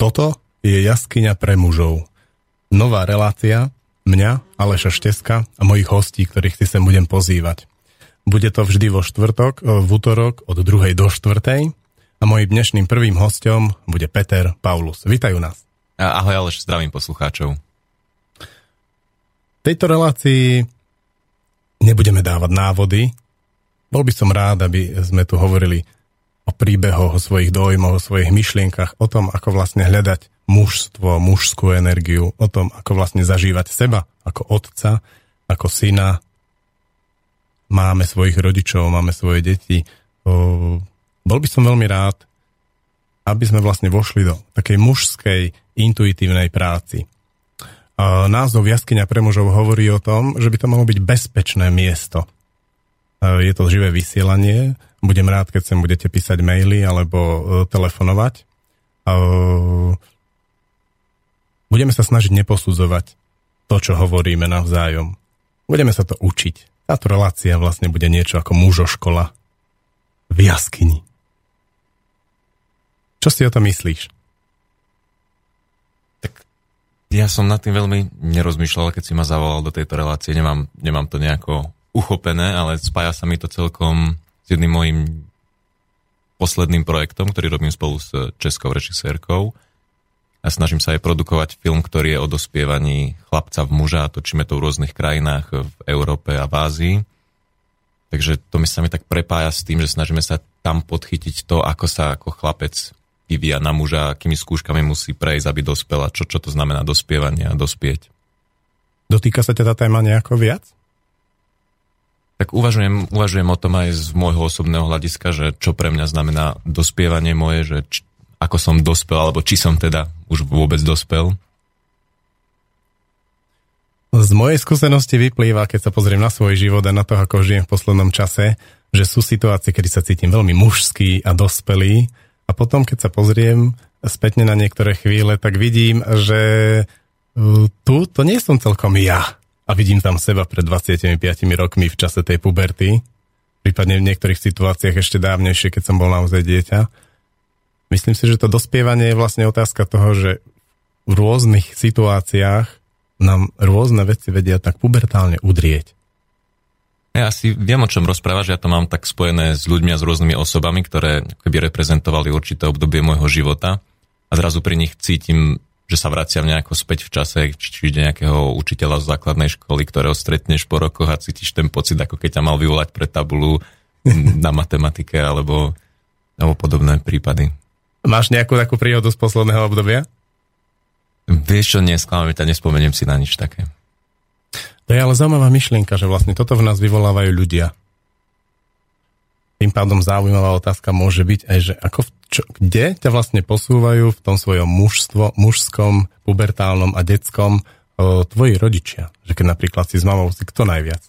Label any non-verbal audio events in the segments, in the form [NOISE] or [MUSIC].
Toto je jaskyňa pre mužov. Nová relácia mňa, Aleša Šteska a mojich hostí, ktorých si sem budem pozývať. Bude to vždy vo štvrtok, v útorok od 2. do 4. A mojim dnešným prvým hostom bude Peter Paulus. Vítajú nás. Ahoj Aleš, zdravím poslucháčov. V tejto relácii nebudeme dávať návody. Bol by som rád, aby sme tu hovorili o príbehoch, o svojich dojmoch, o svojich myšlienkach, o tom, ako vlastne hľadať mužstvo, mužskú energiu, o tom, ako vlastne zažívať seba ako otca, ako syna. Máme svojich rodičov, máme svoje deti. Bol by som veľmi rád, aby sme vlastne vošli do takej mužskej, intuitívnej práci. Názov Jaskyňa pre mužov hovorí o tom, že by to malo byť bezpečné miesto. Je to živé vysielanie, budem rád, keď sem budete písať maily alebo e, telefonovať. Budeme sa snažiť neposudzovať to, čo hovoríme navzájom. Budeme sa to učiť. Táto relácia vlastne bude niečo ako mužoškola v jaskyni. Čo si o to myslíš? Tak ja som nad tým veľmi nerozmýšľal, keď si ma zavolal do tejto relácie. Nemám, nemám to nejako uchopené, ale spája sa mi to celkom jedným môjim posledným projektom, ktorý robím spolu s českou režisérkou. A snažím sa aj produkovať film, ktorý je o dospievaní chlapca v muža a točíme to v rôznych krajinách v Európe a v Ázii. Takže to mi sa mi tak prepája s tým, že snažíme sa tam podchytiť to, ako sa ako chlapec vyvíja na muža, akými skúškami musí prejsť, aby dospel a čo, čo to znamená dospievanie a dospieť. Dotýka sa teda téma nejako viac? Tak uvažujem, uvažujem o tom aj z môjho osobného hľadiska, že čo pre mňa znamená dospievanie moje, že č, ako som dospel, alebo či som teda už vôbec dospel. Z mojej skúsenosti vyplýva, keď sa pozriem na svoj život a na to, ako žijem v poslednom čase, že sú situácie, kedy sa cítim veľmi mužský a dospelý a potom, keď sa pozriem spätne na niektoré chvíle, tak vidím, že uh, tu to nie som celkom ja a vidím tam seba pred 25 rokmi v čase tej puberty, prípadne v niektorých situáciách ešte dávnejšie, keď som bol naozaj dieťa. Myslím si, že to dospievanie je vlastne otázka toho, že v rôznych situáciách nám rôzne veci vedia tak pubertálne udrieť. Ja si viem, o čom rozprávaš, ja to mám tak spojené s ľuďmi a s rôznymi osobami, ktoré keby reprezentovali určité obdobie môjho života a zrazu pri nich cítim že sa vraciam nejako späť v čase, či nejakého učiteľa z základnej školy, ktorého stretneš po rokoch a cítiš ten pocit, ako keď ťa mal vyvolať pre tabulu [LAUGHS] na matematike alebo, alebo podobné prípady. Máš nejakú takú príhodu z posledného obdobia? Vieš čo, nesklamám ťa, nespomeniem si na nič také. To je ale zaujímavá myšlienka, že vlastne toto v nás vyvolávajú ľudia. Tým pádom zaujímavá otázka môže byť aj, že ako, čo, kde ťa vlastne posúvajú v tom svojom mužstvo, mužskom, pubertálnom a detskom o, tvoji rodičia. Že keď napríklad si s mamou si kto najviac?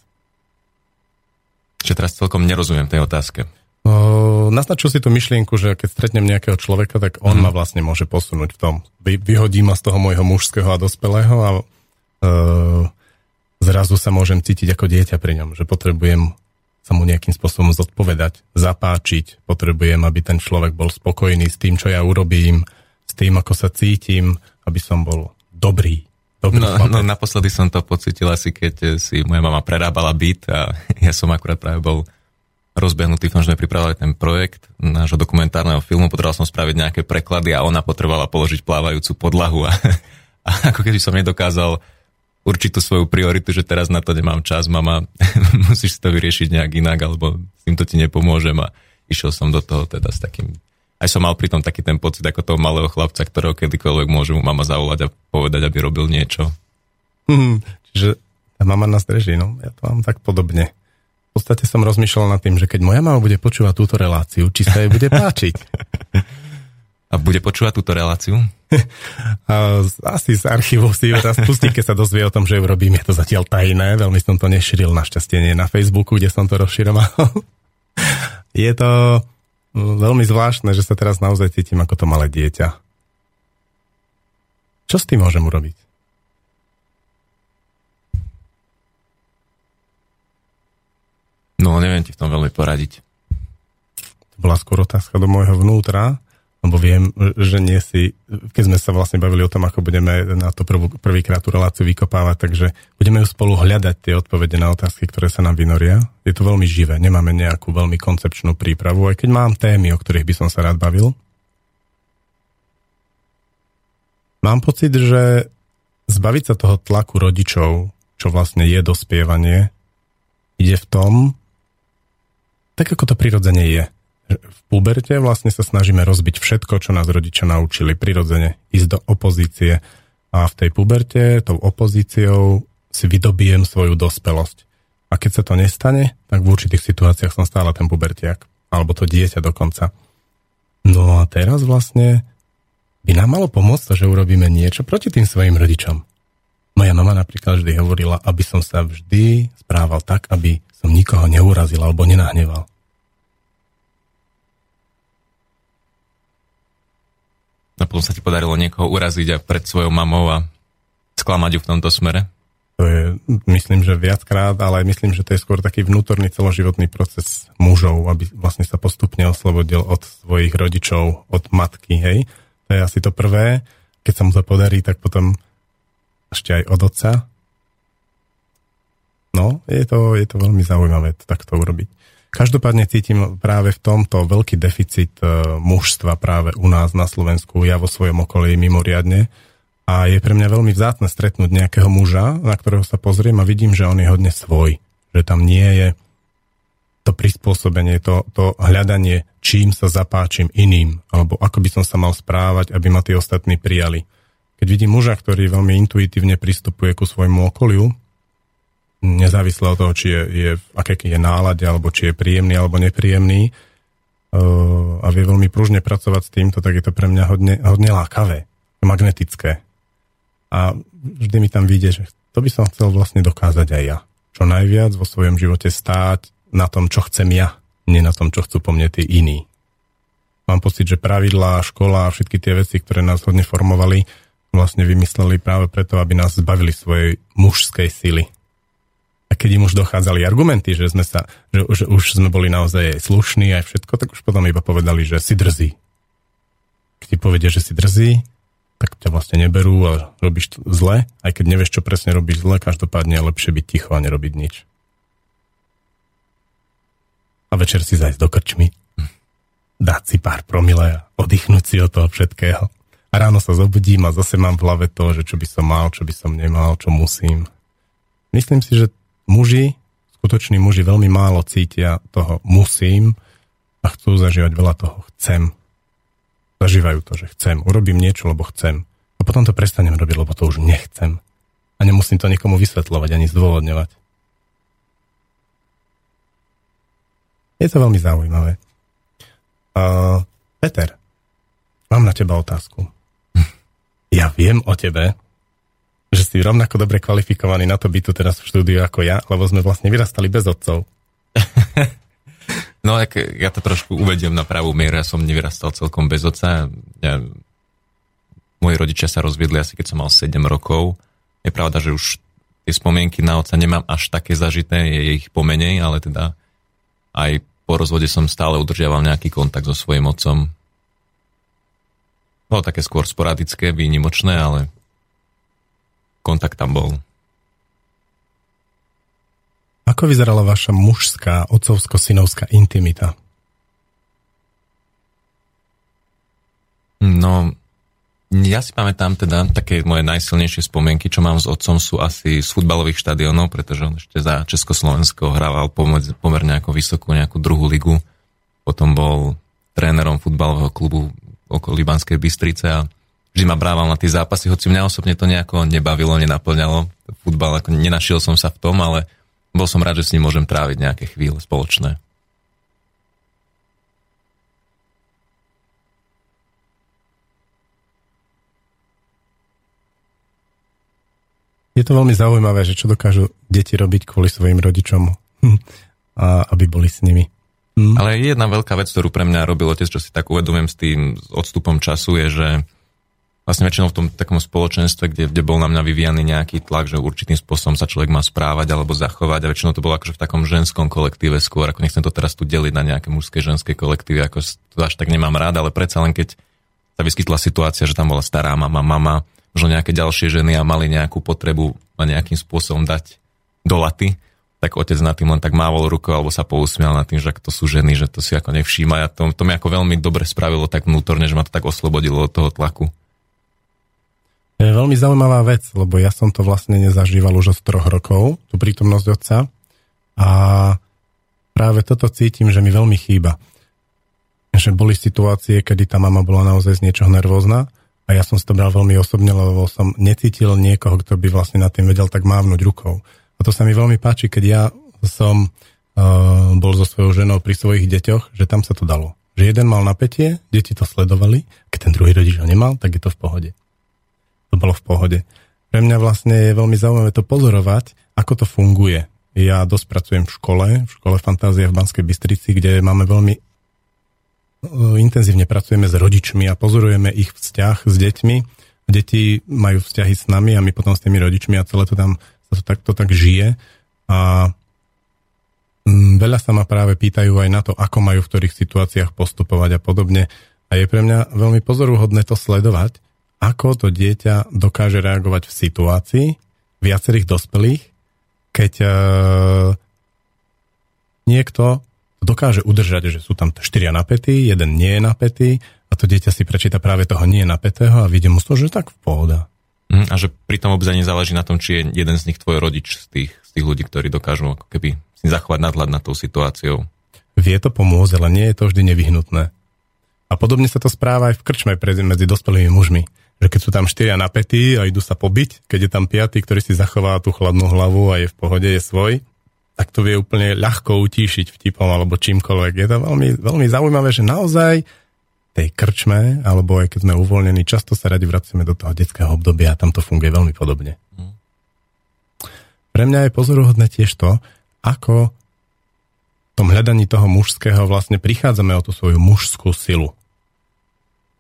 Čiže teraz celkom nerozumiem tej otázke. O, naznačil si tú myšlienku, že keď stretnem nejakého človeka, tak on mm. ma vlastne môže posunúť v tom. Vy, vyhodí ma z toho môjho mužského a dospelého a e, zrazu sa môžem cítiť ako dieťa pri ňom, že potrebujem sa mu nejakým spôsobom zodpovedať, zapáčiť. Potrebujem, aby ten človek bol spokojný s tým, čo ja urobím, s tým, ako sa cítim, aby som bol dobrý. dobrý no, no naposledy som to pocitil asi, keď si moja mama prerábala byt a [LAUGHS] ja som akurát práve bol rozbehnutý v tom, že sme pripravovali ten projekt nášho dokumentárneho filmu, potreboval som spraviť nejaké preklady a ona potrebovala položiť plávajúcu podlahu a, [LAUGHS] a ako keby som nedokázal určitú svoju prioritu, že teraz na to nemám čas, mama, [LAUGHS] musíš si to vyriešiť nejak inak, alebo s týmto ti nepomôžem a išiel som do toho teda s takým aj som mal pritom taký ten pocit ako toho malého chlapca, ktorého kedykoľvek môže mu mama zavolať a povedať, aby robil niečo. Hmm, čiže tá mama nás drží, no. Ja to mám tak podobne. V podstate som rozmýšľal nad tým, že keď moja mama bude počúvať túto reláciu, či sa jej bude [LAUGHS] páčiť. A bude počúvať túto reláciu? [LAUGHS] Asi z archívu si ju raz pustí, keď sa dozvie o tom, že ju robím. Je to zatiaľ tajné, veľmi som to nešíril, našťastie nie na Facebooku, kde som to rozširoval. [LAUGHS] Je to veľmi zvláštne, že sa teraz naozaj cítim ako to malé dieťa. Čo s tým môžem urobiť? No, neviem ti v tom veľmi poradiť. To bola skôr otázka do môjho vnútra lebo viem, že nie si, keď sme sa vlastne bavili o tom, ako budeme na to prvýkrát tú reláciu vykopávať, takže budeme ju spolu hľadať tie odpovede na otázky, ktoré sa nám vynoria. Je to veľmi živé, nemáme nejakú veľmi koncepčnú prípravu, aj keď mám témy, o ktorých by som sa rád bavil. Mám pocit, že zbaviť sa toho tlaku rodičov, čo vlastne je dospievanie, ide v tom, tak ako to prirodzene je v puberte vlastne sa snažíme rozbiť všetko, čo nás rodičia naučili prirodzene, ísť do opozície a v tej puberte tou opozíciou si vydobijem svoju dospelosť. A keď sa to nestane, tak v určitých situáciách som stále ten pubertiak. Alebo to dieťa dokonca. No a teraz vlastne by nám malo pomôcť to, že urobíme niečo proti tým svojim rodičom. Moja mama napríklad vždy hovorila, aby som sa vždy správal tak, aby som nikoho neurazil alebo nenahneval. A potom sa ti podarilo niekoho uraziť a pred svojou mamou a sklamať ju v tomto smere? To je, myslím, že viackrát, ale myslím, že to je skôr taký vnútorný celoživotný proces mužov, aby vlastne sa postupne oslobodil od svojich rodičov, od matky, hej. To je asi to prvé. Keď sa mu to podarí, tak potom ešte aj od otca. No, je to, je to veľmi zaujímavé takto urobiť. Každopádne cítim práve v tomto veľký deficit e, mužstva práve u nás na Slovensku, ja vo svojom okolí mimoriadne. A je pre mňa veľmi vzácne stretnúť nejakého muža, na ktorého sa pozriem a vidím, že on je hodne svoj. Že tam nie je to prispôsobenie, to, to hľadanie, čím sa zapáčim iným, alebo ako by som sa mal správať, aby ma tí ostatní prijali. Keď vidím muža, ktorý veľmi intuitívne pristupuje ku svojmu okoliu, nezávisle od toho, či je, je aké je nálade, alebo či je príjemný alebo nepríjemný uh, a vie veľmi pružne pracovať s týmto, tak je to pre mňa hodne, hodne lákavé, magnetické. A vždy mi tam vyjde, že to by som chcel vlastne dokázať aj ja. Čo najviac vo svojom živote stáť na tom, čo chcem ja, nie na tom, čo chcú po mne tí iní. Mám pocit, že pravidlá, škola a všetky tie veci, ktoré nás hodne formovali, vlastne vymysleli práve preto, aby nás zbavili svojej mužskej sily, keď im už dochádzali argumenty, že, sme sa, že, že už sme boli naozaj slušní aj všetko, tak už potom iba povedali, že si drzí. Keď ti povedia, že si drzí, tak ťa vlastne neberú a robíš zle, aj keď nevieš, čo presne robíš zle, každopádne je lepšie byť ticho a nerobiť nič. A večer si zajsť do krčmy, dať si pár promile a oddychnúť si od toho všetkého. A ráno sa zobudím a zase mám v hlave to, že čo by som mal, čo by som nemal, čo musím. Myslím si, že muži, skutoční muži veľmi málo cítia toho musím a chcú zažívať veľa toho chcem. Zažívajú to, že chcem, urobím niečo, lebo chcem. A potom to prestanem robiť, lebo to už nechcem. A nemusím to nikomu vysvetľovať ani zdôvodňovať. Je to veľmi zaujímavé. Uh, Peter, mám na teba otázku. [LAUGHS] Ja viem o tebe, že si rovnako dobre kvalifikovaný na to byť tu teraz v štúdiu ako ja, lebo sme vlastne vyrastali bez otcov. [LAUGHS] no, ak ja to trošku uvediem na pravú mieru, ja som nevyrastal celkom bez otca. Ja, moji rodičia sa rozviedli asi keď som mal 7 rokov. Je pravda, že už tie spomienky na otca nemám až také zažité, je ich pomenej, ale teda aj po rozvode som stále udržiaval nejaký kontakt so svojím otcom. Bolo také skôr sporadické, výnimočné, ale kontakt tam bol. Ako vyzerala vaša mužská, otcovsko-synovská intimita? No, ja si pamätám teda také moje najsilnejšie spomienky, čo mám s otcom, sú asi z futbalových štadionov, pretože on ešte za Československo hrával pomerne ako vysokú nejakú druhú ligu. Potom bol trénerom futbalového klubu okolo Libanskej Bystrice a vždy ma brával na tie zápasy, hoci mňa osobne to nejako nebavilo, nenaplňalo. Futbal, ako nenašiel som sa v tom, ale bol som rád, že s ním môžem tráviť nejaké chvíle spoločné. Je to veľmi zaujímavé, že čo dokážu deti robiť kvôli svojim rodičom, [LAUGHS] a aby boli s nimi. Hm. Ale jedna veľká vec, ktorú pre mňa robil otec, čo si tak uvedomujem s tým odstupom času, je, že vlastne väčšinou v tom takom spoločenstve, kde, kde bol na mňa vyvíjaný nejaký tlak, že určitým spôsobom sa človek má správať alebo zachovať a väčšinou to bolo akože v takom ženskom kolektíve skôr, ako nechcem to teraz tu deliť na nejaké mužské, ženské kolektívy, ako to až tak nemám rád, ale predsa len keď sa vyskytla situácia, že tam bola stará mama, mama, možno nejaké ďalšie ženy a mali nejakú potrebu a nejakým spôsobom dať do laty, tak otec na tým len tak mávol rukou alebo sa pousmial nad tým, že to sú ženy, že to si ako nevšíma. Ja to, to mi ako veľmi dobre spravilo tak vnútorne, že ma to tak oslobodilo od toho tlaku. To je veľmi zaujímavá vec, lebo ja som to vlastne nezažíval už od troch rokov, tú prítomnosť otca. A práve toto cítim, že mi veľmi chýba. Že boli situácie, kedy tá mama bola naozaj z niečoho nervózna a ja som si to bral veľmi osobne, lebo som necítil niekoho, kto by vlastne na tým vedel tak mávnuť rukou. A to sa mi veľmi páči, keď ja som uh, bol so svojou ženou pri svojich deťoch, že tam sa to dalo. Že jeden mal napätie, deti to sledovali, keď ten druhý rodič ho nemal, tak je to v pohode. To bolo v pohode. Pre mňa vlastne je veľmi zaujímavé to pozorovať, ako to funguje. Ja dosť pracujem v škole, v škole Fantázia v Banskej Bystrici, kde máme veľmi uh, intenzívne pracujeme s rodičmi a pozorujeme ich vzťah s deťmi. Deti majú vzťahy s nami a my potom s tými rodičmi a celé to tam to takto tak žije a mm, veľa sa ma práve pýtajú aj na to, ako majú v ktorých situáciách postupovať a podobne. A je pre mňa veľmi pozoruhodné to sledovať, ako to dieťa dokáže reagovať v situácii viacerých dospelých, keď uh, niekto dokáže udržať, že sú tam štyria napätí, jeden nie je napätý a to dieťa si prečíta práve toho nie napätého a vidie mu to, že tak v pohoda. Mm, a že pri tom ani záleží na tom, či je jeden z nich tvoj rodič z tých, z tých ľudí, ktorí dokážu ako keby si zachovať nadhľad nad tou situáciou. Vie to pomôcť, ale nie je to vždy nevyhnutné. A podobne sa to správa aj v krčme medzi dospelými mužmi. Že keď sú tam štyria napätí a idú sa pobiť, keď je tam piatý, ktorý si zachová tú chladnú hlavu a je v pohode, je svoj, tak to vie úplne ľahko utíšiť vtipom alebo čímkoľvek. Je to veľmi, veľmi zaujímavé, že naozaj tej krčme, alebo aj keď sme uvoľnení, často sa radi vraciame do toho detského obdobia a tam to funguje veľmi podobne. Mm. Pre mňa je pozoruhodné tiež to, ako v tom hľadaní toho mužského vlastne prichádzame o tú svoju mužskú silu.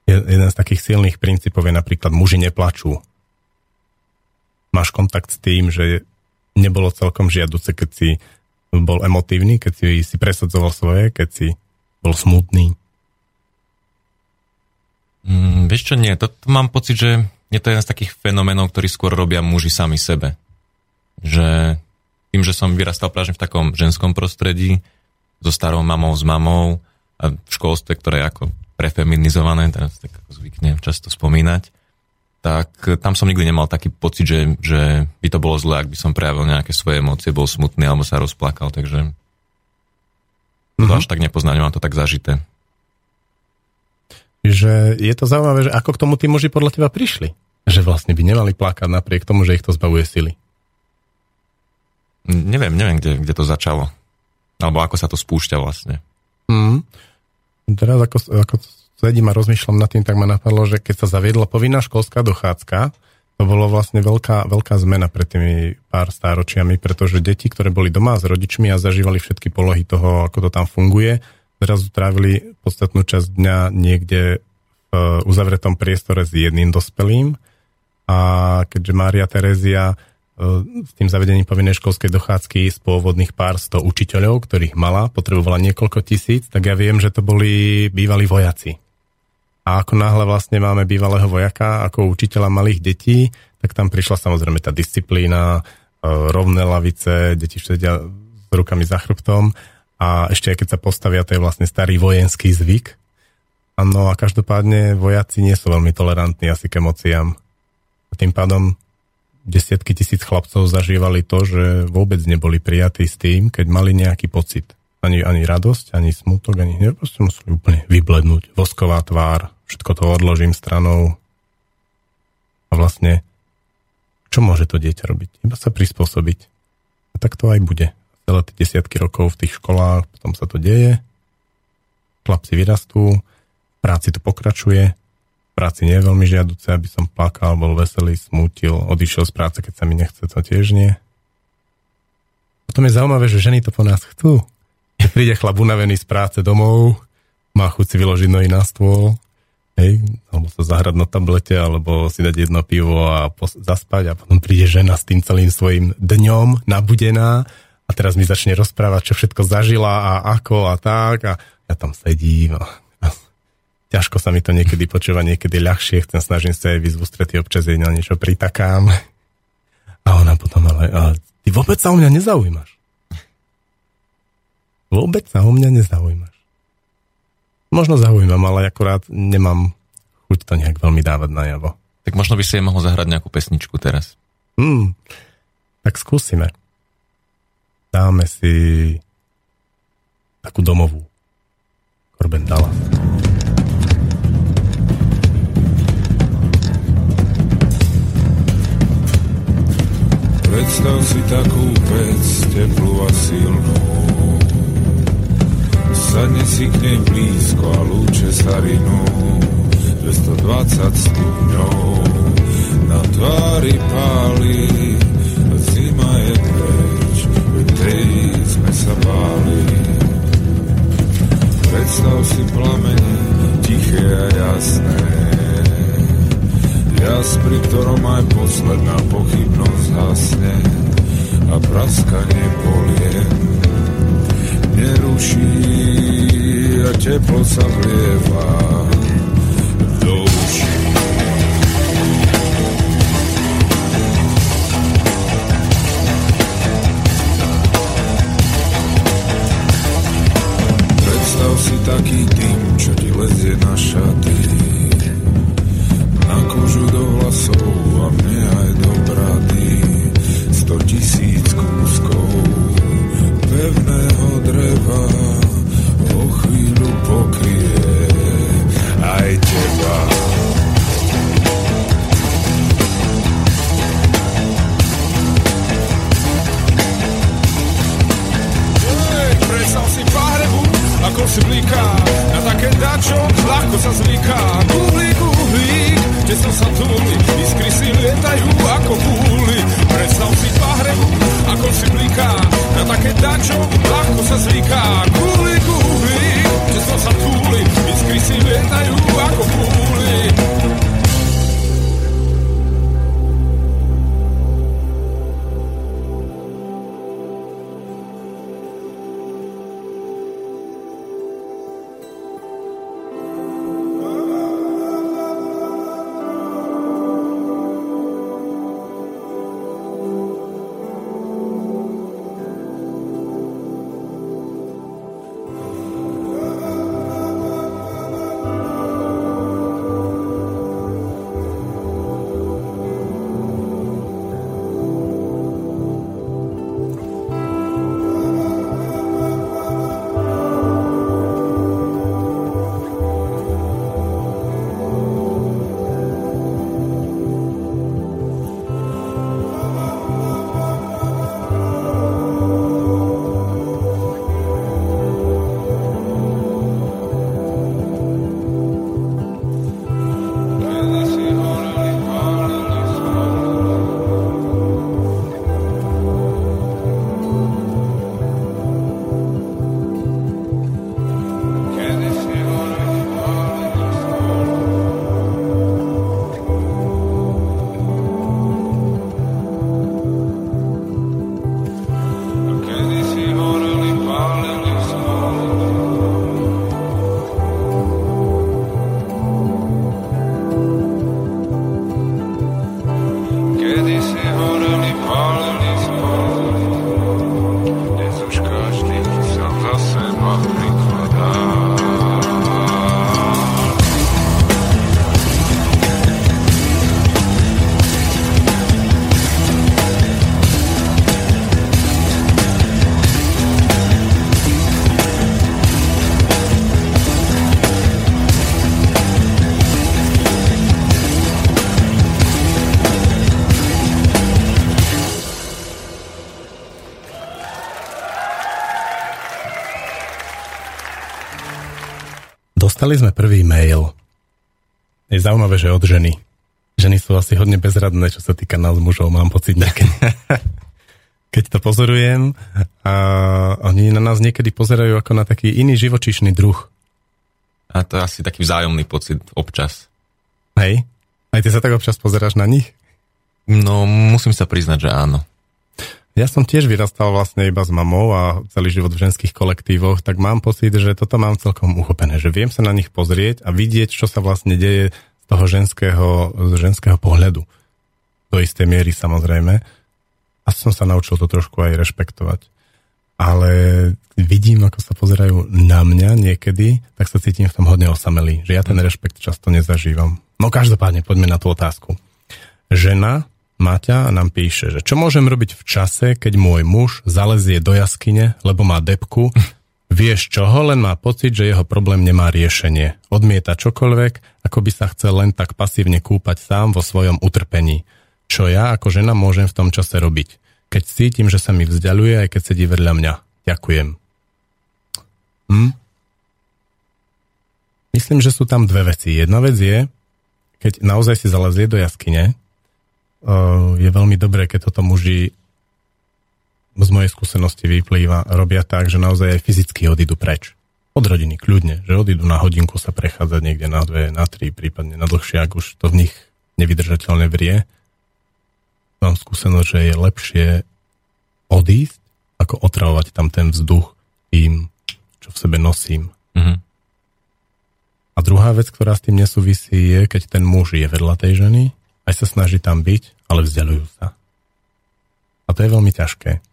Jeden z takých silných princípov je napríklad muži neplačú. Máš kontakt s tým, že nebolo celkom žiaduce, keď si bol emotívny, keď si, si presadzoval svoje, keď si bol smutný Mm, vieš čo, nie. To, mám pocit, že je to jeden z takých fenoménov, ktorí skôr robia muži sami sebe. Že tým, že som vyrastal práve v takom ženskom prostredí, so starou mamou, s mamou a v školstve, ktoré ako prefeminizované, teraz tak zvyknem často spomínať, tak tam som nikdy nemal taký pocit, že, že by to bolo zlé, ak by som prejavil nejaké svoje emócie, bol smutný alebo sa rozplakal, takže to mm-hmm. až tak nepoznám, nemám to tak zažité že je to zaujímavé, že ako k tomu tí muži podľa teba prišli. Že vlastne by nemali plakať napriek tomu, že ich to zbavuje sily. Neviem, neviem, kde, kde to začalo. Alebo ako sa to spúšťa vlastne. Mm. Teraz ako, ako sedím a rozmýšľam nad tým, tak ma napadlo, že keď sa zaviedla povinná školská dochádzka, to bolo vlastne veľká, veľká zmena pred tými pár stáročiami, pretože deti, ktoré boli doma s rodičmi a zažívali všetky polohy toho, ako to tam funguje, zrazu trávili podstatnú časť dňa niekde v uzavretom priestore s jedným dospelým. A keďže Mária Terezia s tým zavedením povinnej školskej dochádzky z pôvodných pár sto učiteľov, ktorých mala, potrebovala niekoľko tisíc, tak ja viem, že to boli bývalí vojaci. A ako náhle vlastne máme bývalého vojaka ako učiteľa malých detí, tak tam prišla samozrejme tá disciplína, e, rovné lavice, deti sedia s rukami za chrbtom a ešte aj keď sa postavia, to je vlastne starý vojenský zvyk. No a každopádne vojaci nie sú veľmi tolerantní asi k emóciám. Tým pádom desiatky tisíc chlapcov zažívali to, že vôbec neboli prijatí s tým, keď mali nejaký pocit. Ani, ani radosť, ani smutok, ani hnev, proste museli úplne vyblednúť. Vosková tvár, všetko to odložím stranou. A vlastne, čo môže to dieťa robiť? Iba sa prispôsobiť. A tak to aj bude celé tie desiatky rokov v tých školách, potom sa to deje, chlapci vyrastú, práci to pokračuje, práci nie je veľmi žiaduce, aby som plakal, bol veselý, smútil, odišiel z práce, keď sa mi nechce, to tiež nie. Potom je zaujímavé, že ženy to po nás chcú. Keď príde chlap unavený z práce domov, má chuť si vyložiť nohy na stôl, hej, alebo sa zahrať na tablete, alebo si dať jedno pivo a pos- zaspať a potom príde žena s tým celým svojim dňom nabudená a teraz mi začne rozprávať, čo všetko zažila a ako a tak a ja tam sedím a, ťažko sa mi to niekedy počúva, niekedy ľahšie, chcem, snažím sa aj výsť v ústretí, občas jej na niečo pritakám. A ona potom, ale, ale ty vôbec sa o mňa nezaujímaš. Vôbec sa o mňa nezaujímaš. Možno zaujímam, ale akurát nemám chuť to nejak veľmi dávať najavo. Tak možno by si jej mohol zahrať nejakú pesničku teraz. Hmm, tak skúsime. Dáme si takú domovú. Korben dala. Predstav si takú vec, teplú a silnú. Sadne si k nej blízko a lúče sa rinú. 220 stupňov na tvári páli, zima je preč, tej sme sa báli. Predstav si plamene, tiché a jasné, jas, pri ktorom aj posledná pochybnosť hasne a praskanie polien neruší a teplo sa vlieva do uší. Predstav si taký tým, čo ti lezie na šaty kožu do vlasov a mne aj do brady. Sto tisíc kúskov pevného dreva o chvíľu pokrie aj teba. Predstav si pahrebu, ako si blíka Na také dačo, ľahko sa zvyká Uhlík, uhlík, tesno sa túli Iskry si lietajú ako kúly Predstav si pahrebu, ako si blíka Na také dačo, ľahko sa zvyká Uhlík, uhlík, tesno sa túli Iskry si lietajú ako kúly Dostali sme prvý mail. Je zaujímavé, že od ženy. Ženy sú asi hodne bezradné, čo sa týka nás mužov, mám pocit niekedy. [LAUGHS] Keď to pozorujem, a oni na nás niekedy pozerajú ako na taký iný živočíšny druh. A to je asi taký vzájomný pocit občas. Hej? Aj ty sa tak občas pozeráš na nich? No, musím sa priznať, že áno. Ja som tiež vyrastal vlastne iba s mamou a celý život v ženských kolektívoch, tak mám pocit, že toto mám celkom uchopené, že viem sa na nich pozrieť a vidieť, čo sa vlastne deje z toho ženského, z ženského pohľadu. Do istej miery samozrejme. A som sa naučil to trošku aj rešpektovať. Ale vidím, ako sa pozerajú na mňa niekedy, tak sa cítim v tom hodne osamelý, že ja ten rešpekt často nezažívam. No každopádne, poďme na tú otázku. Žena Maťa nám píše, že čo môžem robiť v čase, keď môj muž zalezie do jaskyne, lebo má depku, [LAUGHS] vieš čoho, len má pocit, že jeho problém nemá riešenie. Odmieta čokoľvek, ako by sa chcel len tak pasívne kúpať sám vo svojom utrpení. Čo ja ako žena môžem v tom čase robiť? Keď cítim, že sa mi vzdialuje, aj keď sedí vedľa mňa. Ďakujem. Hm? Myslím, že sú tam dve veci. Jedna vec je, keď naozaj si zalezie do jaskyne, je veľmi dobré, keď toto muži z mojej skúsenosti vyplýva, robia tak, že naozaj aj fyzicky odídu preč. Od rodiny, kľudne, že odídu na hodinku sa prechádzať niekde na dve, na tri, prípadne na dlhšie, ak už to v nich nevydržateľne vrie. Mám skúsenosť, že je lepšie odísť, ako otravovať tam ten vzduch tým, čo v sebe nosím. Mm-hmm. A druhá vec, ktorá s tým nesúvisí, je, keď ten muž je vedľa tej ženy aj sa snaží tam byť, ale vzdialujú sa. A to je veľmi ťažké.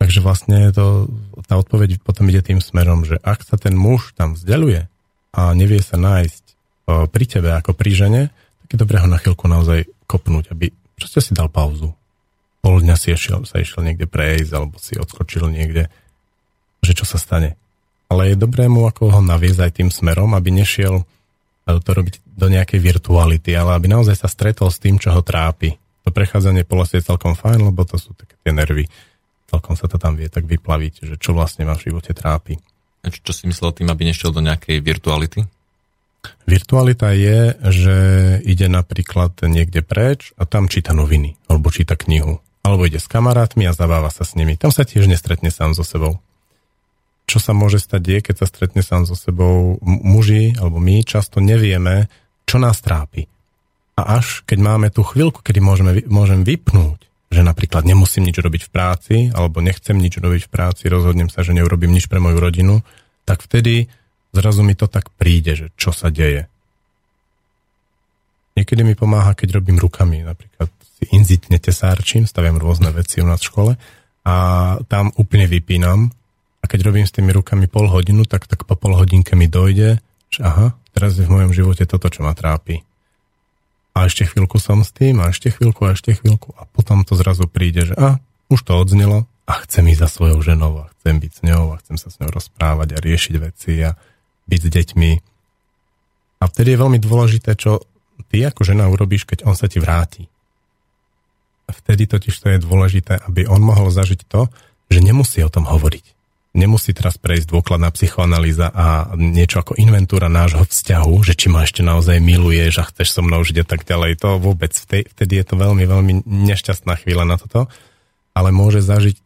Takže vlastne to, tá odpoveď potom ide tým smerom, že ak sa ten muž tam vzdialuje a nevie sa nájsť o, pri tebe ako pri žene, tak je dobré ho na chvíľku naozaj kopnúť, aby proste si dal pauzu. Pol dňa si išiel, sa išiel niekde prejsť, alebo si odskočil niekde, že čo sa stane. Ale je dobré mu ako ho naviezť aj tým smerom, aby nešiel to robiť do nejakej virtuality, ale aby naozaj sa stretol s tým, čo ho trápi. To prechádzanie po lese je celkom fajn, lebo to sú také tie nervy. Celkom sa to tam vie tak vyplaviť, že čo vlastne ma v živote trápi. A čo, čo si myslel tým, aby nešiel do nejakej virtuality? Virtualita je, že ide napríklad niekde preč a tam číta noviny, alebo číta knihu, alebo ide s kamarátmi a zabáva sa s nimi. Tam sa tiež nestretne sám so sebou čo sa môže stať je, keď sa stretne sám so sebou muži, alebo my často nevieme, čo nás trápi. A až keď máme tú chvíľku, kedy môžeme, môžem vypnúť, že napríklad nemusím nič robiť v práci, alebo nechcem nič robiť v práci, rozhodnem sa, že neurobím nič pre moju rodinu, tak vtedy zrazu mi to tak príde, že čo sa deje. Niekedy mi pomáha, keď robím rukami, napríklad si inzitne tesárčím, staviam rôzne veci u nás v škole a tam úplne vypínam keď robím s tými rukami pol hodinu, tak, tak po pol hodinke mi dojde, že aha, teraz je v mojom živote toto, čo ma trápi. A ešte chvíľku som s tým, a ešte chvíľku, a ešte chvíľku. A potom to zrazu príde, že a, už to odznelo a chcem ísť za svojou ženou a chcem byť s ňou a chcem sa s ňou rozprávať a riešiť veci a byť s deťmi. A vtedy je veľmi dôležité, čo ty ako žena urobíš, keď on sa ti vráti. Vtedy totiž to je dôležité, aby on mohol zažiť to, že nemusí o tom hovoriť nemusí teraz prejsť dôkladná psychoanalýza a niečo ako inventúra nášho vzťahu, že či ma ešte naozaj miluješ a chceš so mnou žiť a tak ďalej. To vôbec, vtedy je to veľmi, veľmi nešťastná chvíľa na toto, ale môže zažiť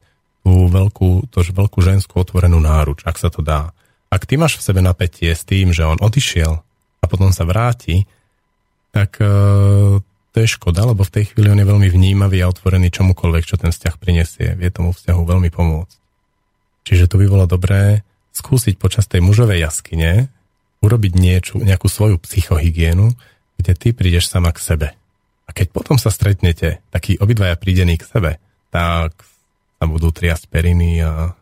tú veľkú, to, veľkú ženskú otvorenú náruč, ak sa to dá. Ak ty máš v sebe napätie s tým, že on odišiel a potom sa vráti, tak uh, to je škoda, lebo v tej chvíli on je veľmi vnímavý a otvorený čomukoľvek, čo ten vzťah prinesie. Vie tomu vzťahu veľmi pomôcť. Čiže to by bolo dobré skúsiť počas tej mužovej jaskyne urobiť niečo, nejakú svoju psychohygienu, kde ty prídeš sama k sebe. A keď potom sa stretnete, takí obidvaja prídení k sebe, tak sa budú triasť periny a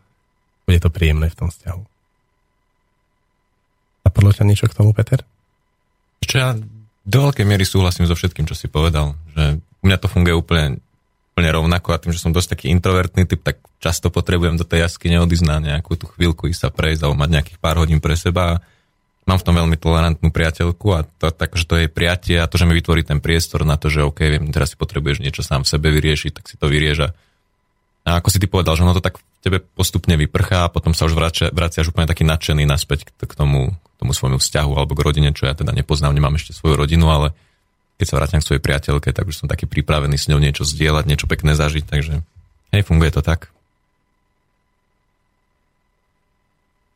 bude to príjemné v tom vzťahu. Napadlo ťa niečo k tomu, Peter? Čo ja do veľkej miery súhlasím so všetkým, čo si povedal. Že u mňa to funguje úplne úplne rovnako a tým, že som dosť taký introvertný typ, tak často potrebujem do tej jaskyne odísť na nejakú tú chvíľku, ísť sa prejsť alebo mať nejakých pár hodín pre seba. Mám v tom veľmi tolerantnú priateľku a to, tak, že to je priatie a to, že mi vytvorí ten priestor na to, že OK, viem, teraz si potrebuješ niečo sám v sebe vyriešiť, tak si to vyrieža. A ako si ty povedal, že ono to tak v tebe postupne vyprchá a potom sa už vracia, vraciaš úplne taký nadšený naspäť k, k tomu, k tomu svojmu vzťahu alebo k rodine, čo ja teda nepoznám, nemám ešte svoju rodinu, ale keď sa vrátim k svojej priateľke, tak už som taký pripravený s ňou niečo zdieľať, niečo pekné zažiť, takže hej, funguje to tak.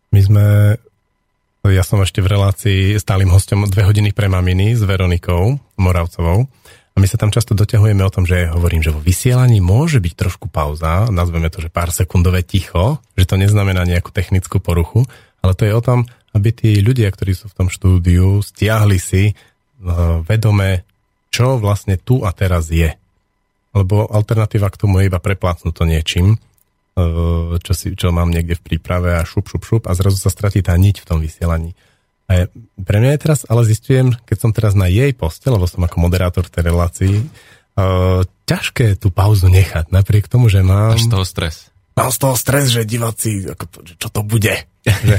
My sme, ja som ešte v relácii stálym hostom dve hodiny pre maminy s Veronikou Moravcovou A my sa tam často doťahujeme o tom, že hovorím, že vo vysielaní môže byť trošku pauza, nazveme to, že pár sekundové ticho, že to neznamená nejakú technickú poruchu, ale to je o tom, aby tí ľudia, ktorí sú v tom štúdiu, stiahli si uh, vedome, čo vlastne tu a teraz je. Lebo alternatíva k tomu je iba preplácnúť to niečím, uh, čo, si, čo mám niekde v príprave a šup, šup, šup a zrazu sa stratí tá niť v tom vysielaní. A pre mňa je teraz, ale zistujem, keď som teraz na jej poste, lebo som ako moderátor tej relácii, uh, ťažké tú pauzu nechať, napriek tomu, že mám... Až toho stres. Mám z toho stres, že diváci, ako to, čo to bude. že,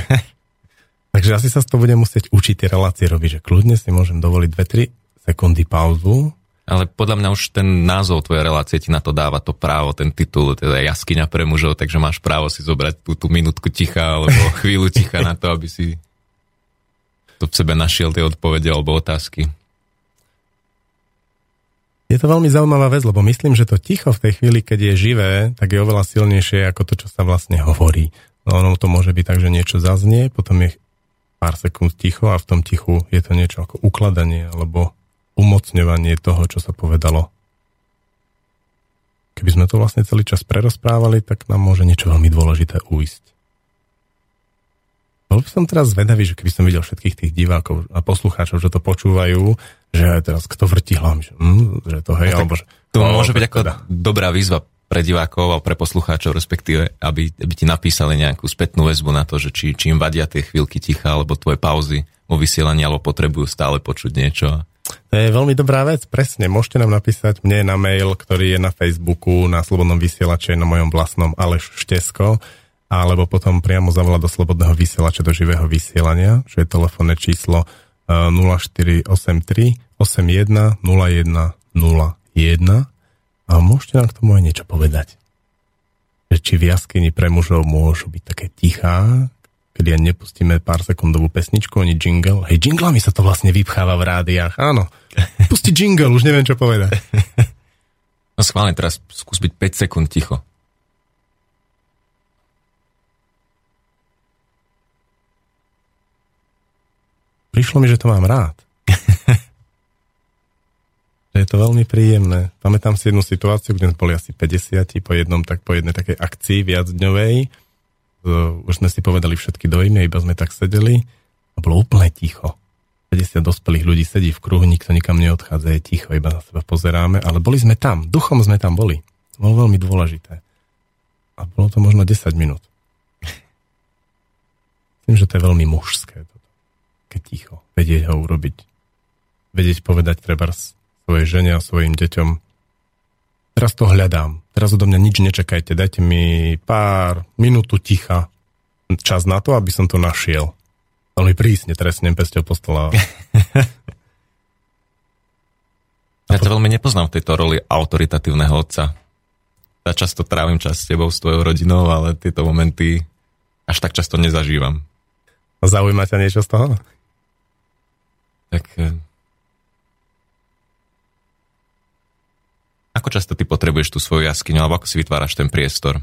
[LAUGHS] takže asi sa z toho budem musieť učiť tie relácie robiť, že kľudne si môžem dovoliť 2-3 sekundy pauzu. Ale podľa mňa už ten názov tvojej relácie ti na to dáva to právo, ten titul, teda jaskyňa pre mužov, takže máš právo si zobrať tú, tú minútku ticha alebo [LAUGHS] chvíľu ticha na to, aby si to v sebe našiel tie odpovede alebo otázky. Je to veľmi zaujímavá vec, lebo myslím, že to ticho v tej chvíli, keď je živé, tak je oveľa silnejšie ako to, čo sa vlastne hovorí. No, ono to môže byť tak, že niečo zaznie, potom je pár sekúnd ticho a v tom tichu je to niečo ako ukladanie alebo umocňovanie toho, čo sa povedalo. Keby sme to vlastne celý čas prerozprávali, tak nám môže niečo veľmi dôležité uísť. Bol by som teraz zvedavý, že keby som videl všetkých tých divákov a poslucháčov, že to počúvajú, že teraz kto vrti hlavne, že, hm, že to hej, no, alebo že... To no, môže byť ako teda. dobrá výzva pre divákov a pre poslucháčov, respektíve, aby, aby ti napísali nejakú spätnú väzbu na to, že či, či im vadia tie chvíľky ticha, alebo tvoje pauzy vo vysielaní, alebo potrebujú stále počuť niečo. To je veľmi dobrá vec, presne. Môžete nám napísať mne na mail, ktorý je na Facebooku, na Slobodnom vysielače, na mojom vlastnom Aleš Štesko alebo potom priamo zavolať do slobodného vysielača do živého vysielania, čo je telefónne číslo 0483 81 01 01 a môžete nám k tomu aj niečo povedať. Že či v jaskyni pre mužov môžu byť také tichá, kedy ja nepustíme pár sekundovú pesničku, ani jingle. Hej, jinglami sa to vlastne vypcháva v rádiách. Áno, [LAUGHS] pusti jingle, už neviem, čo povedať. No schválne, teraz skús byť 5 sekúnd ticho. prišlo mi, že to mám rád. [LAUGHS] je to veľmi príjemné. Pamätám si jednu situáciu, kde boli asi 50 po jednom, tak po jednej takej akcii viacdňovej. Už sme si povedali všetky dojmy, iba sme tak sedeli a bolo úplne ticho. 50 dospelých ľudí sedí v kruhu, nikto nikam neodchádza, je ticho, iba na seba pozeráme, ale boli sme tam, duchom sme tam boli. To bolo veľmi dôležité. A bolo to možno 10 minút. Myslím, že to je veľmi mužské také ticho. Vedieť ho urobiť. Vedieť povedať treba svojej žene a svojim deťom teraz to hľadám. Teraz odo mňa nič nečakajte. Dajte mi pár minútu ticha. Čas na to, aby som to našiel. Veľmi prísne trestnem pesťou postola. [LAUGHS] ja to veľmi nepoznám v tejto roli autoritatívneho otca. Ja často trávim čas s tebou, s tvojou rodinou, ale tieto momenty až tak často nezažívam. Zaujíma ťa niečo z toho? Tak ako často ty potrebuješ tú svoju jaskyňu, alebo ako si vytváraš ten priestor?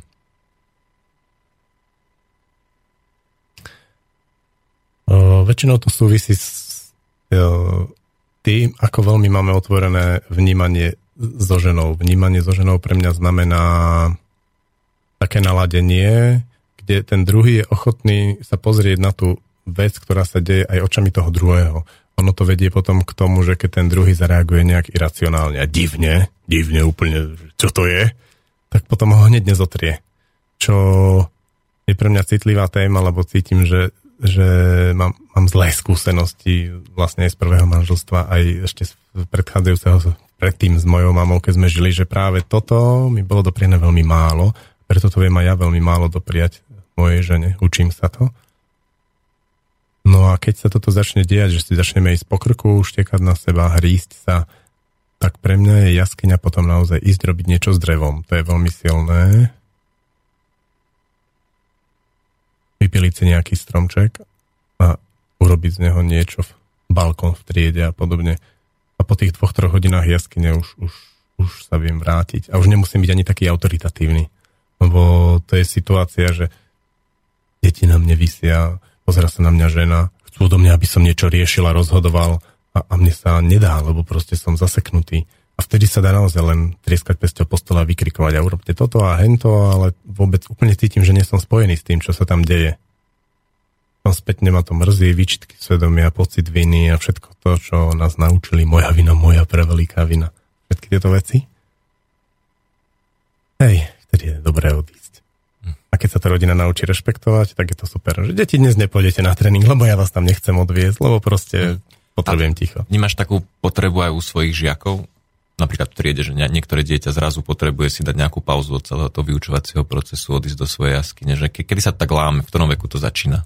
O, väčšinou to súvisí s o, tým, ako veľmi máme otvorené vnímanie so ženou. Vnímanie so ženou pre mňa znamená také naladenie, kde ten druhý je ochotný sa pozrieť na tú vec, ktorá sa deje aj očami toho druhého ono to vedie potom k tomu, že keď ten druhý zareaguje nejak iracionálne a divne, divne úplne, čo to je, tak potom ho hneď nezotrie. Čo je pre mňa citlivá téma, lebo cítim, že, že mám, mám zlé skúsenosti vlastne aj z prvého manželstva, aj ešte z predchádzajúceho predtým s mojou mamou, keď sme žili, že práve toto mi bolo dopriené veľmi málo, preto to viem aj ja veľmi málo dopriať mojej žene. Učím sa to. A keď sa toto začne diať, že si začneme ísť po krku, štekať na seba, hrísť sa, tak pre mňa je jaskyňa potom naozaj ísť robiť niečo s drevom. To je veľmi silné. Vypiliť si nejaký stromček a urobiť z neho niečo, v balkón v triede a podobne. A po tých dvoch, troch hodinách jaskyne už, už, už sa viem vrátiť. A už nemusím byť ani taký autoritatívny. Lebo to je situácia, že deti na mne vysia, pozera sa na mňa žena, chcú do mňa, aby som niečo riešil a rozhodoval a, a mne sa nedá, lebo proste som zaseknutý. A vtedy sa dá naozaj len trieskať pesťou po stole a vykrikovať a urobte toto a hento, ale vôbec úplne cítim, že nie som spojený s tým, čo sa tam deje. Tam spätne ma to mrzí, výčitky svedomia, pocit viny a všetko to, čo nás naučili, moja vina, moja preveľká vina. Všetky tieto veci. Hej, vtedy je dobré odísť. A keď sa tá rodina naučí rešpektovať, tak je to super. Že deti dnes nepôjdete na tréning, lebo ja vás tam nechcem odviezť, lebo proste potrebujem ticho. Nemáš takú potrebu aj u svojich žiakov? Napríklad v triede, že niektoré dieťa zrazu potrebuje si dať nejakú pauzu od celého toho vyučovacieho procesu, odísť do svojej jaskyne. Že kedy sa tak láme, v ktorom veku to začína?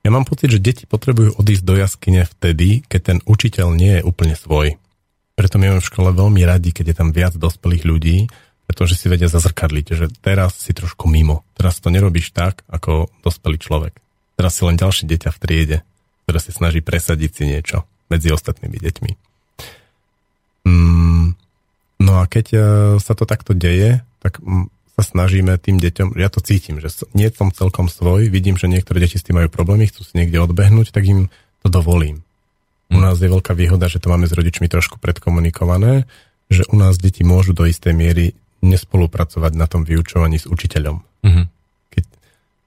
Ja mám pocit, že deti potrebujú odísť do jaskyne vtedy, keď ten učiteľ nie je úplne svoj. Preto my máme v škole veľmi radi, keď je tam viac dospelých ľudí, pretože si vedia zazrkadliť, že teraz si trošku mimo. Teraz to nerobíš tak, ako dospelý človek. Teraz si len ďalšie dieťa v triede, ktoré si snaží presadiť si niečo medzi ostatnými deťmi. Mm, no a keď uh, sa to takto deje, tak mm, sa snažíme tým deťom, ja to cítim, že nie som celkom svoj, vidím, že niektoré deti s tým majú problémy, chcú si niekde odbehnúť, tak im to dovolím. U hm. nás je veľká výhoda, že to máme s rodičmi trošku predkomunikované, že u nás deti môžu do istej miery nespolupracovať na tom vyučovaní s učiteľom. Mm-hmm. Keď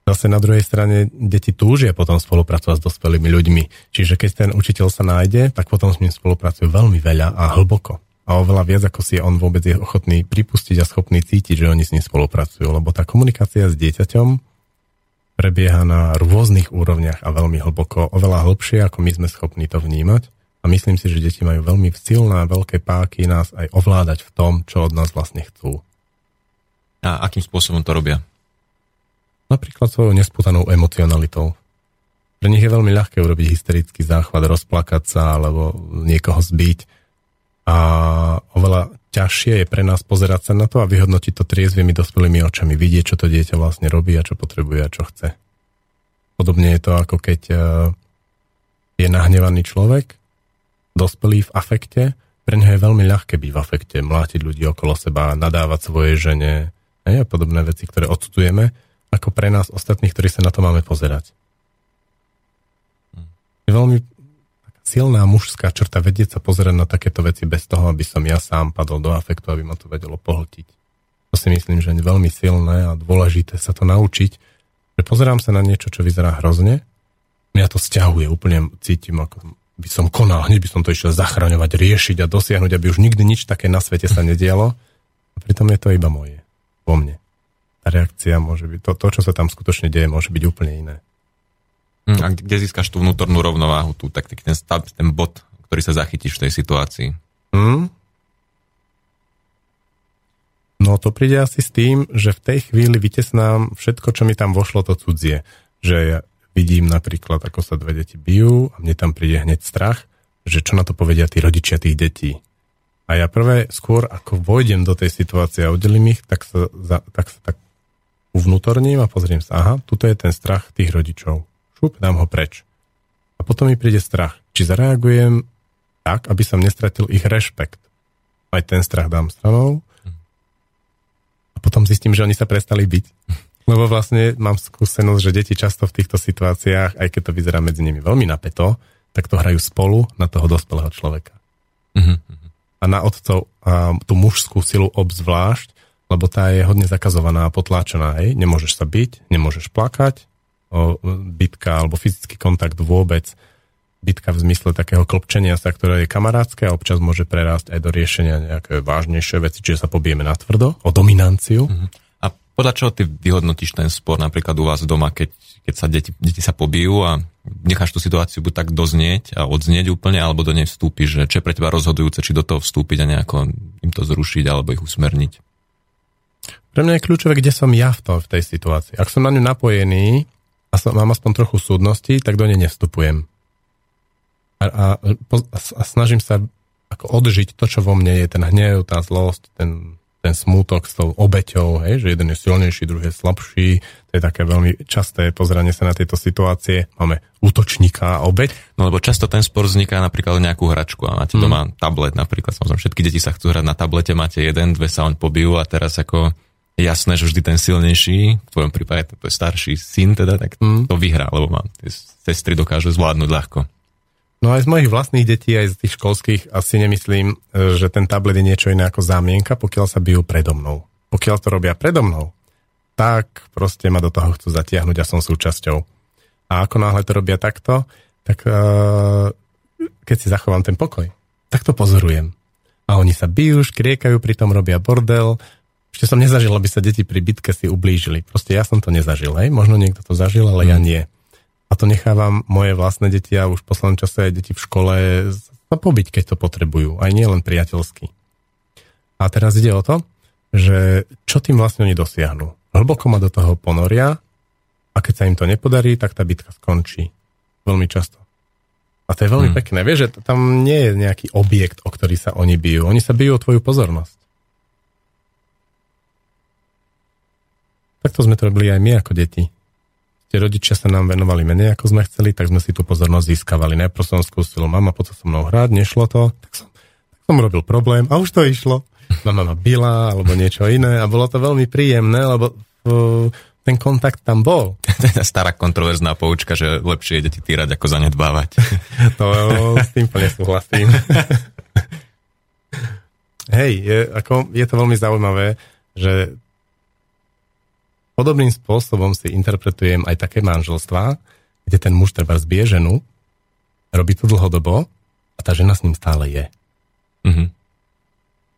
zase na druhej strane deti túžia potom spolupracovať s dospelými ľuďmi. Čiže keď ten učiteľ sa nájde, tak potom s ním spolupracujú veľmi veľa a hlboko a oveľa viac, ako si on vôbec je ochotný pripustiť a schopný cítiť, že oni s ním spolupracujú. Lebo tá komunikácia s dieťaťom prebieha na rôznych úrovniach a veľmi hlboko, oveľa hlbšie, ako my sme schopní to vnímať. A myslím si, že deti majú veľmi silné a veľké páky nás aj ovládať v tom, čo od nás vlastne chcú. A akým spôsobom to robia? Napríklad svojou nesputanou emocionalitou. Pre nich je veľmi ľahké urobiť hysterický záchvat, rozplakať sa alebo niekoho zbiť a oveľa ťažšie je pre nás pozerať sa na to a vyhodnotiť to triezvými dospelými očami, vidieť, čo to dieťa vlastne robí a čo potrebuje a čo chce. Podobne je to ako keď e, je nahnevaný človek, dospelý v afekte, pre neho je veľmi ľahké byť v afekte, mlátiť ľudí okolo seba, nadávať svojej žene a podobné veci, ktoré odsudujeme, ako pre nás ostatných, ktorí sa na to máme pozerať. Je veľmi silná mužská črta vedieť sa pozerať na takéto veci bez toho, aby som ja sám padol do afektu, aby ma to vedelo pohltiť. To si myslím, že je veľmi silné a dôležité sa to naučiť, že pozerám sa na niečo, čo vyzerá hrozne, mňa to stiahuje, úplne cítim, ako by som konal, hneď by som to išiel zachraňovať, riešiť a dosiahnuť, aby už nikdy nič také na svete sa nedialo. A pritom je to iba moje, vo mne. Tá reakcia môže byť, to, to čo sa tam skutočne deje, môže byť úplne iné. Hm, a kde získaš tú vnútornú rovnováhu, tú, tak ten, ten bod, ktorý sa zachytíš v tej situácii? Hmm? No to príde asi s tým, že v tej chvíli vytesnám všetko, čo mi tam vošlo to cudzie. Že ja vidím napríklad, ako sa dve deti bijú a mne tam príde hneď strach, že čo na to povedia tí rodičia tých detí. A ja prvé, skôr ako vojdem do tej situácie a oddelím ich, tak sa, za, tak sa tak uvnútorním a pozriem sa, aha, tuto je ten strach tých rodičov šup, dám ho preč. A potom mi príde strach. Či zareagujem tak, aby som nestratil ich rešpekt. Aj ten strach dám stranou. A potom zistím, že oni sa prestali byť. [LAUGHS] Lebo vlastne mám skúsenosť, že deti často v týchto situáciách, aj keď to vyzerá medzi nimi veľmi napeto, tak to hrajú spolu na toho dospelého človeka. Uh-huh. A na otcov a tú mužskú silu obzvlášť, lebo tá je hodne zakazovaná a potláčená. Hej? Nemôžeš sa byť, nemôžeš plakať, bitka alebo fyzický kontakt vôbec. Bitka v zmysle takého klopčenia sa, ktoré je kamarátske a občas môže prerásť aj do riešenia nejaké vážnejšie veci, čiže sa pobijeme na tvrdo, o dominanciu. Uh-huh. Podľa čoho ty vyhodnotíš ten spor napríklad u vás doma, keď, keď sa deti, deti sa pobijú a necháš tú situáciu buď tak doznieť a odznieť úplne, alebo do nej vstúpiš, že čo je pre teba rozhodujúce, či do toho vstúpiť a nejako im to zrušiť alebo ich usmerniť? Pre mňa je kľúčové, kde som ja v, to, v tej situácii. Ak som na ňu napojený, a som, mám aspoň trochu súdnosti, tak do nej nevstupujem. A, a, a snažím sa ako odžiť to, čo vo mne je, ten hnev, tá zlosť, ten, ten smútok s tou obeťou, hej, že jeden je silnejší, druhý je slabší. To je také veľmi časté pozeranie sa na tieto situácie. Máme útočníka a obeť. No lebo často ten spor vzniká napríklad nejakú hračku a máte mm. doma tablet napríklad. Samozrejme, všetky deti sa chcú hrať na tablete, máte jeden, dve sa on pobijú a teraz ako jasné, že vždy ten silnejší, v tvojom prípade to je starší syn teda, tak mm. to vyhrá, lebo má tie sestry dokáže zvládnuť ľahko. No aj z mojich vlastných detí, aj z tých školských asi nemyslím, e, že ten tablet je niečo iné ako zámienka, pokiaľ sa bijú predo mnou. Pokiaľ to robia predo mnou, tak proste ma do toho chcú zatiahnuť a som súčasťou. A ako náhle to robia takto, tak uh, keď si zachovám ten pokoj, tak to pozorujem. A oni sa bijú, škriekajú, pritom robia bordel. Ešte som nezažil, aby sa deti pri bitke si ublížili. Proste ja som to nezažil, hej? Možno niekto to zažil, ale mm. ja nie. A to nechávam moje vlastné deti a už v poslednom čase aj deti v škole sa pobiť, keď to potrebujú. Aj nie len priateľsky. A teraz ide o to, že čo tým vlastne oni dosiahnu. Hlboko ma do toho ponoria a keď sa im to nepodarí, tak tá bitka skončí. Veľmi často. A to je veľmi hmm. pekné. Vieš, že tam nie je nejaký objekt, o ktorý sa oni bijú. Oni sa bijú o tvoju pozornosť. Takto sme to robili aj my ako deti tie rodičia sa nám venovali menej, ako sme chceli, tak sme si tú pozornosť získavali. Najprv som skúsil, mama, poď so mnou hrať, nešlo to, tak som, tak som robil problém a už to išlo. Mama ma byla, alebo niečo iné a bolo to veľmi príjemné, lebo uh, ten kontakt tam bol. [LAUGHS] Stará kontroverzná poučka, že lepšie je deti týrať, ako zanedbávať. [LAUGHS] to s tým plne súhlasím. [LAUGHS] Hej, je, ako, je to veľmi zaujímavé, že Podobným spôsobom si interpretujem aj také manželstvá, kde ten muž treba zbije ženu, robí to dlhodobo a tá žena s ním stále je. Mm-hmm.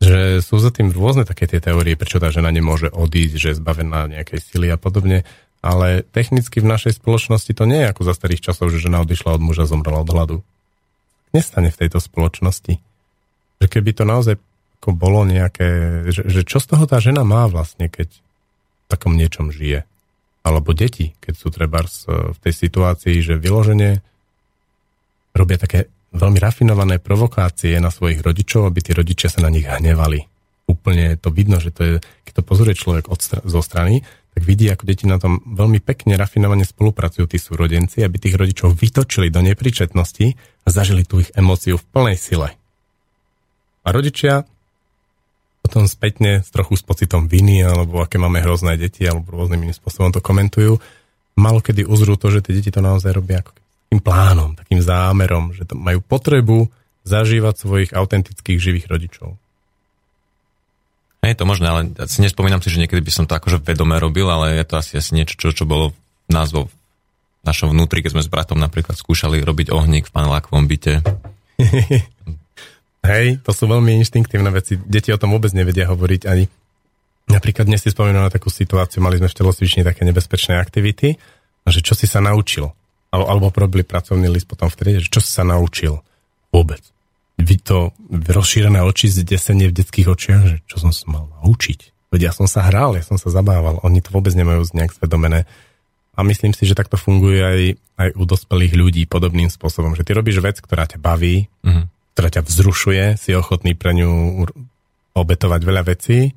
Že sú za tým rôzne také tie teórie, prečo tá žena nemôže odísť, že je zbavená nejakej sily a podobne, ale technicky v našej spoločnosti to nie je ako za starých časov, že žena odišla od muža a zomrela od hladu. Nestane v tejto spoločnosti. Že keby to naozaj ako bolo nejaké, že, že čo z toho tá žena má vlastne, keď takom niečom žije. Alebo deti, keď sú treba v tej situácii, že vyloženie robia také veľmi rafinované provokácie na svojich rodičov, aby tí rodičia sa na nich hnevali. Úplne to vidno, že to je, keď to pozrie človek od, zo strany, tak vidí, ako deti na tom veľmi pekne, rafinovane spolupracujú tí súrodenci, aby tých rodičov vytočili do nepríčetnosti a zažili tú ich emóciu v plnej sile. A rodičia potom spätne s trochu s pocitom viny, alebo aké máme hrozné deti, alebo rôznym iným spôsobom to komentujú, malo kedy uzrú to, že tie deti to naozaj robia ako takým plánom, takým zámerom, že to majú potrebu zažívať svojich autentických živých rodičov. Je to možné, ale si nespomínam si, že niekedy by som to akože vedome robil, ale je to asi, asi niečo, čo, čo bolo názvou našom vnútri, keď sme s bratom napríklad skúšali robiť ohník v panelákovom byte. [LAUGHS] Hej, to sú veľmi inštinktívne veci. Deti o tom vôbec nevedia hovoriť ani. Napríklad dnes si spomínam na takú situáciu, mali sme v telocvični také nebezpečné aktivity, že čo si sa naučil. Alebo, alebo probili pracovný list potom v triede, že čo si sa naučil. Vôbec. Vy to rozšírené oči, zdesenie v detských očiach, že čo som sa mal naučiť. Veď ja som sa hral, ja som sa zabával. Oni to vôbec nemajú nejak svedomené. A myslím si, že takto funguje aj, aj u dospelých ľudí podobným spôsobom, že ty robíš vec, ktorá ťa baví, mm-hmm ktorá ťa vzrušuje, si ochotný pre ňu obetovať veľa vecí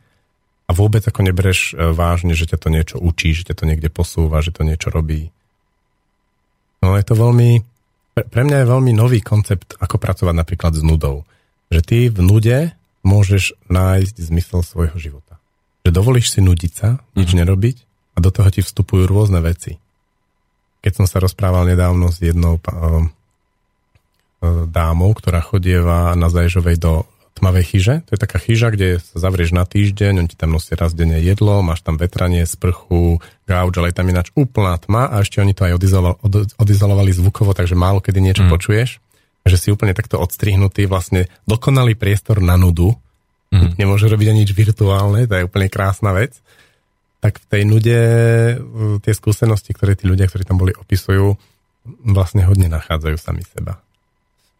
a vôbec ako nebereš e, vážne, že ťa to niečo učí, že ťa to niekde posúva, že to niečo robí. No je to veľmi, pre mňa je veľmi nový koncept, ako pracovať napríklad s nudou. Že ty v nude môžeš nájsť zmysel svojho života. Že dovolíš si nudiť sa, nič mm-hmm. nerobiť a do toho ti vstupujú rôzne veci. Keď som sa rozprával nedávno s jednou dámou, ktorá chodieva na Zajžovej do tmavej chyže. To je taká chyža, kde sa zavrieš na týždeň, on ti tam nosí raz denne jedlo, máš tam vetranie, sprchu, gauč, ale je tam ináč úplná tma a ešte oni to aj odizolo, od, odizolovali zvukovo, takže málo kedy niečo mm. počuješ. Že si úplne takto odstrihnutý, vlastne dokonalý priestor na nudu. Mm. Nemôže robiť ani nič virtuálne, to je úplne krásna vec. Tak v tej nude tie skúsenosti, ktoré tí ľudia, ktorí tam boli, opisujú, vlastne hodne nachádzajú sami seba.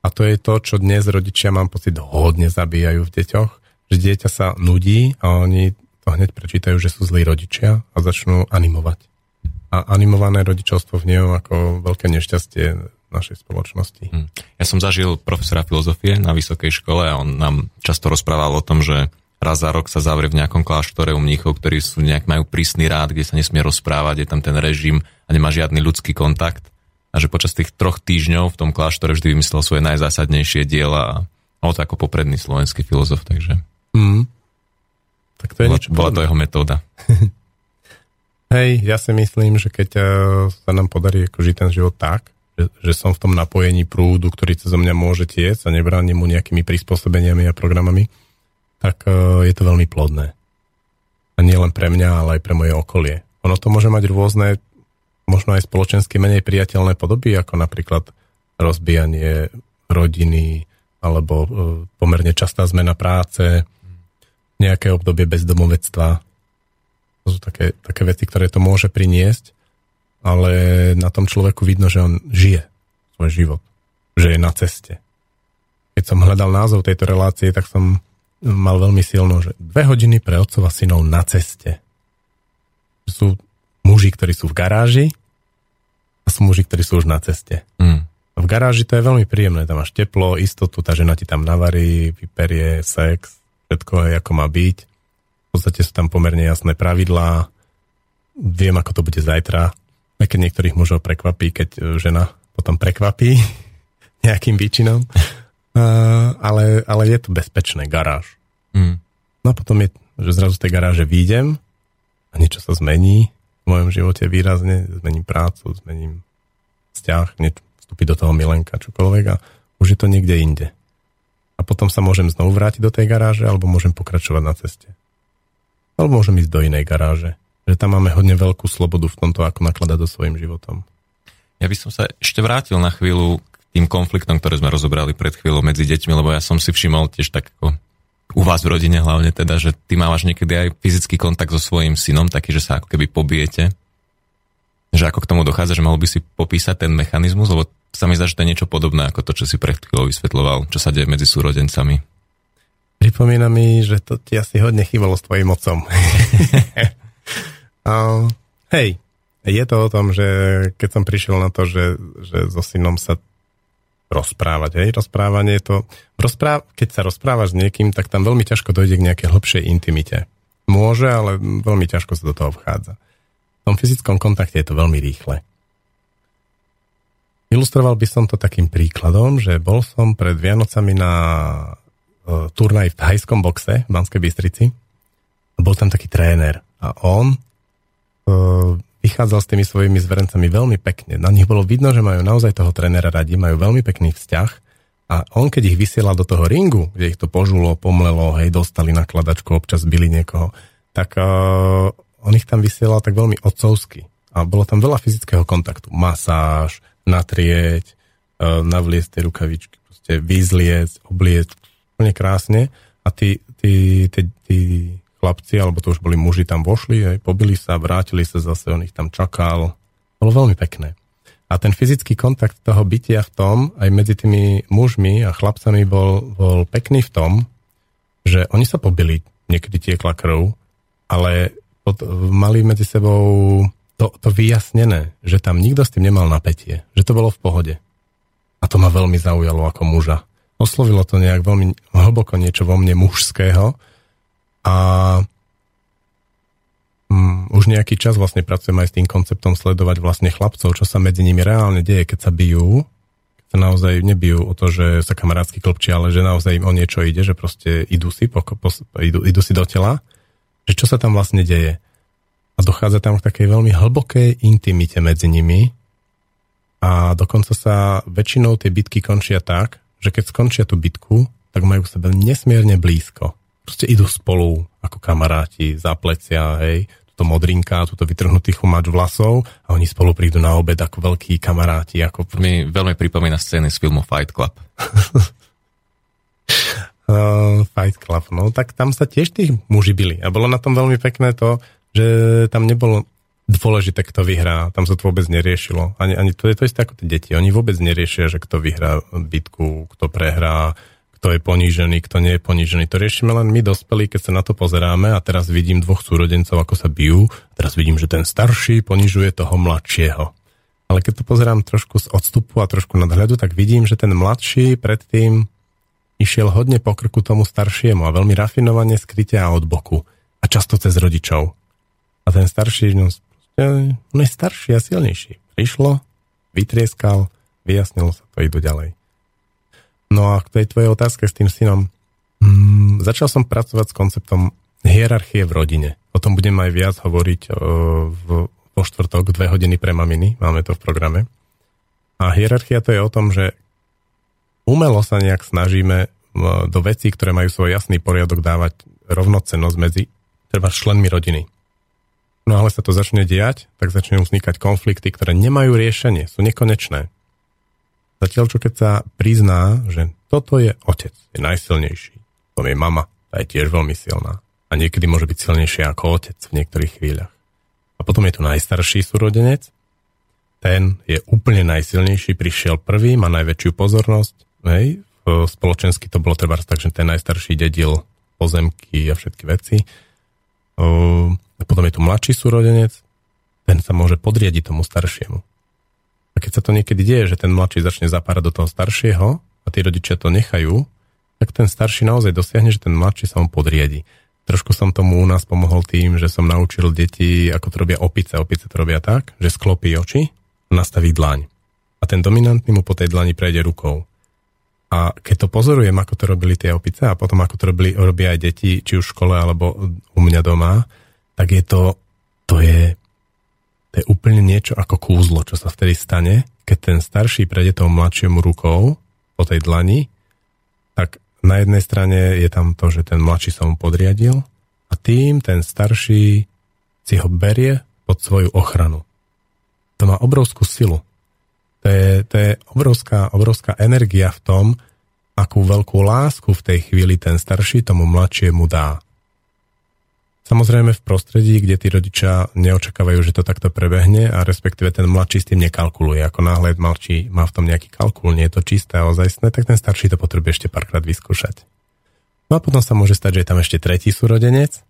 A to je to, čo dnes rodičia, mám pocit, hodne zabíjajú v deťoch, že dieťa sa nudí a oni to hneď prečítajú, že sú zlí rodičia a začnú animovať. A animované rodičovstvo vnímam ako veľké nešťastie našej spoločnosti. Hm. Ja som zažil profesora filozofie na vysokej škole a on nám často rozprával o tom, že raz za rok sa zavrie v nejakom kláštore u mníchov, ktorí sú nejak majú prísny rád, kde sa nesmie rozprávať, je tam ten režim a nemá žiadny ľudský kontakt a že počas tých troch týždňov v tom kláštore vždy vymyslel svoje najzásadnejšie diela a on to ako popredný slovenský filozof, takže mm. tak to je bola, bola to jeho metóda. [LAUGHS] Hej, ja si myslím, že keď eh, sa nám podarí ako žiť ten život tak, že, že som v tom napojení prúdu, ktorý cez mňa môže tiecť a nebránim mu nejakými prispôsobeniami a programami, tak uh, je to veľmi plodné. A nie len pre mňa, ale aj pre moje okolie. Ono to môže mať rôzne, možno aj spoločensky menej priateľné podoby, ako napríklad rozbijanie rodiny, alebo uh, pomerne častá zmena práce, nejaké obdobie bezdomovectva. To sú také, také veci, ktoré to môže priniesť, ale na tom človeku vidno, že on žije svoj život, že je na ceste. Keď som hľadal názov tejto relácie, tak som mal veľmi silno, že dve hodiny pre otcova synov na ceste. Sú muži, ktorí sú v garáži a sú muži, ktorí sú už na ceste. Mm. V garáži to je veľmi príjemné, tam máš teplo, istotu, tá žena ti tam navarí, vyperie, sex, všetko je ako má byť. V podstate sú tam pomerne jasné pravidlá. Viem, ako to bude zajtra. Aj keď niektorých mužov prekvapí, keď e, žena potom prekvapí [LAUGHS] nejakým výčinom. Uh, ale, ale je to bezpečné, garáž. Mm. No a potom je, že zrazu z tej garáže výjdem a niečo sa zmení mojom živote výrazne, zmením prácu, zmením vzťah, vstúpi do toho milenka, čokoľvek a už je to niekde inde a potom sa môžem znovu vrátiť do tej garáže alebo môžem pokračovať na ceste. Alebo môžem ísť do inej garáže. Že tam máme hodne veľkú slobodu v tomto, ako nakladať so svojím životom. Ja by som sa ešte vrátil na chvíľu k tým konfliktom, ktoré sme rozobrali pred chvíľou medzi deťmi, lebo ja som si všimol tiež tak ako u vás v rodine hlavne teda, že ty mávaš niekedy aj fyzický kontakt so svojím synom, taký, že sa ako keby pobijete. Že ako k tomu dochádza, že mohol by si popísať ten mechanizmus, lebo sa mi zdá, že to je niečo podobné ako to, čo si pred chvíľou vysvetloval, čo sa deje medzi súrodencami. Pripomína mi, že to ti asi hodne chýbalo s tvojim uh, [LAUGHS] hej, je to o tom, že keď som prišiel na to, že, že so synom sa rozprávať, hej, rozprávanie to, rozpráv, keď sa rozprávaš s niekým, tak tam veľmi ťažko dojde k nejakej hlbšej intimite. Môže, ale veľmi ťažko sa do toho vchádza. V tom fyzickom kontakte je to veľmi rýchle. Ilustroval by som to takým príkladom, že bol som pred Vianocami na uh, turnaj v thajskom boxe v Banskej Bystrici. Bol tam taký tréner a on uh, vychádzal s tými svojimi zverencami veľmi pekne. Na nich bolo vidno, že majú naozaj toho trénera radi, majú veľmi pekný vzťah a on, keď ich vysielal do toho ringu, kde ich to požulo, pomlelo, hej, dostali nakladačku, občas byli niekoho, tak uh, on ich tam vysielal tak veľmi otcovsky. A bolo tam veľa fyzického kontaktu. Masáž, natrieť, e, navliesť tie rukavičky, proste vyzliecť, obliecť, úplne krásne a tí, tí, tí, tí chlapci, alebo to už boli muži, tam vošli, aj pobili sa, vrátili sa zase, on ich tam čakal. Bolo veľmi pekné. A ten fyzický kontakt toho bytia v tom, aj medzi tými mužmi a chlapcami bol, bol pekný v tom, že oni sa pobili, niekedy tiekla krv, ale pod, mali medzi sebou to, to vyjasnené, že tam nikto s tým nemal napätie, že to bolo v pohode. A to ma veľmi zaujalo ako muža. Oslovilo to nejak veľmi hlboko niečo vo mne mužského a um, už nejaký čas vlastne pracujem aj s tým konceptom sledovať vlastne chlapcov, čo sa medzi nimi reálne deje, keď sa bijú, keď sa naozaj nebijú o to, že sa kamarátsky klopčia, ale že naozaj im o niečo ide, že proste idú si, po, po, idú, idú si do tela, že čo sa tam vlastne deje? A dochádza tam k takej veľmi hlbokej intimite medzi nimi. A dokonca sa väčšinou tie bitky končia tak, že keď skončia tú bitku, tak majú k sebe nesmierne blízko. Proste idú spolu ako kamaráti, za plecia, hej, toto modrinka, túto vytrhnutý chumač vlasov a oni spolu prídu na obed ako veľkí kamaráti. Ako... Mi veľmi pripomína scény z filmu Fight Club. uh, [LAUGHS] Fight Club, no tak tam sa tiež tých muži byli a bolo na tom veľmi pekné to, že tam nebolo dôležité, kto vyhrá. Tam sa to vôbec neriešilo. Ani, ani to je to isté ako tie deti. Oni vôbec neriešia, že kto vyhrá bitku, kto prehrá, kto je ponížený, kto nie je ponížený. To riešime len my dospelí, keď sa na to pozeráme a teraz vidím dvoch súrodencov, ako sa bijú. Teraz vidím, že ten starší ponižuje toho mladšieho. Ale keď to pozerám trošku z odstupu a trošku nadhľadu, tak vidím, že ten mladší predtým išiel hodne po krku tomu staršiemu a veľmi rafinovane skryte a od boku. A často cez rodičov. A ten starší, no, on je starší a silnejší. Prišlo, vytrieskal, vyjasnilo sa to, idú ďalej. No a k tej tvojej otázke s tým synom. Mm, začal som pracovať s konceptom hierarchie v rodine. O tom budem aj viac hovoriť v, vo štvrtok, dve hodiny pre maminy. Máme to v programe. A hierarchia to je o tom, že umelo sa nejak snažíme do vecí, ktoré majú svoj jasný poriadok, dávať rovnocennosť medzi treba členmi rodiny. No ale sa to začne diať, tak začnú vznikať konflikty, ktoré nemajú riešenie, sú nekonečné. Zatiaľ, čo keď sa prizná, že toto je otec, je najsilnejší, to je mama, tá je tiež veľmi silná. A niekedy môže byť silnejšia ako otec v niektorých chvíľach. A potom je tu najstarší súrodenec, ten je úplne najsilnejší, prišiel prvý, má najväčšiu pozornosť, hej, spoločensky to bolo treba tak, že ten najstarší dedil pozemky a všetky veci. A potom je tu mladší súrodenec, ten sa môže podriadiť tomu staršiemu. A keď sa to niekedy deje, že ten mladší začne zapárať do toho staršieho a tí rodičia to nechajú, tak ten starší naozaj dosiahne, že ten mladší sa mu podriadi. Trošku som tomu u nás pomohol tým, že som naučil deti, ako to robia opice. Opice to robia tak, že sklopí oči, nastaví dlaň. A ten dominantný mu po tej dlani prejde rukou. A keď to pozorujem, ako to robili tie opice a potom ako to robili, robia aj deti, či už v škole alebo u mňa doma, tak je to, to je, je úplne niečo ako kúzlo, čo sa vtedy stane, keď ten starší prejde tou mladšiemu rukou po tej dlani, tak na jednej strane je tam to, že ten mladší sa mu podriadil a tým ten starší si ho berie pod svoju ochranu. To má obrovskú silu. To je, to je obrovská, obrovská energia v tom, akú veľkú lásku v tej chvíli ten starší tomu mladšiemu dá. Samozrejme v prostredí, kde tí rodičia neočakávajú, že to takto prebehne a respektíve ten mladší s tým nekalkuluje. Ako náhle mladší má v tom nejaký kalkul, nie je to čisté a ozajstné, tak ten starší to potrebuje ešte párkrát vyskúšať. No a potom sa môže stať, že je tam ešte tretí súrodenec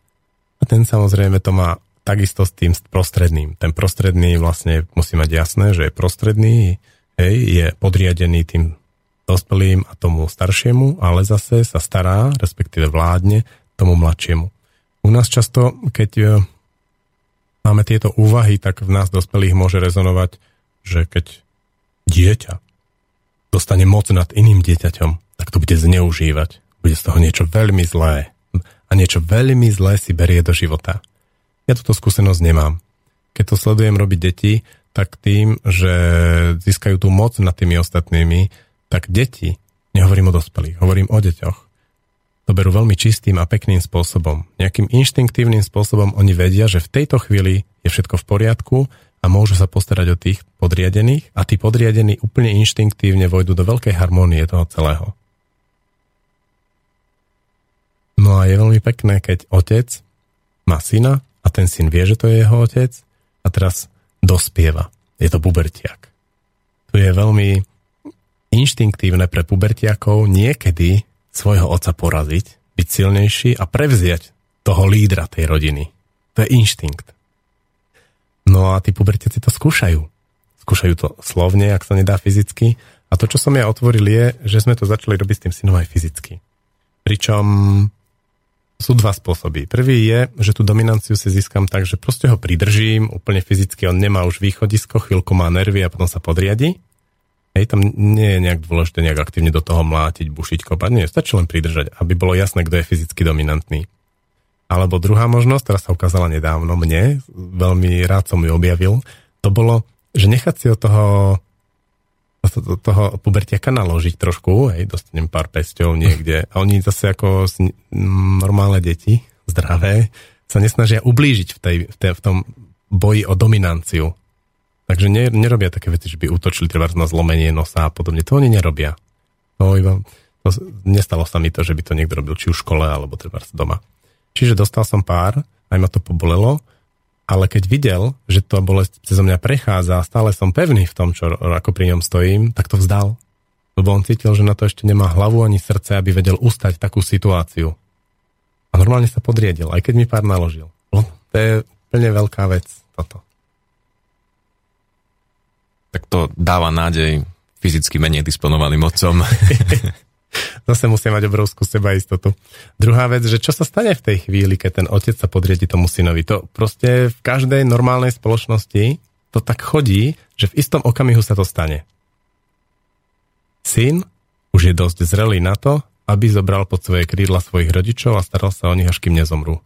a ten samozrejme to má takisto s tým prostredným. Ten prostredný vlastne musí mať jasné, že je prostredný, hej, je podriadený tým dospelým a tomu staršiemu, ale zase sa stará, respektíve vládne tomu mladšiemu. U nás často, keď e, máme tieto úvahy, tak v nás dospelých môže rezonovať, že keď dieťa dostane moc nad iným dieťaťom, tak to bude zneužívať. Bude z toho niečo veľmi zlé. A niečo veľmi zlé si berie do života. Ja túto skúsenosť nemám. Keď to sledujem robiť deti, tak tým, že získajú tú moc nad tými ostatnými, tak deti, nehovorím o dospelých, hovorím o deťoch, to berú veľmi čistým a pekným spôsobom. Nejakým inštinktívnym spôsobom oni vedia, že v tejto chvíli je všetko v poriadku a môžu sa postarať o tých podriadených a tí podriadení úplne inštinktívne vojdu do veľkej harmónie toho celého. No a je veľmi pekné, keď otec má syna a ten syn vie, že to je jeho otec a teraz dospieva. Je to pubertiak. To je veľmi inštinktívne pre pubertiakov niekedy svojho otca poraziť, byť silnejší a prevziať toho lídra tej rodiny. To je inštinkt. No a tí pubertiaci to skúšajú. Skúšajú to slovne, ak sa nedá fyzicky. A to, čo som ja otvoril, je, že sme to začali robiť s tým synom aj fyzicky. Pričom sú dva spôsoby. Prvý je, že tú dominanciu si získam tak, že proste ho pridržím, úplne fyzicky on nemá už východisko, chvíľku má nervy a potom sa podriadi. Hej, tam nie je nejak dôležité nejak aktívne do toho mlátiť, bušiť, kopať. Nie, stačí len pridržať, aby bolo jasné, kto je fyzicky dominantný. Alebo druhá možnosť, ktorá sa ukázala nedávno mne, veľmi rád som ju objavil, to bolo, že nechať si od toho toho, toho pubertiaka naložiť trošku, hej, dostanem pár pestov niekde a oni zase ako normálne deti, zdravé, sa nesnažia ublížiť v, tej, v, tej, v tom boji o dominanciu. Takže ne, nerobia také veci, že by útočili treba na zlomenie nosa a podobne. To oni nerobia. To iba, to, nestalo sa mi to, že by to niekto robil či v škole, alebo treba doma. Čiže dostal som pár, aj ma to pobolelo, ale keď videl, že to bolesť cez mňa prechádza a stále som pevný v tom, čo ako pri ňom stojím, tak to vzdal. Lebo on cítil, že na to ešte nemá hlavu ani srdce, aby vedel ustať takú situáciu. A normálne sa podriedil, aj keď mi pár naložil. To je úplne veľká vec, toto. Tak to dáva nádej fyzicky menej disponovaným otcom. [LAUGHS] Zase musia mať obrovskú sebaistotu. Druhá vec, že čo sa stane v tej chvíli, keď ten otec sa podriedi tomu synovi. To proste v každej normálnej spoločnosti to tak chodí, že v istom okamihu sa to stane. Syn už je dosť zrelý na to, aby zobral pod svoje krídla svojich rodičov a staral sa o nich, až kým nezomrú.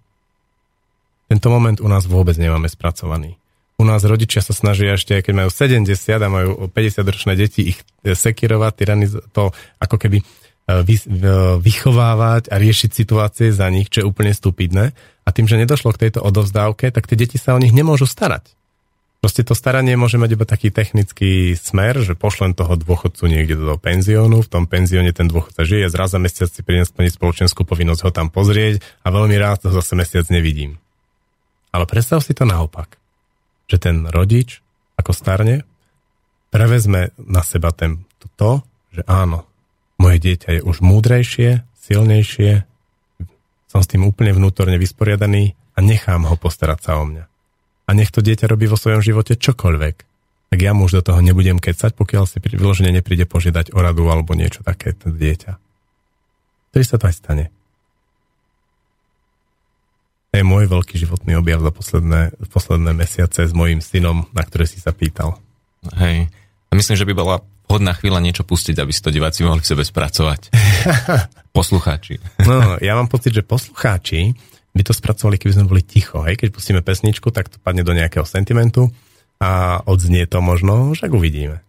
Tento moment u nás vôbec nemáme spracovaný. U nás rodičia sa snažia ešte, keď majú 70 a majú 50 ročné deti, ich e, sekirovať, tyraniz- to ako keby e, vy, vychovávať a riešiť situácie za nich, čo je úplne stupidné. A tým, že nedošlo k tejto odovzdávke, tak tie deti sa o nich nemôžu starať. Proste to staranie môže mať iba taký technický smer, že pošlem toho dôchodcu niekde do penziónu, v tom penzióne ten dôchodca žije, zraz za mesiac si prídem splniť spoločenskú povinnosť ho tam pozrieť a veľmi rád to zase mesiac nevidím. Ale predstav si to naopak, že ten rodič, ako starne, prevezme na seba ten, to, to, že áno, moje dieťa je už múdrejšie, silnejšie, som s tým úplne vnútorne vysporiadaný a nechám ho postarať sa o mňa a nech to dieťa robí vo svojom živote čokoľvek, tak ja mu už do toho nebudem kecať, pokiaľ si vyložene nepríde požiadať o radu alebo niečo také to dieťa. Ktorý sa to aj stane. To je môj veľký životný objav za posledné, posledné mesiace s mojim synom, na ktoré si sa pýtal. Hej. A myslím, že by bola vhodná chvíľa niečo pustiť, aby si to diváci mohli v sebe spracovať. [LAUGHS] poslucháči. no, ja mám pocit, že poslucháči by to spracovali, keby sme boli ticho. Hej? Keď pustíme pesničku, tak to padne do nejakého sentimentu a odznie to možno, však uvidíme.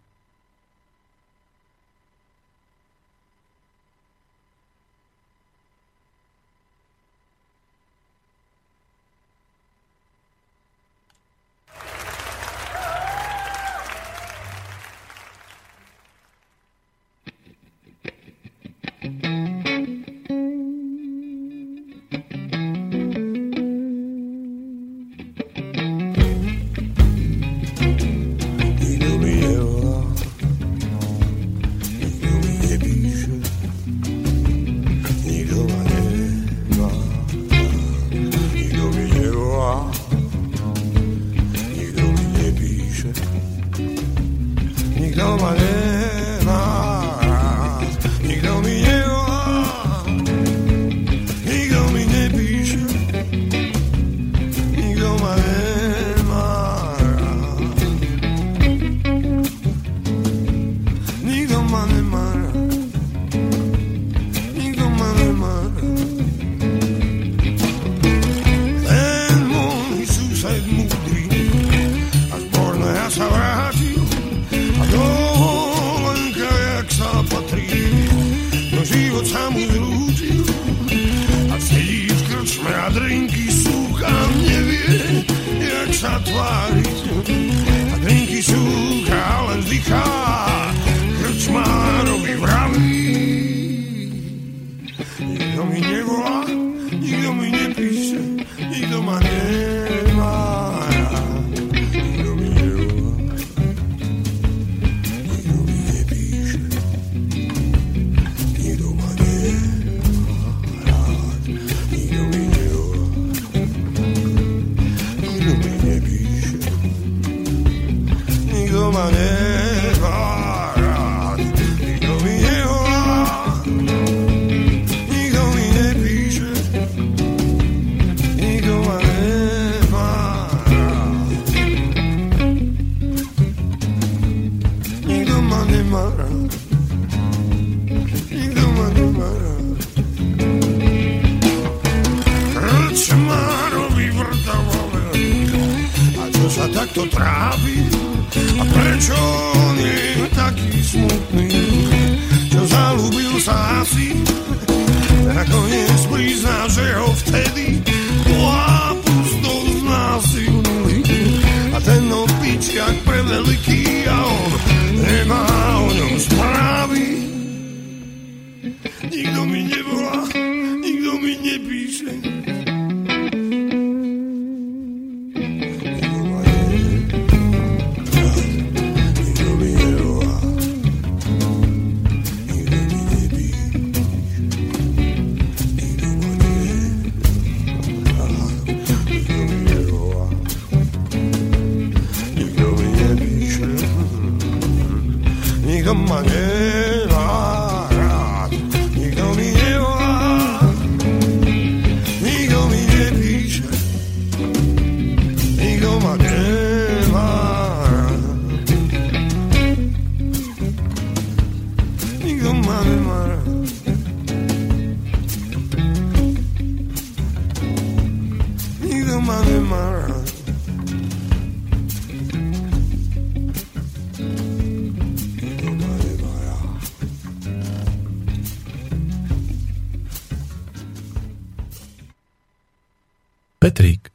Petrík,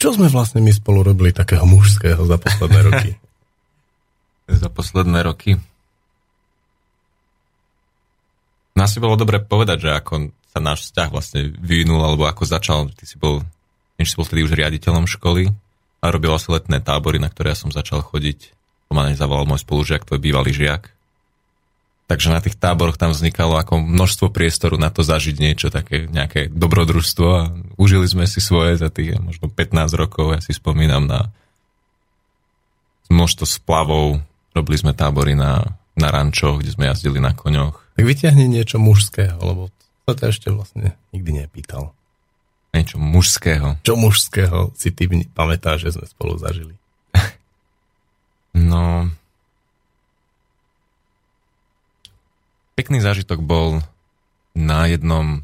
čo sme vlastne my spolu robili takého mužského za posledné roky? [LAUGHS] za posledné roky? No asi bolo dobre povedať, že ako sa náš vzťah vlastne vyvinul, alebo ako začal, ty si bol, než si bol vtedy už riaditeľom školy a robil asi letné tábory, na ktoré ja som začal chodiť. To ma zavolal môj spolužiak, tvoj bývalý žiak. Takže na tých táboroch tam vznikalo ako množstvo priestoru na to zažiť niečo, také nejaké dobrodružstvo a užili sme si svoje za tých možno 15 rokov. Ja si spomínam na množstvo splavov, robili sme tábory na, na rančoch, kde sme jazdili na koňoch. Tak vyťahni niečo mužského, lebo to ťa ešte vlastne nikdy nepýtal. Niečo mužského. Čo mužského si ty pamätáš, že sme spolu zažili? [LAUGHS] no, Pekný zážitok bol na jednom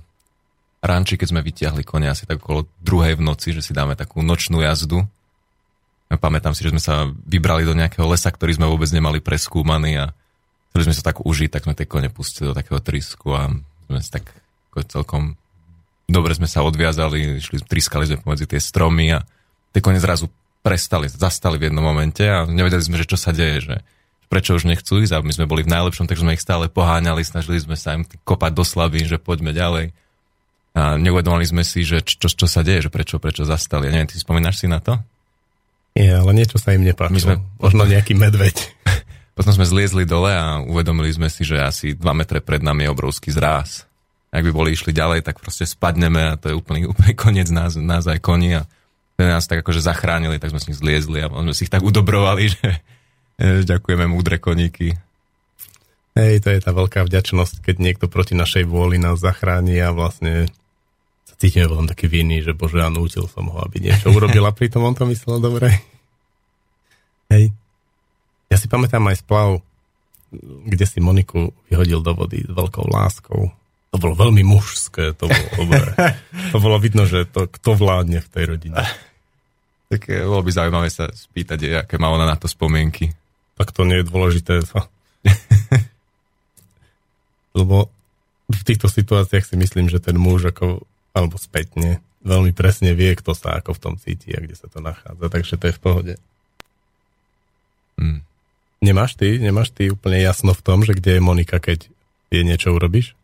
ranči, keď sme vytiahli konia asi tak okolo druhej v noci, že si dáme takú nočnú jazdu. Pamätám si, že sme sa vybrali do nejakého lesa, ktorý sme vôbec nemali preskúmaný a chceli sme sa tak užiť, tak sme tie kone pustili do takého trysku a sme si tak celkom dobre sme sa odviazali, išli, triskali sme pomedzi tie stromy a tie kone zrazu prestali, zastali v jednom momente a nevedeli sme, že čo sa deje, že prečo už nechcú ísť a my sme boli v najlepšom, takže sme ich stále poháňali, snažili sme sa im kopať do slabín, že poďme ďalej. A neuvedomali sme si, že čo, čo sa deje, že prečo, prečo zastali. Ja neviem, ty spomínaš si na to? Nie, ale niečo sa im nepáčilo. My sme, Možno nejaký medveď. [LAUGHS] Potom sme zliezli dole a uvedomili sme si, že asi 2 metre pred nami je obrovský zráz. Ak by boli išli ďalej, tak proste spadneme a to je úplný, [LAUGHS] úplný koniec nás, nás aj koni a nás tak akože zachránili, tak sme si zliezli a sme si ich tak udobrovali, [LAUGHS] že Ďakujeme múdre koníky. Hej, to je tá veľká vďačnosť, keď niekto proti našej vôli nás zachráni a vlastne sa cítime potom taký vinný, že bože, ja nútil som ho, aby niečo urobil a pritom on to myslel dobre. Hej. Ja si pamätám aj splav, kde si Moniku vyhodil do vody s veľkou láskou. To bolo veľmi mužské, to bolo dobré. [LAUGHS] to bolo vidno, že to, kto vládne v tej rodine. Tak eh, bolo by zaujímavé sa spýtať, aké má ona na to spomienky tak to nie je dôležité. [LAUGHS] Lebo v týchto situáciách si myslím, že ten muž ako, alebo spätne, veľmi presne vie, kto sa ako v tom cíti a kde sa to nachádza, takže to je v pohode. Hmm. Nemáš ty, nemáš ty úplne jasno v tom, že kde je Monika, keď je niečo urobíš?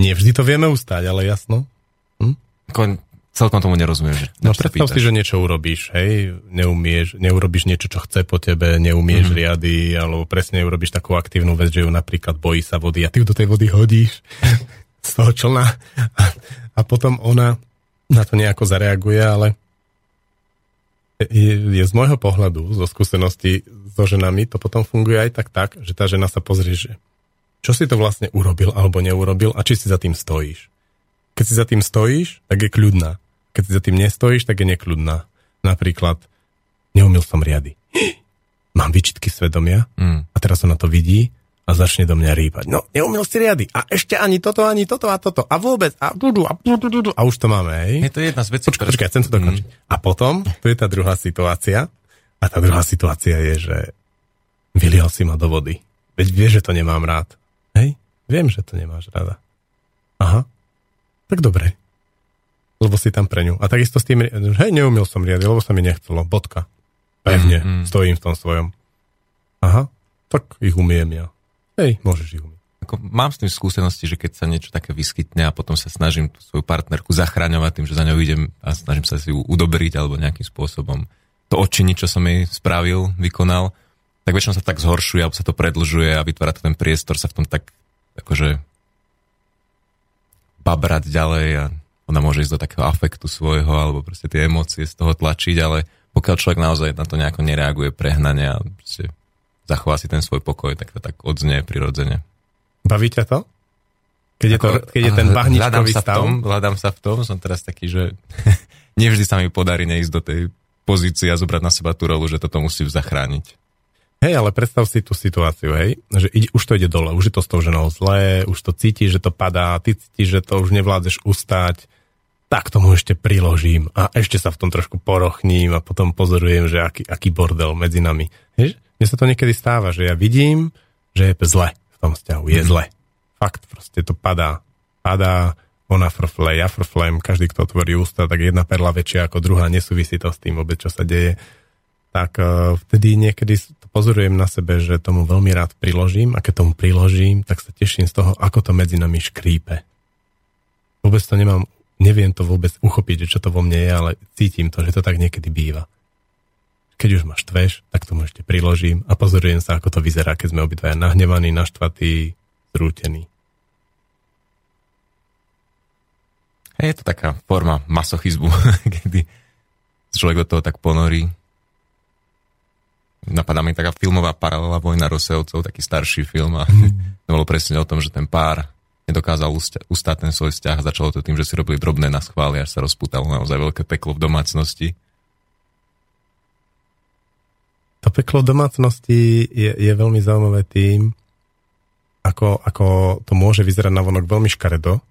Nie vždy to vieme ustáť, ale jasno. Hm? Celkom tomu nerozumiem. Že no predstav si, že niečo urobíš, hej, neumieš, neurobiš niečo, čo chce po tebe, neumieš mm-hmm. riady, alebo presne urobíš takú aktívnu vec, že ju napríklad bojí sa vody a ty ju do tej vody hodíš z toho člna a, a potom ona na to nejako zareaguje, ale je, je z môjho pohľadu, zo skúsenosti so ženami, to potom funguje aj tak tak, že tá žena sa pozrie, že čo si to vlastne urobil alebo neurobil a či si za tým stojíš. Keď si za tým stojíš, tak je kľudná keď si za tým nestojíš, tak je nekľudná. Napríklad, neumil som riady. [GASPS] Mám vyčitky svedomia mm. a teraz ona to vidí a začne do mňa rýpať. No, neumil si riady. A ešte ani toto, ani toto a toto. A vôbec. A, dudu, a, dudu, dudu, a už to máme, hej. Je to jedna z vecí. Počkaj, počkaj, chcem to dokončiť. Mm. A potom, tu je tá druhá situácia. A tá druhá situácia je, že vylial si ma do vody. Veď vieš, že to nemám rád. Hej? Viem, že to nemáš rada. Aha. Tak dobre lebo si tam pre ňu. A takisto s tým, hej, neumil som riady, lebo sa mi nechcelo. Bodka. Pevne. Mm, mm. Stojím v tom svojom. Aha, tak ich umiem ja. Hej, môžeš ich umieť. Ako, mám s tým skúsenosti, že keď sa niečo také vyskytne a potom sa snažím svoju partnerku zachraňovať tým, že za ňou idem a snažím sa si ju udobriť alebo nejakým spôsobom to odčiniť, čo som jej spravil, vykonal, tak väčšinou sa tak zhoršuje alebo sa to predlžuje a vytvára to ten priestor sa v tom tak akože babrať ďalej a ona môže ísť do takého afektu svojho alebo proste tie emócie z toho tlačiť, ale pokiaľ človek naozaj na to nejako nereaguje prehnane a proste zachová si ten svoj pokoj, tak to tak odznie prirodzene. Baví ťa to? Keď je, to, keď je ten bahničkový sa stav? V tom, hľadám sa v tom, som teraz taký, že [LAUGHS] nevždy sa mi podarí neísť do tej pozície a zobrať na seba tú rolu, že toto musím zachrániť. Hej, ale predstav si tú situáciu, hej, že ide, už to ide dole, už je to s tou ženou zlé, už to cítiš, že to padá, ty cítiš, že to už nevládzeš ustať, tak tomu ešte priložím a ešte sa v tom trošku porochním a potom pozorujem, že aký, aký bordel medzi nami. Hej, mne sa to niekedy stáva, že ja vidím, že je zle v tom vzťahu, je mm. zle. Fakt, proste to padá, padá ona for flame, ja for flame, každý, kto otvorí ústa, tak jedna perla väčšia ako druhá, nesúvisí to s tým vôbec, čo sa deje. Tak uh, vtedy niekedy pozorujem na sebe, že tomu veľmi rád priložím a keď tomu priložím, tak sa teším z toho, ako to medzi nami škrípe. Vôbec to nemám, neviem to vôbec uchopiť, čo to vo mne je, ale cítim to, že to tak niekedy býva. Keď už ma štveš, tak tomu ešte priložím a pozorujem sa, ako to vyzerá, keď sme obidvaja nahnevaní, naštvatí, zrútení. Je to taká forma masochizmu, [LAUGHS] kedy človek do toho tak ponorí. Napadá mi taká filmová paralela Vojna Roseovcov, taký starší film a mm. [LAUGHS] to bolo presne o tom, že ten pár nedokázal ustáť ten svoj vzťah a začalo to tým, že si robili drobné na schvály, až sa rozputalo naozaj veľké peklo v domácnosti. To peklo v domácnosti je, je veľmi zaujímavé tým, ako, ako to môže vyzerať na vonok veľmi škaredo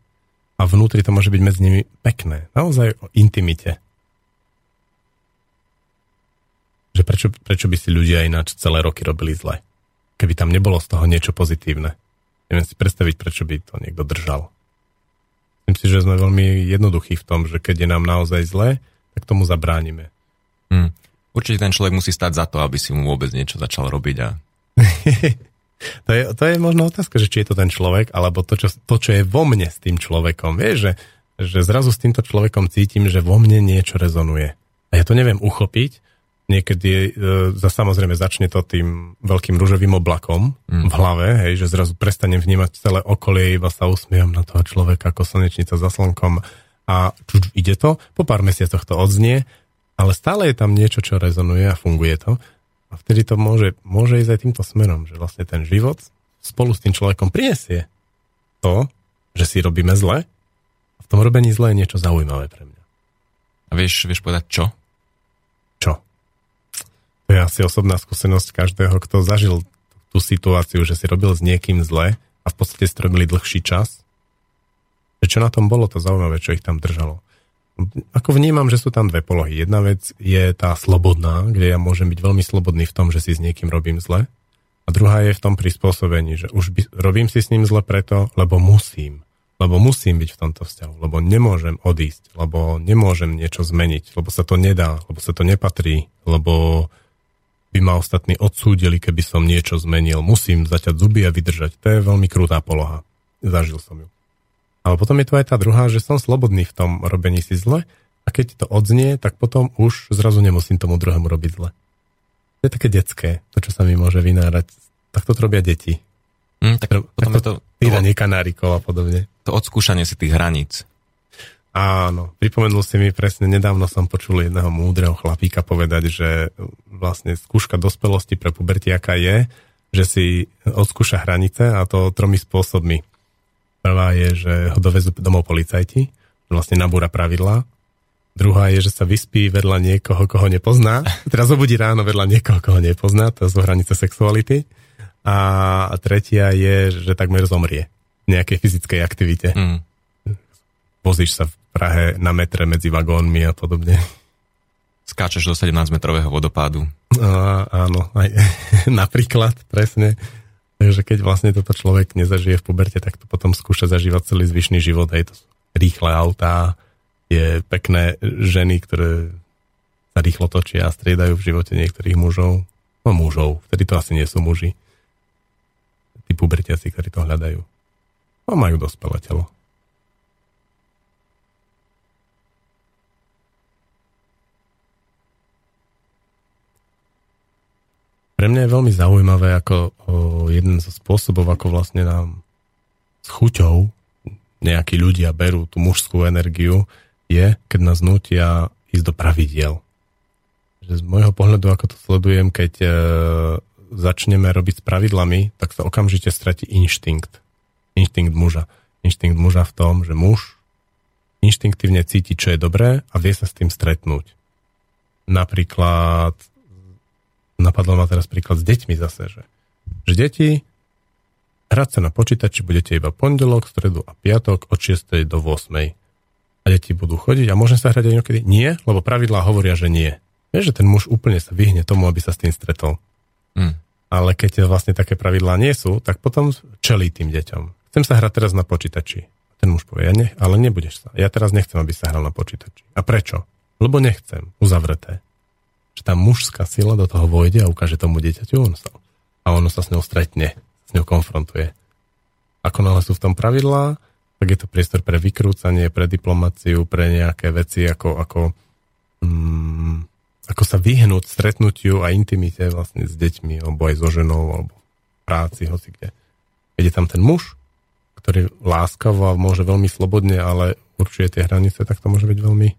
a vnútri to môže byť medzi nimi pekné. Naozaj o intimite. Že prečo, prečo by si ľudia ináč celé roky robili zle? Keby tam nebolo z toho niečo pozitívne. Neviem si predstaviť, prečo by to niekto držal. Myslím si, že sme veľmi jednoduchí v tom, že keď je nám naozaj zle, tak tomu zabránime. Hmm. Určite ten človek musí stať za to, aby si mu vôbec niečo začal robiť. A... [LAUGHS] to, je, to je možno otázka, že či je to ten človek, alebo to, čo, to, čo je vo mne s tým človekom. Vieš, že, že zrazu s týmto človekom cítim, že vo mne niečo rezonuje. A ja to neviem uchopiť. Niekedy e, za samozrejme začne to tým veľkým rúžovým oblakom mm. v hlave, hej, že zrazu prestanem vnímať celé okolie, iba sa usmievam na toho človeka ako slnečnica za slnkom a čuč, ide to, po pár mesiacoch to odznie ale stále je tam niečo, čo rezonuje a funguje to. A vtedy to môže, môže ísť aj týmto smerom, že vlastne ten život spolu s tým človekom prinesie to, že si robíme zle a v tom robení zle je niečo zaujímavé pre mňa. A vieš, vieš povedať? Čo? To je asi osobná skúsenosť každého, kto zažil tú situáciu, že si robil s niekým zle a v podstate strobili dlhší čas. Že čo na tom bolo to zaujímavé, čo ich tam držalo ako vnímam, že sú tam dve polohy. Jedna vec je tá slobodná, kde ja môžem byť veľmi slobodný v tom, že si s niekým robím zle. A druhá je v tom prispôsobení, že už by, robím si s ním zle preto, lebo musím. Lebo musím byť v tomto vzťahu, lebo nemôžem odísť, lebo nemôžem niečo zmeniť, lebo sa to nedá, lebo sa to nepatrí, lebo by ma ostatní odsúdili, keby som niečo zmenil. Musím zaťať zuby a vydržať. To je veľmi krutá poloha. Zažil som ju. Ale potom je tu aj tá druhá, že som slobodný v tom robení si zle a keď to odznie, tak potom už zrazu nemusím tomu druhému robiť zle. To je také detské, to, čo sa mi môže vynárať. Tak to robia deti. Mm, tak, tak potom to, je to... Týranie kanárikov a podobne. To odskúšanie si tých hraníc. Áno, pripomenul si mi presne, nedávno som počul jedného múdreho chlapíka povedať, že vlastne skúška dospelosti pre pubertiaka je, že si odskúša hranice a to tromi spôsobmi. Prvá je, že ho dovezú domov policajti, vlastne nabúra pravidlá. Druhá je, že sa vyspí vedľa niekoho, koho nepozná. [LAUGHS] Teraz obudí ráno vedľa niekoho, koho nepozná, to sú hranice sexuality. A tretia je, že takmer zomrie v nejakej fyzickej aktivite. Mm. Vozíš sa v Prahe na metre medzi vagónmi a podobne. Skáčeš do 17-metrového vodopádu. A, áno, aj [LAUGHS] napríklad, presne. Takže keď vlastne toto človek nezažije v puberte, tak to potom skúša zažívať celý zvyšný život. Hej, to sú rýchle autá, je pekné ženy, ktoré sa rýchlo točia a striedajú v živote niektorých mužov. No mužov, vtedy to asi nie sú muži. Tí pubertiaci, ktorí to hľadajú. No majú dospelé telo. Pre mňa je veľmi zaujímavé, ako o, jeden zo spôsobov, ako vlastne nám s chuťou nejakí ľudia berú tú mužskú energiu, je, keď nás nutia ísť do pravidiel. Že z môjho pohľadu, ako to sledujem, keď e, začneme robiť s pravidlami, tak sa okamžite stratí inštinkt. Inštinkt muža. Inštinkt muža v tom, že muž inštinktívne cíti, čo je dobré a vie sa s tým stretnúť. Napríklad napadlo ma teraz príklad s deťmi zase, že, že deti hrať sa na počítači budete iba pondelok, stredu a piatok od 6. do 8. A deti budú chodiť a môžem sa hrať aj niekedy? Nie, lebo pravidlá hovoria, že nie. Vieš, že ten muž úplne sa vyhne tomu, aby sa s tým stretol. Mm. Ale keď vlastne také pravidlá nie sú, tak potom čelí tým deťom. Chcem sa hrať teraz na počítači. Ten muž povie, ja ne, ale nebudeš sa. Ja teraz nechcem, aby sa hral na počítači. A prečo? Lebo nechcem. Uzavreté. Že tá mužská sila do toho vojde a ukáže tomu dieťaťu on sa. A ono sa s ňou stretne, s ňou konfrontuje. Ako náhle sú v tom pravidlá, tak je to priestor pre vykrúcanie, pre diplomáciu, pre nejaké veci, ako, ako, mm, ako sa vyhnúť stretnutiu a intimite vlastne s deťmi, alebo aj so ženou, alebo práci, hoci kde. Keď je tam ten muž, ktorý láskavo a môže veľmi slobodne, ale určuje tie hranice, tak to môže byť veľmi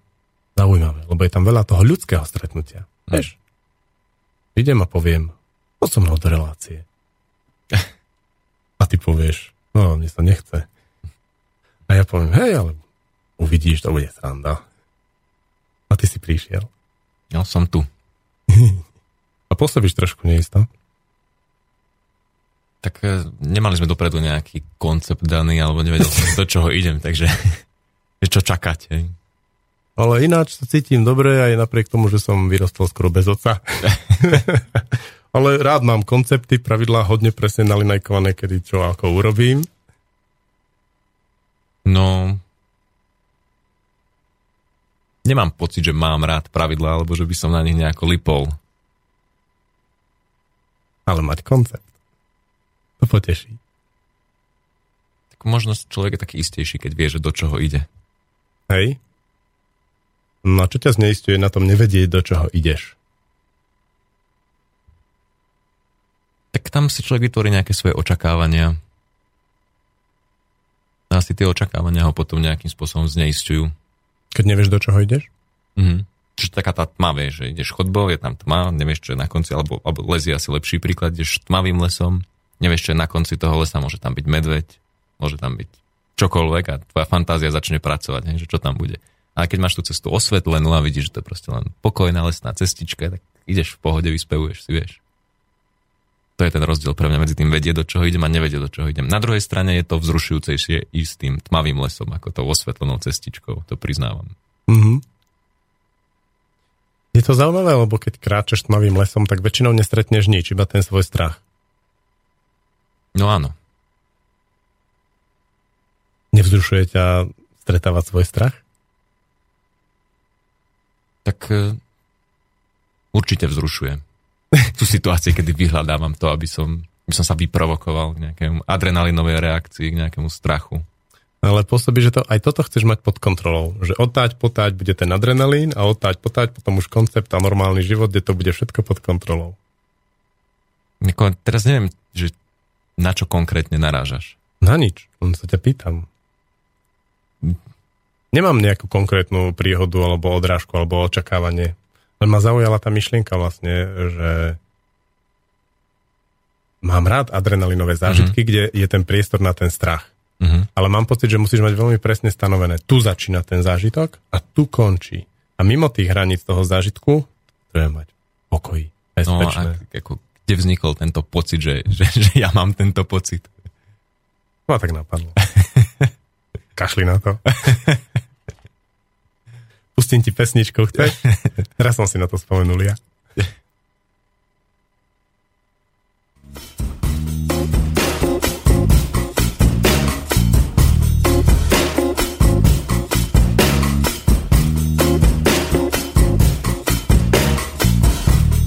zaujímavé, lebo je tam veľa toho ľudského stretnutia. Mm. Vieš? Idem a poviem, poď som mnou do relácie. [LAUGHS] A ty povieš, no, mne sa nechce. A ja poviem, hej, ale uvidíš, to bude sranda. A ty si prišiel. Ja som tu. [LAUGHS] A pôsobíš trošku neisto? Tak e, nemali sme dopredu nejaký koncept daný, alebo nevedel som, do čoho idem, takže [LAUGHS] čo čakať. Hej. Ale ináč sa cítim dobre aj napriek tomu, že som vyrostal skoro bez oca. [LAUGHS] Ale rád mám koncepty, pravidlá hodne presne nalinajkované, kedy čo ako urobím. No, nemám pocit, že mám rád pravidlá, alebo že by som na nich nejako lipol. Ale mať koncept. To poteší. Tak možno človek je taký istejší, keď vie, že do čoho ide. Hej. No a čo ťa zneistuje na tom nevedieť, do čoho ideš? Tak tam si človek vytvorí nejaké svoje očakávania asi tie očakávania ho potom nejakým spôsobom zneistujú. Keď nevieš, do čoho ideš? Mhm. Čiže taká tá tma, vieš, že ideš chodbou, je tam tma, nevieš, čo je na konci, alebo, alebo les je asi lepší príklad, ideš tmavým lesom, nevieš, čo je na konci toho lesa, môže tam byť medveď, môže tam byť čokoľvek a tvoja fantázia začne pracovať, ne, že čo tam bude. A keď máš tú cestu osvetlenú a vidíš, že to je proste len pokojná lesná cestička, tak ideš v pohode, vyspevuješ si, vieš. To je ten rozdiel pre mňa medzi tým vedie, do čoho idem a nevedie, do čoho idem. Na druhej strane je to vzrušujúcejšie ísť tým tmavým lesom, ako to osvetlenou cestičkou, to priznávam. Mm-hmm. Je to zaujímavé, lebo keď kráčaš tmavým lesom, tak väčšinou nestretneš nič, iba ten svoj strach. No áno. Nevzrušuje ťa stretávať svoj strach? Tak e, určite vzrušuje [LAUGHS] sú situácie, kedy vyhľadávam to, aby som, aby som sa vyprovokoval k nejakému adrenalinovej reakcii, k nejakému strachu. Ale pôsobí, že to, aj toto chceš mať pod kontrolou. Že otáť, potáť bude ten adrenalín a otáť, potáť potom už koncept a normálny život, kde to bude všetko pod kontrolou. Teraz neviem, že na čo konkrétne narážaš. Na nič, len sa ťa pýtam. Nemám nejakú konkrétnu príhodu alebo odrážku alebo očakávanie. Len ma zaujala tá myšlienka vlastne, že mám rád adrenalinové zážitky, mm-hmm. kde je ten priestor na ten strach. Mm-hmm. Ale mám pocit, že musíš mať veľmi presne stanovené. Tu začína ten zážitok a tu končí. A mimo tých hraníc toho zážitku treba mať pokoj, bezpečné. No a ako, kde vznikol tento pocit, že, [LAUGHS] že, že ja mám tento pocit? No tak napadlo. [LAUGHS] Kašli na to. [LAUGHS] Pustím ti pesničku, chceš? [LAUGHS] Raz som si na to spomenul ja.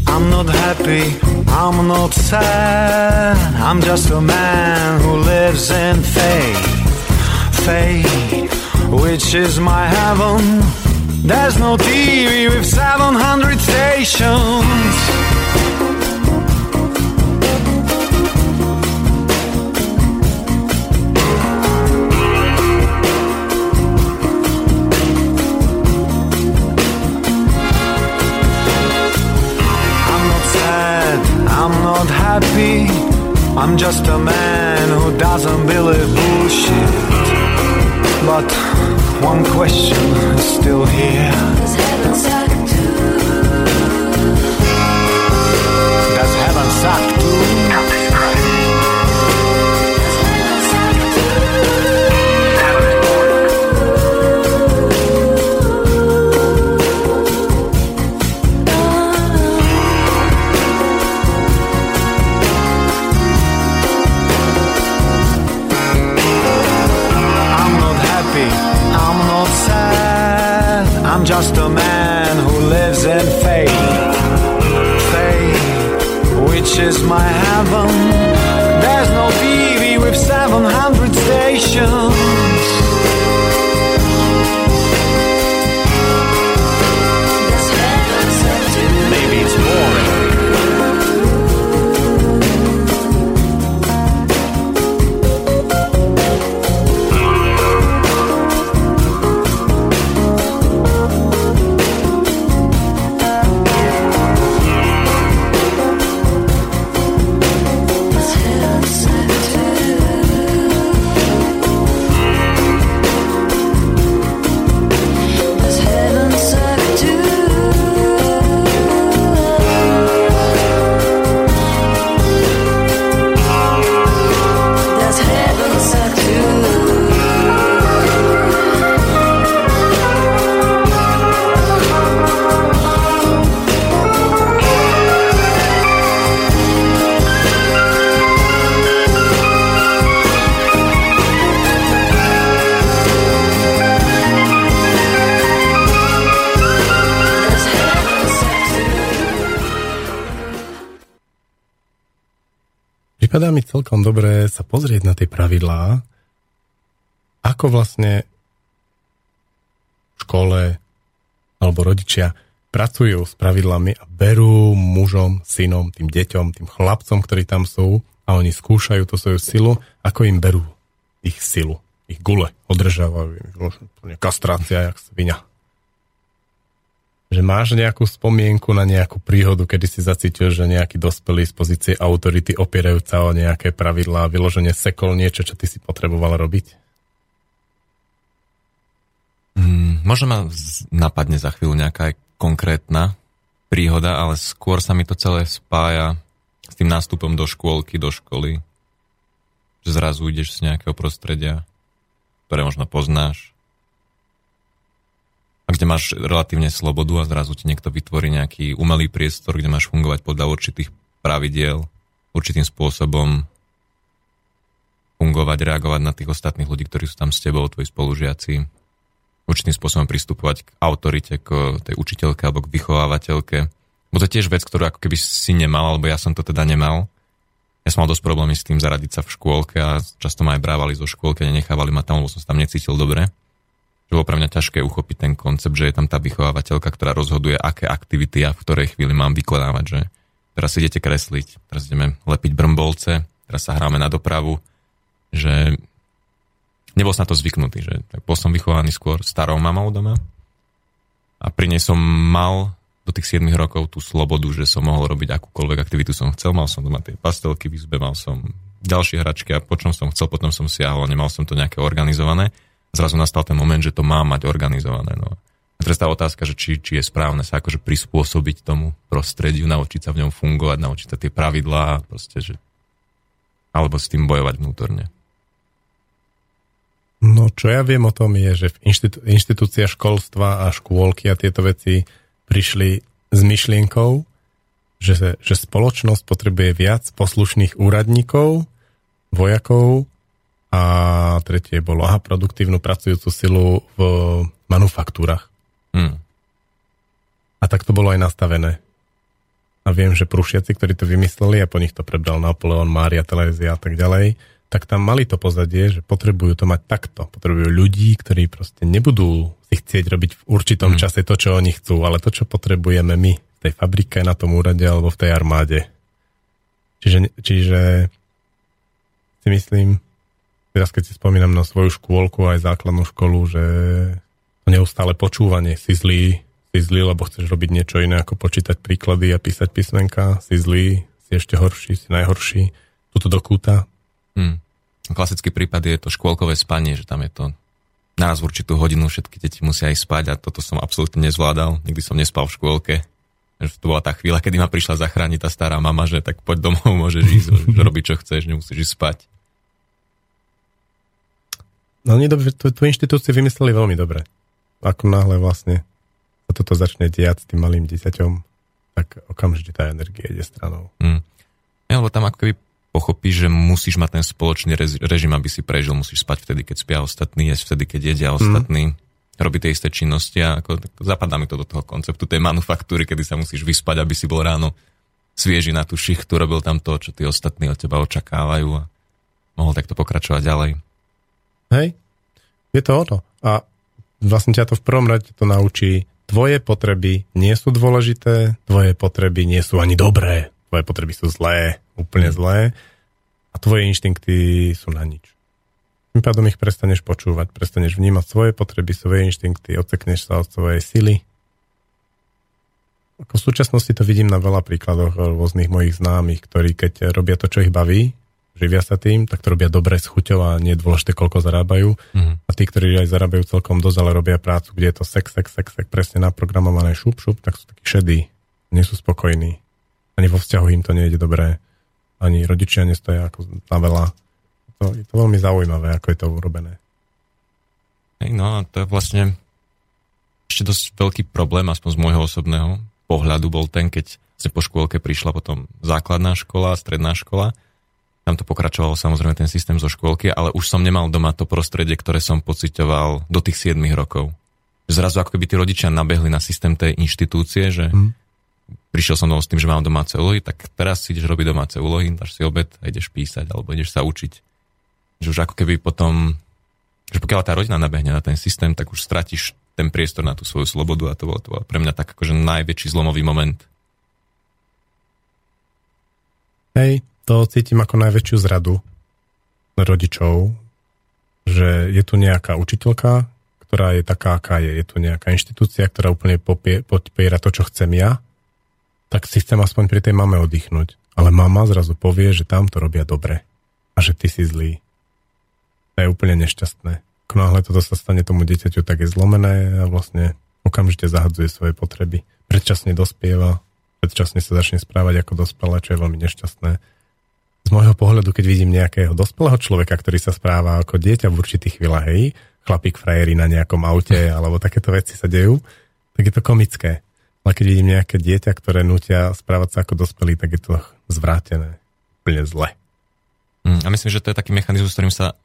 I'm not happy, I'm not sad. I'm just a man who lives in faith. Faith, which is my heaven. There's no TV with 700 stations. I'm not sad, I'm not happy. I'm just a man who doesn't believe bullshit. But one question is still here. Does heaven suck too? Does heaven suck just a man who lives in faith. Fate, which is my heaven. There's no TV with 700 stations. Pripadá mi celkom dobré sa pozrieť na tie pravidlá, ako vlastne v škole alebo rodičia pracujú s pravidlami a berú mužom, synom, tým deťom, tým chlapcom, ktorí tam sú a oni skúšajú tú svoju silu, ako im berú ich silu, ich gule, održávajú im, kastrácia, jak svinia. Že máš nejakú spomienku na nejakú príhodu, kedy si zacítil, že nejaký dospelý z pozície autority opierajúca o nejaké pravidlá, vyloženie sekol niečo, čo ty si potreboval robiť? Mm, možno ma napadne za chvíľu nejaká konkrétna príhoda, ale skôr sa mi to celé spája s tým nástupom do škôlky, do školy. Že zrazu ideš z nejakého prostredia, ktoré možno poznáš, a kde máš relatívne slobodu a zrazu ti niekto vytvorí nejaký umelý priestor, kde máš fungovať podľa určitých pravidiel, určitým spôsobom fungovať, reagovať na tých ostatných ľudí, ktorí sú tam s tebou, tvoji spolužiaci, určitým spôsobom pristupovať k autorite, k tej učiteľke alebo k vychovávateľke. Bo to je tiež vec, ktorú ako keby si nemal, alebo ja som to teda nemal. Ja som mal dosť problémy s tým zaradiť sa v škôlke a často ma aj brávali zo škôlky a nenechávali ma tam, lebo som sa tam necítil dobre že bolo pre mňa ťažké uchopiť ten koncept, že je tam tá vychovávateľka, ktorá rozhoduje, aké aktivity ja v ktorej chvíli mám vykonávať, že? Teraz idete kresliť, teraz ideme lepiť brmbolce, teraz sa hráme na dopravu, že nebol som na to zvyknutý, že tak bol som vychovaný skôr starou mamou doma a pri nej som mal do tých 7 rokov tú slobodu, že som mohol robiť akúkoľvek aktivitu som chcel, mal som doma tie pastelky v izbe, mal som ďalšie hračky a po čom som chcel, potom som siahol, nemal som to nejaké organizované zrazu nastal ten moment, že to má mať organizované. No. A teraz tá otázka, že či, či je správne sa akože prispôsobiť tomu prostrediu, naučiť sa v ňom fungovať, naučiť sa tie pravidlá, proste, že... alebo s tým bojovať vnútorne. No, čo ja viem o tom je, že inštitú- inštitúcia školstva a škôlky a tieto veci prišli s myšlienkou, že, že spoločnosť potrebuje viac poslušných úradníkov, vojakov a tretie bolo, aha, produktívnu pracujúcu silu v manufaktúrach. Hmm. A tak to bolo aj nastavené. A viem, že prúšiaci, ktorí to vymysleli a po nich to prebral Napoleon, Mária, Telézia a tak ďalej, tak tam mali to pozadie, že potrebujú to mať takto. Potrebujú ľudí, ktorí proste nebudú si chcieť robiť v určitom Hmm. čase to, čo oni chcú, ale to, čo potrebujeme my v tej fabrike, na tom úrade alebo v tej armáde. Čiže, čiže si myslím, teraz keď si spomínam na svoju škôlku, aj základnú školu, že to neustále počúvanie, si zlý, si zlý, lebo chceš robiť niečo iné ako počítať príklady a písať písmenka, si zlý, si ešte horší, si najhorší, tuto do kúta. Hmm. Klasický prípad je to škôlkové spanie, že tam je to naraz v určitú hodinu všetky deti musia ísť spať a toto som absolútne nezvládal. Nikdy som nespal v škôlke. Že to bola tá chvíľa, kedy ma prišla zachrániť tá stará mama, že tak poď domov, môžeš ísť, [LAUGHS] robiť čo chceš, nemusíš ísť spať. No nie dobre, tú, tú inštitúciu vymysleli veľmi dobre. Ako náhle vlastne sa toto začne diať s tým malým dieťaťom, tak okamžite tá energia ide stranou. Hmm. Ja, lebo tam ako keby pochopíš, že musíš mať ten spoločný režim, aby si prežil, musíš spať vtedy, keď spia ostatní, jesť vtedy, keď jedia ostatní. robí tie isté činnosti a ako, tak zapadá mi to do toho konceptu tej manufaktúry, kedy sa musíš vyspať, aby si bol ráno svieži na tú šichtu, robil tam to, čo tí ostatní od teba očakávajú a mohol takto pokračovať ďalej. Hej, je to ono. A vlastne ťa to v prvom rade to naučí, tvoje potreby nie sú dôležité, tvoje potreby nie sú ani dobré, tvoje potreby sú zlé, úplne zlé a tvoje inštinkty sú na nič. Tým pádom ich prestaneš počúvať, prestaneš vnímať svoje potreby, svoje inštinkty, odsekneš sa od svojej sily. Ako v súčasnosti to vidím na veľa príkladoch rôznych mojich známych, ktorí keď robia to, čo ich baví, živia sa tým, tak to robia dobre s chuťou a nie je dôležité, koľko zarábajú. Mm. A tí, ktorí aj zarábajú celkom dosť, ale robia prácu, kde je to sex, sex, sex, sex presne naprogramované šup, šup, tak sú takí šedí, nie sú spokojní. Ani vo vzťahu im to nejde dobré, ani rodičia nestoja ako na veľa to, je to veľmi zaujímavé, ako je to urobené. Hej, no a to je vlastne ešte dosť veľký problém, aspoň z môjho osobného pohľadu bol ten, keď sa po škôlke prišla potom základná škola, stredná škola. Tam to pokračovalo samozrejme ten systém zo škôlky, ale už som nemal doma to prostredie, ktoré som pocitoval do tých 7 rokov. Zrazu ako keby tí rodičia nabehli na systém tej inštitúcie, že hmm. prišiel som s tým, že mám domáce úlohy, tak teraz si ideš robiť domáce úlohy, dáš si obed a ideš písať alebo ideš sa učiť že už ako keby potom, že pokiaľ tá rodina nabehne na ten systém, tak už stratíš ten priestor na tú svoju slobodu a to bolo, to bolo pre mňa tak akože najväčší zlomový moment. Hej, to cítim ako najväčšiu zradu rodičov, že je tu nejaká učiteľka, ktorá je taká, aká je. Je tu nejaká inštitúcia, ktorá úplne podpiera to, čo chcem ja, tak si chcem aspoň pri tej mame oddychnúť. Ale mama zrazu povie, že tam to robia dobre a že ty si zlý. To je úplne nešťastné. Náhle toto sa stane tomu dieťaťu, tak je zlomené a vlastne okamžite zahadzuje svoje potreby. Predčasne dospieva, predčasne sa začne správať ako dospelé, čo je veľmi nešťastné. Z môjho pohľadu, keď vidím nejakého dospelého človeka, ktorý sa správa ako dieťa v určitých chvíľach, hej, chlapík frajeri na nejakom aute, alebo takéto veci sa dejú, tak je to komické. Ale keď vidím nejaké dieťa, ktoré nutia správať sa ako dospelý, tak je to zvrátené. Úplne zle. Mm, a myslím, že to je taký mechanizmus, s ktorým sa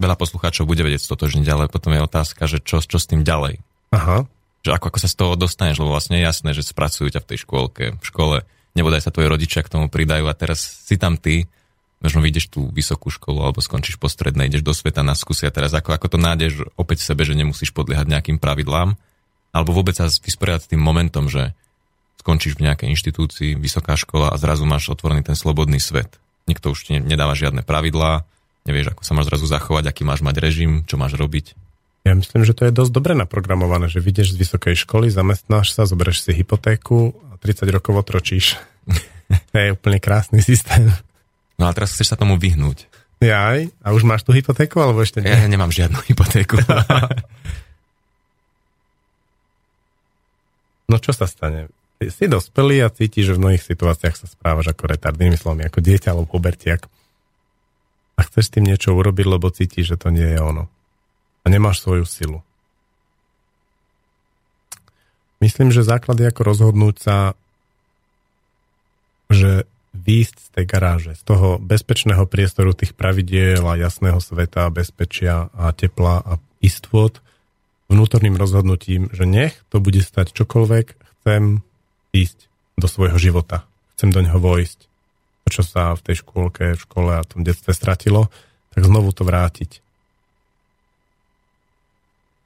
veľa poslucháčov bude vedieť stotožniť, ale potom je otázka, že čo, čo s tým ďalej. Aha. Že ako, ako sa z toho dostaneš, lebo vlastne je jasné, že spracujú ťa v tej škôlke, v škole, nebodaj sa tvoje rodičia k tomu pridajú a teraz si tam ty, možno vyjdeš tú vysokú školu alebo skončíš po strednej, ideš do sveta na skúsi a teraz ako, ako to nájdeš opäť v sebe, že nemusíš podliehať nejakým pravidlám, alebo vôbec sa vysporiadať s tým momentom, že skončíš v nejakej inštitúcii, vysoká škola a zrazu máš otvorený ten slobodný svet. Nikto už ti nedáva žiadne pravidlá, nevieš, ako sa máš zrazu zachovať, aký máš mať režim, čo máš robiť. Ja myslím, že to je dosť dobre naprogramované, že vidieš z vysokej školy, zamestnáš sa, zoberieš si hypotéku a 30 rokov otročíš. [LAUGHS] to je úplne krásny systém. No a teraz chceš sa tomu vyhnúť. Jaj, a už máš tú hypotéku, alebo ešte nie? Ja nemám žiadnu hypotéku. [LAUGHS] no čo sa stane? Si dospelý a cítiš, že v mnohých situáciách sa správaš ako retard, inými ako dieťa alebo pubertiak a chceš tým niečo urobiť, lebo cítiš, že to nie je ono. A nemáš svoju silu. Myslím, že základ je ako rozhodnúť sa, že výjsť z tej garáže, z toho bezpečného priestoru tých pravidiel a jasného sveta, bezpečia a tepla a istôt vnútorným rozhodnutím, že nech to bude stať čokoľvek, chcem ísť do svojho života. Chcem do neho vojsť to, čo sa v tej škôlke, v škole a v tom detstve stratilo, tak znovu to vrátiť.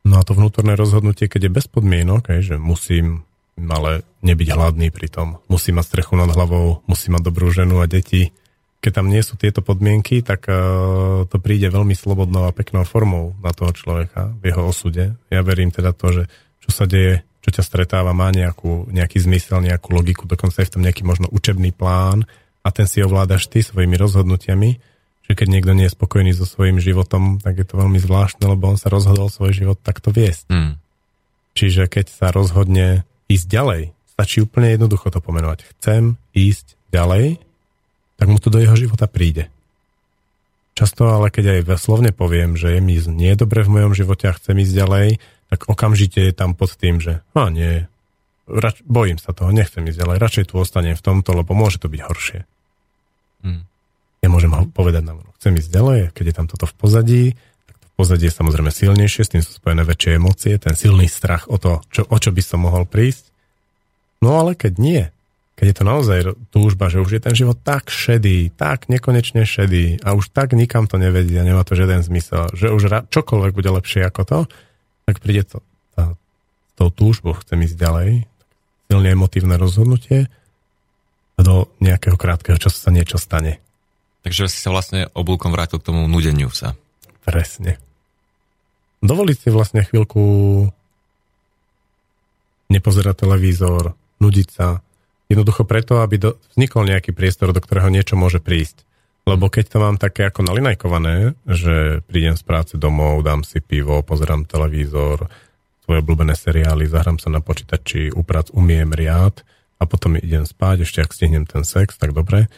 No a to vnútorné rozhodnutie, keď je bez podmienok, že musím ale nebyť hladný pri tom, musím mať strechu nad hlavou, musím mať dobrú ženu a deti. Keď tam nie sú tieto podmienky, tak uh, to príde veľmi slobodnou a peknou formou na toho človeka v jeho osude. Ja verím teda to, že čo sa deje, čo ťa stretáva, má nejakú, nejaký zmysel, nejakú logiku, dokonca je v tom nejaký možno učebný plán, a ten si ovládaš ty svojimi rozhodnutiami, že keď niekto nie je spokojný so svojím životom, tak je to veľmi zvláštne, lebo on sa rozhodol svoj život takto viesť. Mm. Čiže keď sa rozhodne ísť ďalej, stačí úplne jednoducho to pomenovať. Chcem ísť ďalej, tak mu to do jeho života príde. Často ale keď aj slovne poviem, že je mi nie dobre v mojom živote a chcem ísť ďalej, tak okamžite je tam pod tým, že a nie, rač, bojím sa toho, nechcem ísť ďalej, radšej tu ostanem v tomto, lebo môže to byť horšie. Hmm. Ja môžem ho povedať na chcem ísť ďalej, keď je tam toto v pozadí, pozadie je samozrejme silnejšie, s tým sú spojené väčšie emócie, ten silný strach o to, čo, o čo by som mohol prísť. No ale keď nie, keď je to naozaj túžba, že už je ten život tak šedý, tak nekonečne šedý a už tak nikam to nevedí a nemá to žiaden zmysel, že už ra- čokoľvek bude lepšie ako to, tak príde to tá, tou túžbou, chcem ísť ďalej, silne emotívne rozhodnutie a do nejakého krátkeho času sa niečo stane. Takže si sa vlastne oblúkom vrátil k tomu nudeniu sa. Presne. Dovoliť si vlastne chvíľku nepozerať televízor, nudiť sa, Jednoducho preto, aby do, vznikol nejaký priestor, do ktorého niečo môže prísť. Lebo keď to mám také ako nalinajkované, že prídem z práce domov, dám si pivo, pozerám televízor, svoje obľúbené seriály, zahrám sa na počítači, uprac, umiem riad a potom idem spať, ešte ak stihnem ten sex, tak dobre,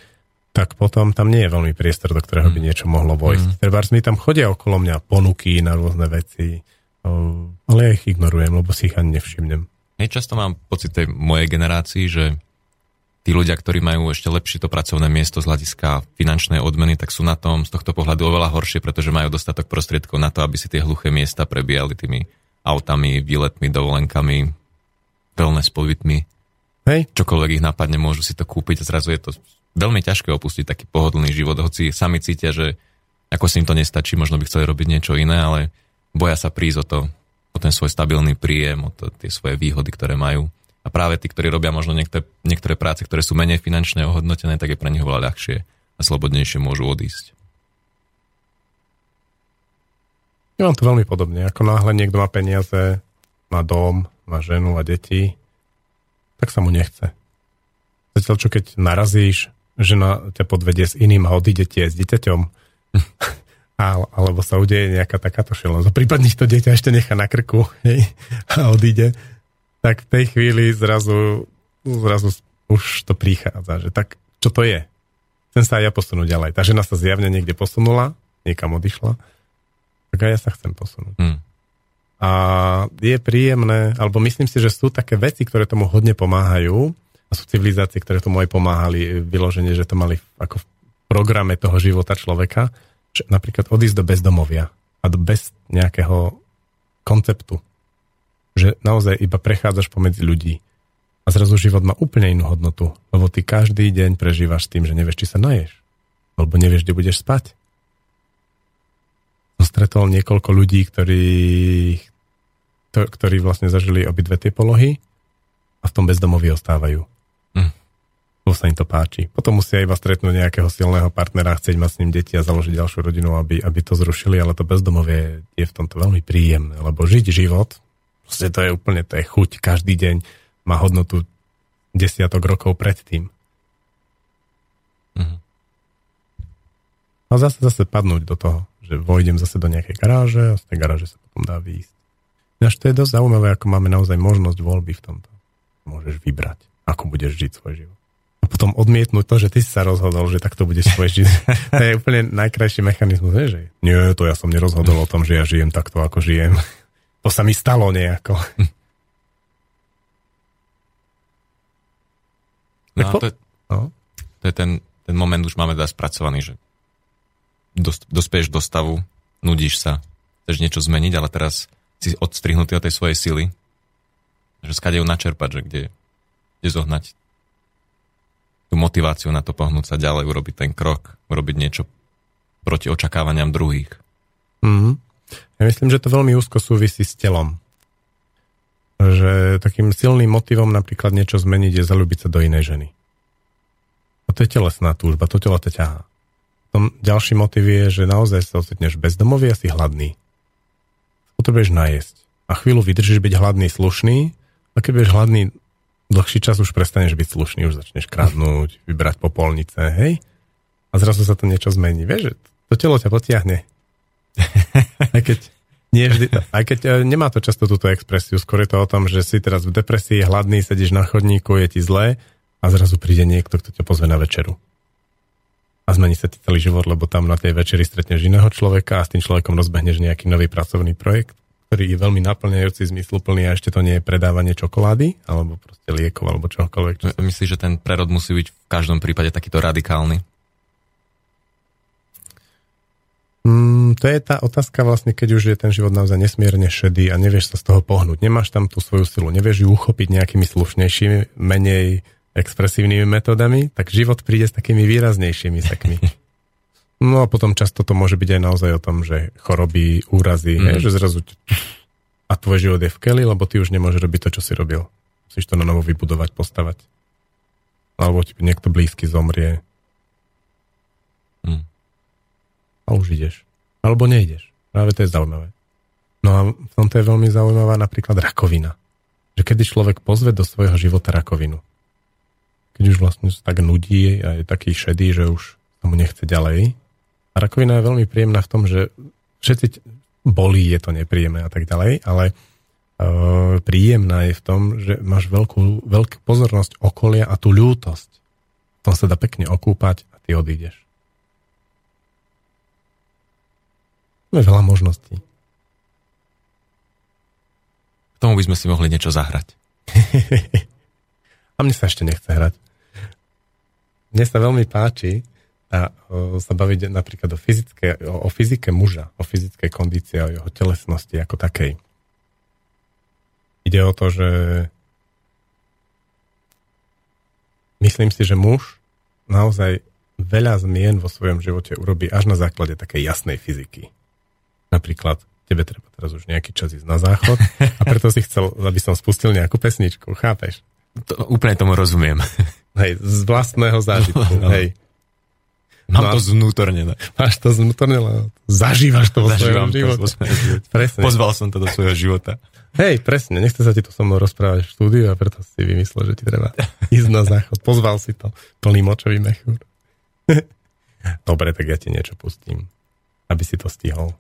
tak potom tam nie je veľmi priestor, do ktorého by mm. niečo mohlo vojsť. Mm. Trebárs mi tam chodia okolo mňa ponuky na rôzne veci, ale ja ich ignorujem, lebo si ich ani nevšimnem. Často mám pocit tej mojej generácii, že tí ľudia, ktorí majú ešte lepšie to pracovné miesto z hľadiska finančnej odmeny, tak sú na tom z tohto pohľadu oveľa horšie, pretože majú dostatok prostriedkov na to, aby si tie hluché miesta prebíjali tými autami, výletmi, dovolenkami, wellness pobytmi. Hej. Čokoľvek ich napadne, môžu si to kúpiť a zrazu je to veľmi ťažké opustiť taký pohodlný život, hoci sami cítia, že ako si im to nestačí, možno by chceli robiť niečo iné, ale boja sa prísť o to, o ten svoj stabilný príjem, o to, tie svoje výhody, ktoré majú. A práve tí, ktorí robia možno niektoré, niektoré práce, ktoré sú menej finančne ohodnotené, tak je pre nich oveľa ľahšie a slobodnejšie môžu odísť. Ja mám to veľmi podobne. Ako náhle niekto má peniaze, má dom, má ženu a deti, tak sa mu nechce. Zatiaľ čo keď narazíš, žena ťa podvedie s iným a odíde tie s dieťaťom, [LAUGHS] alebo sa udeje nejaká takáto šelnosť. Prípadne to dieťa ešte nechá na krku [LAUGHS] hej, a odíde, tak v tej chvíli zrazu, zrazu už to prichádza, že tak čo to je? Chcem sa aj ja posunúť ďalej. Tá žena sa zjavne niekde posunula, niekam odišla, tak aj ja sa chcem posunúť. Hmm. A je príjemné, alebo myslím si, že sú také veci, ktoré tomu hodne pomáhajú a sú civilizácie, ktoré tomu aj pomáhali vyloženie, že to mali ako v programe toho života človeka, že napríklad odísť do bezdomovia a do bez nejakého konceptu že naozaj iba prechádzaš pomedzi ľudí a zrazu život má úplne inú hodnotu, lebo ty každý deň prežívaš tým, že nevieš, či sa naješ, alebo nevieš, kde budeš spať. Stretol niekoľko ľudí, ktorí, to, ktorí vlastne zažili obidve tie polohy a v tom bezdomovi ostávajú. Lebo sa im to páči. Potom musia iba stretnúť nejakého silného partnera, chcieť mať s ním deti a založiť ďalšiu rodinu, aby, aby to zrušili, ale to bezdomovie je v tomto veľmi príjemné, lebo žiť život Proste to je úplne, to je chuť každý deň, má hodnotu desiatok rokov predtým. Uh-huh. A zase, zase padnúť do toho, že vojdem zase do nejakej garáže a z tej garáže sa potom dá výjsť. Ináč to je dosť zaujímavé, ako máme naozaj možnosť voľby v tomto. Môžeš vybrať, ako budeš žiť svoj život. A potom odmietnúť to, že ty si sa rozhodol, že takto budeš svoj žiť. [LAUGHS] to je úplne najkrajší mechanizmus, že nie, to ja som nerozhodol o tom, že ja žijem takto, ako žijem. To sa mi stalo nejako. [LAUGHS] No, to, je, no? to je ten, ten moment, už máme teda spracovaný, že dos, dospieš do stavu, nudíš sa, chceš niečo zmeniť, ale teraz si odstrihnutý od tej svojej sily, že skade ju načerpať, že kde, kde zohnať tú motiváciu na to pohnúť sa ďalej, urobiť ten krok, urobiť niečo proti očakávaniam druhých. Mm-hmm. Ja myslím, že to veľmi úzko súvisí s telom. Že takým silným motivom napríklad niečo zmeniť je zalúbiť sa do inej ženy. A to je telesná túžba, to telo to ťahá. Tom ďalší motiv je, že naozaj sa ocitneš bezdomový a si hladný. Potrebuješ najesť. A chvíľu vydržíš byť hladný, slušný, a keď budeš hladný dlhší čas, už prestaneš byť slušný, už začneš kradnúť, vybrať popolnice, hej? A zrazu sa to niečo zmení. Vieš, že to telo ťa potiahne [LAUGHS] aj keď nie vždy, aj keď e, nemá to často túto expresiu, skôr je to o tom, že si teraz v depresii, hladný, sedíš na chodníku, je ti zlé a zrazu príde niekto, kto ťa pozve na večeru. A zmení sa ti celý život, lebo tam na tej večeri stretneš iného človeka a s tým človekom rozbehneš nejaký nový pracovný projekt, ktorý je veľmi naplňajúci, zmysluplný a ešte to nie je predávanie čokolády alebo proste liekov alebo čokoľvek. Čo... Myslíš, že ten prerod musí byť v každom prípade takýto radikálny? Mm, to je tá otázka vlastne, keď už je ten život naozaj nesmierne šedý a nevieš sa z toho pohnúť. Nemáš tam tú svoju silu, nevieš ju uchopiť nejakými slušnejšími, menej expresívnymi metodami, tak život príde s takými výraznejšími sekmi. [LAUGHS] No a potom často to môže byť aj naozaj o tom, že choroby, úrazy, mm. hej, že zrazu a tvoj život je v keli, lebo ty už nemôžeš robiť to, čo si robil. Musíš to na novo vybudovať, postavať. Alebo ti niekto blízky zomrie. Mm. A už ideš. Alebo nejdeš. Práve to je zaujímavé. No a v tomto je veľmi zaujímavá napríklad rakovina. Že kedy človek pozve do svojho života rakovinu. Keď už vlastne sa tak nudí a je taký šedý, že už sa mu nechce ďalej, a rakovina je veľmi príjemná v tom, že všetci bolí, je to nepríjemné a tak ďalej, ale uh, príjemná je v tom, že máš veľkú, veľkú pozornosť okolia a tú ľútosť. V tom sa dá pekne okúpať a ty odídeš. Máme veľa možností. K tomu by sme si mohli niečo zahrať. [LAUGHS] a mne sa ešte nechce hrať. Mne sa veľmi páči, a sa baviť napríklad o, fyzické, o, o fyzike muža, o fyzickej kondícii a o jeho telesnosti ako takej. Ide o to, že myslím si, že muž naozaj veľa zmien vo svojom živote urobí až na základe takej jasnej fyziky. Napríklad tebe treba teraz už nejaký čas ísť na záchod a preto si chcel, aby som spustil nejakú pesničku, chápeš? To, úplne tomu rozumiem. Hej, z vlastného zážitku, [LAUGHS] no. hej. Mám no, to znútornené. Máš to znútornené, zažívaš to vo Zažívam svojom živote. Presne. Pozval som to do svojho života. Hej, presne, nechce sa ti to so mnou rozprávať v štúdiu a preto si vymyslel, že ti treba ísť na záchod. Pozval si to, plný močový mechúr. [LAUGHS] Dobre, tak ja ti niečo pustím, aby si to stihol.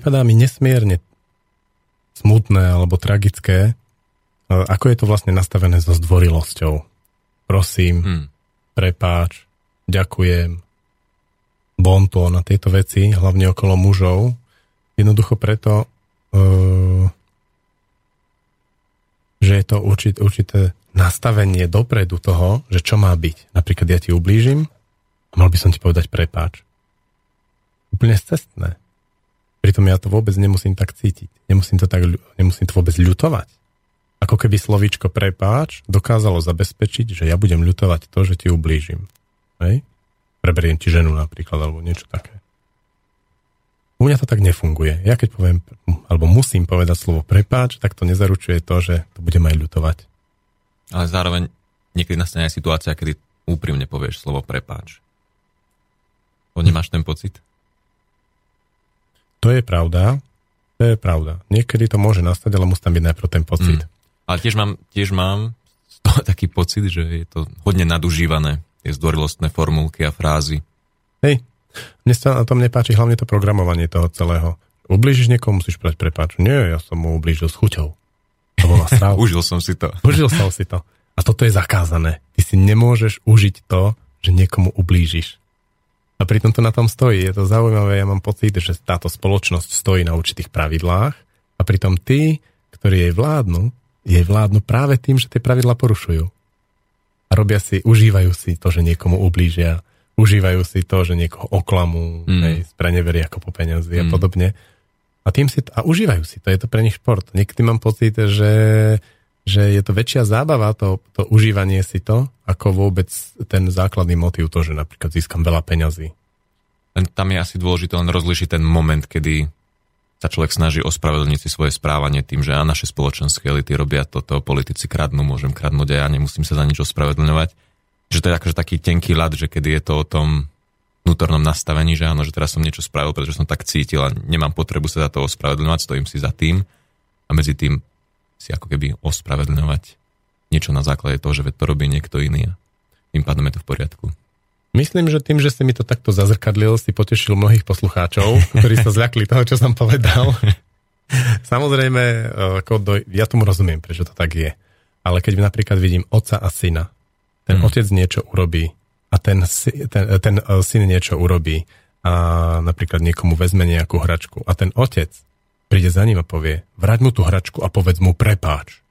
Pripadá mi nesmierne smutné alebo tragické, e, ako je to vlastne nastavené so zdvorilosťou. Prosím, hmm. prepáč, ďakujem, bonto na tieto veci, hlavne okolo mužov. Jednoducho preto, uh, že je to určit, určité nastavenie dopredu toho, že čo má byť. Napríklad ja ti ublížim a mal by som ti povedať prepáč. Úplne cestné. Pritom ja to vôbec nemusím tak cítiť. Nemusím to, tak, nemusím to vôbec ľutovať. Ako keby slovíčko prepáč dokázalo zabezpečiť, že ja budem ľutovať to, že ti ublížim. Hej? Preberiem ti ženu napríklad, alebo niečo také. U mňa to tak nefunguje. Ja keď poviem, alebo musím povedať slovo prepáč, tak to nezaručuje to, že to budem aj ľutovať. Ale zároveň niekedy nastane aj situácia, kedy úprimne povieš slovo prepáč. To nemáš ten pocit? To je pravda. To je pravda. Niekedy to môže nastať, ale musí tam byť najprv ten pocit. Mm. Ale tiež mám, tiež mám [LAUGHS] taký pocit, že je to hodne nadužívané, tie zdvorilostné formulky a frázy. Hej, mne sa na tom nepáči hlavne to programovanie toho celého. Ublížiš niekomu, musíš povedať prepáč. Nie, ja som mu ublížil s chuťou. To bola [LAUGHS] Užil som si to. Užil som si to. A toto je zakázané. Ty si nemôžeš užiť to, že niekomu ublížiš. A pritom to na tom stojí. Je to zaujímavé, ja mám pocit, že táto spoločnosť stojí na určitých pravidlách a pritom tí, ktorí jej vládnu, jej vládnu práve tým, že tie pravidlá porušujú. A robia si, užívajú si to, že niekomu ublížia, užívajú si to, že niekoho oklamú, mm. hej, spreneverí ako po peniazy mm. a podobne. A tým si to, a užívajú si to, je to pre nich šport. Niekedy mám pocit, že, že je to väčšia zábava, to, to užívanie si to, ako vôbec ten základný motiv, to, že napríklad získam veľa peňazí. Tam je asi dôležité len rozlišiť ten moment, kedy sa človek snaží ospravedlniť si svoje správanie tým, že a naše spoločenské elity robia toto, politici kradnú, môžem kradnúť a ja nemusím sa za nič ospravedlňovať že to je akože taký tenký ľad, že kedy je to o tom vnútornom nastavení, že áno, že teraz som niečo spravil, pretože som tak cítil a nemám potrebu sa za to ospravedlňovať, stojím si za tým a medzi tým si ako keby ospravedlňovať niečo na základe toho, že to robí niekto iný a tým pádom je to v poriadku. Myslím, že tým, že si mi to takto zazrkadlil, si potešil mnohých poslucháčov, [LAUGHS] ktorí sa zľakli toho, čo som povedal. [LAUGHS] Samozrejme, ako do, ja tomu rozumiem, prečo to tak je. Ale keď napríklad vidím otca a syna, ten hmm. otec niečo urobí a ten, ten, ten e, syn niečo urobí a napríklad niekomu vezme nejakú hračku a ten otec príde za ním a povie, vrať mu tú hračku a povedz mu prepáč.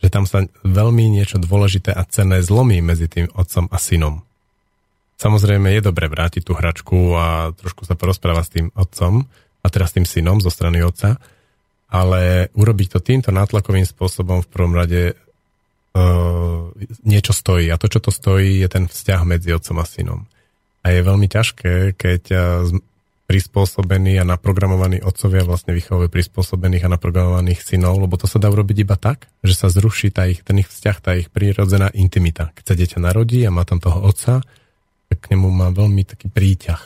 Že tam sa veľmi niečo dôležité a cenné zlomí medzi tým otcom a synom. Samozrejme je dobre vrátiť tú hračku a trošku sa porozpráva s tým otcom a teraz s tým synom zo strany otca, ale urobiť to týmto nátlakovým spôsobom v prvom rade uh, niečo stojí. A to, čo to stojí, je ten vzťah medzi otcom a synom. A je veľmi ťažké, keď uh, prispôsobení a naprogramovaní otcovia vlastne vychovajú prispôsobených a naprogramovaných synov, lebo to sa dá urobiť iba tak, že sa zruší tá ich, ten ich vzťah, tá ich prírodzená intimita. Keď sa dieťa narodí a má tam toho otca, tak k nemu má veľmi taký príťah.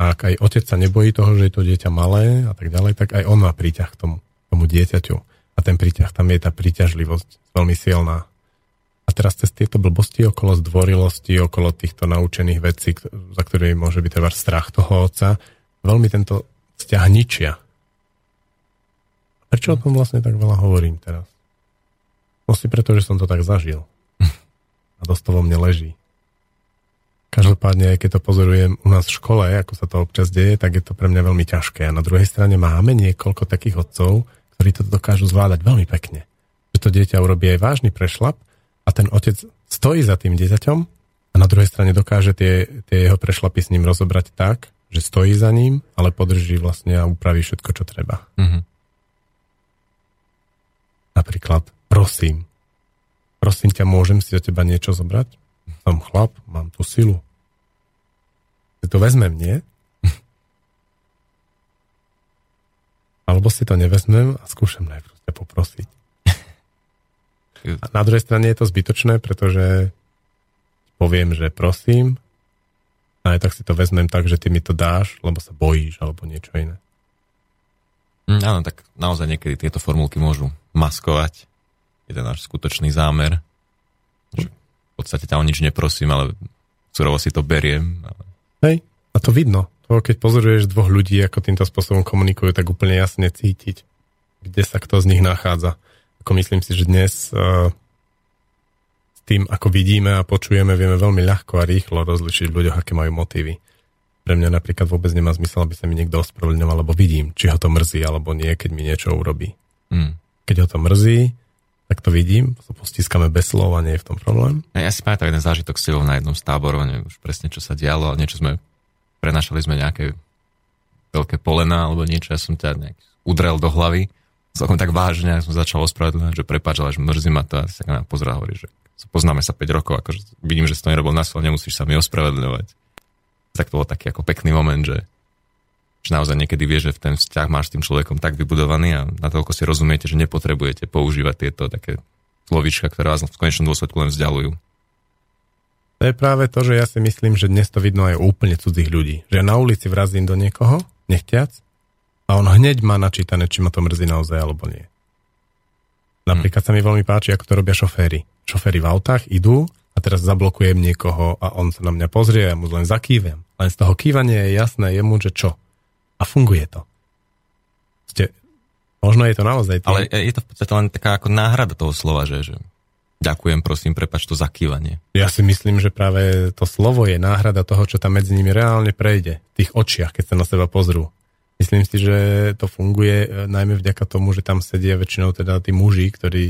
A ak aj otec sa nebojí toho, že je to dieťa malé a tak ďalej, tak aj on má príťah k tomu, tomu dieťaťu a ten príťah, tam je tá príťažlivosť veľmi silná. A teraz cez tieto blbosti okolo zdvorilosti, okolo týchto naučených vecí, za ktorými môže byť teda strach toho otca, veľmi tento vzťah ničia. Prečo o tom vlastne tak veľa hovorím teraz? Vlastne preto, že som to tak zažil. A dosť to vo mne leží. Každopádne, aj keď to pozorujem u nás v škole, ako sa to občas deje, tak je to pre mňa veľmi ťažké. A na druhej strane máme niekoľko takých otcov, ktorí to dokážu zvládať veľmi pekne. Že to dieťa urobí aj vážny prešlap a ten otec stojí za tým dieťaťom a na druhej strane dokáže tie, tie jeho prešlapy s ním rozobrať tak, že stojí za ním, ale podrží vlastne a upraví všetko, čo treba. Mm-hmm. Napríklad, prosím, prosím ťa, môžem si od teba niečo zobrať? Som chlap, mám tú silu. Si to vezmem, nie? [LAUGHS] Alebo si to nevezmem a skúšam najprv ťa poprosiť. A na druhej strane je to zbytočné, pretože poviem, že prosím, a aj tak si to vezmem tak, že ty mi to dáš, lebo sa bojíš, alebo niečo iné. Mm, áno, tak naozaj niekedy tieto formulky môžu maskovať jeden náš skutočný zámer. Že v podstate ťa o nič neprosím, ale surovo si to beriem. Ale... Hej, a to vidno. To keď pozoruješ dvoch ľudí, ako týmto spôsobom komunikujú, tak úplne jasne cítiť, kde sa kto z nich nachádza. Ako myslím si, že dnes uh, s tým, ako vidíme a počujeme, vieme veľmi ľahko a rýchlo rozlišiť v ľuďoch, aké majú motívy. Pre mňa napríklad vôbec nemá zmysel, aby sa mi niekto ospravedlňoval, lebo vidím, či ho to mrzí alebo nie, keď mi niečo urobí. Mm. Keď ho to mrzí, tak to vidím, postískame bez slov a nie je v tom problém. Ja si pamätám jeden zážitok s na jednom z táborov, neviem už presne, čo sa dialo, ale niečo sme, prenašali sme nejaké veľké polena alebo niečo, ja som ťa nejak udrel do hlavy, celkom tak vážne, ja som začal ospravedlňovať, že prepáč, ale že mrzí ma to a sa na pozrel hovorí, že poznáme sa 5 rokov, akože vidím, že si to nerobil na svoj, nemusíš sa mi ospravedlňovať. Tak to bol taký ako pekný moment, že že naozaj niekedy vie, že v ten vzťah máš s tým človekom tak vybudovaný a na toľko si rozumiete, že nepotrebujete používať tieto také slovička, ktoré vás v konečnom dôsledku len vzdialujú. To je práve to, že ja si myslím, že dnes to vidno aj úplne cudzích ľudí. Že na ulici vrazím do niekoho, nechtiac, a on hneď má načítané, či ma to mrzí naozaj alebo nie. Napríklad sa mi veľmi páči, ako to robia šoféry. Šoféry v autách idú a teraz zablokujem niekoho a on sa na mňa pozrie a mu len zakývem. Len z toho kývania je jasné jemu, že čo a funguje to. Ste, možno je to naozaj tým. Ale je to v podstate len taká ako náhrada toho slova, že, že ďakujem, prosím, prepač to zakývanie. Ja si myslím, že práve to slovo je náhrada toho, čo tam medzi nimi reálne prejde. V tých očiach, keď sa na seba pozrú. Myslím si, že to funguje e, najmä vďaka tomu, že tam sedia väčšinou teda tí muži, ktorí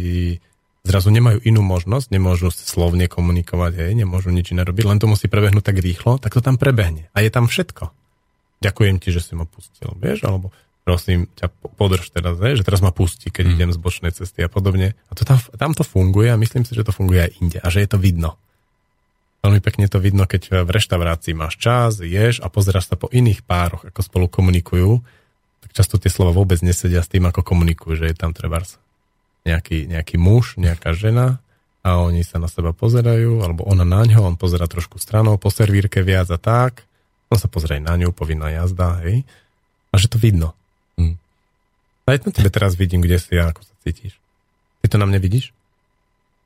zrazu nemajú inú možnosť, nemôžu slovne komunikovať, hej, nemôžu nič iné robiť, len to musí prebehnúť tak rýchlo, tak to tam prebehne. A je tam všetko ďakujem ti, že si ma pustil, vieš, alebo prosím ťa, podrž teraz, vieš, že teraz ma pustí, keď mm. idem z bočnej cesty a podobne. A to tam, tam to funguje a myslím si, že to funguje aj inde a že je to vidno. Veľmi pekne to vidno, keď v reštaurácii máš čas, ješ a pozeráš sa po iných pároch, ako spolu komunikujú, tak často tie slova vôbec nesedia s tým, ako komunikujú, že je tam treba nejaký, nejaký muž, nejaká žena a oni sa na seba pozerajú, alebo ona na ňo, on pozera trošku stranou, po servírke viac a tak on sa pozrie na ňu, povinná jazda, hej. A že to vidno. Hm. Aj na tebe teraz vidím, kde si a ako sa cítiš. Ty to na mne vidíš?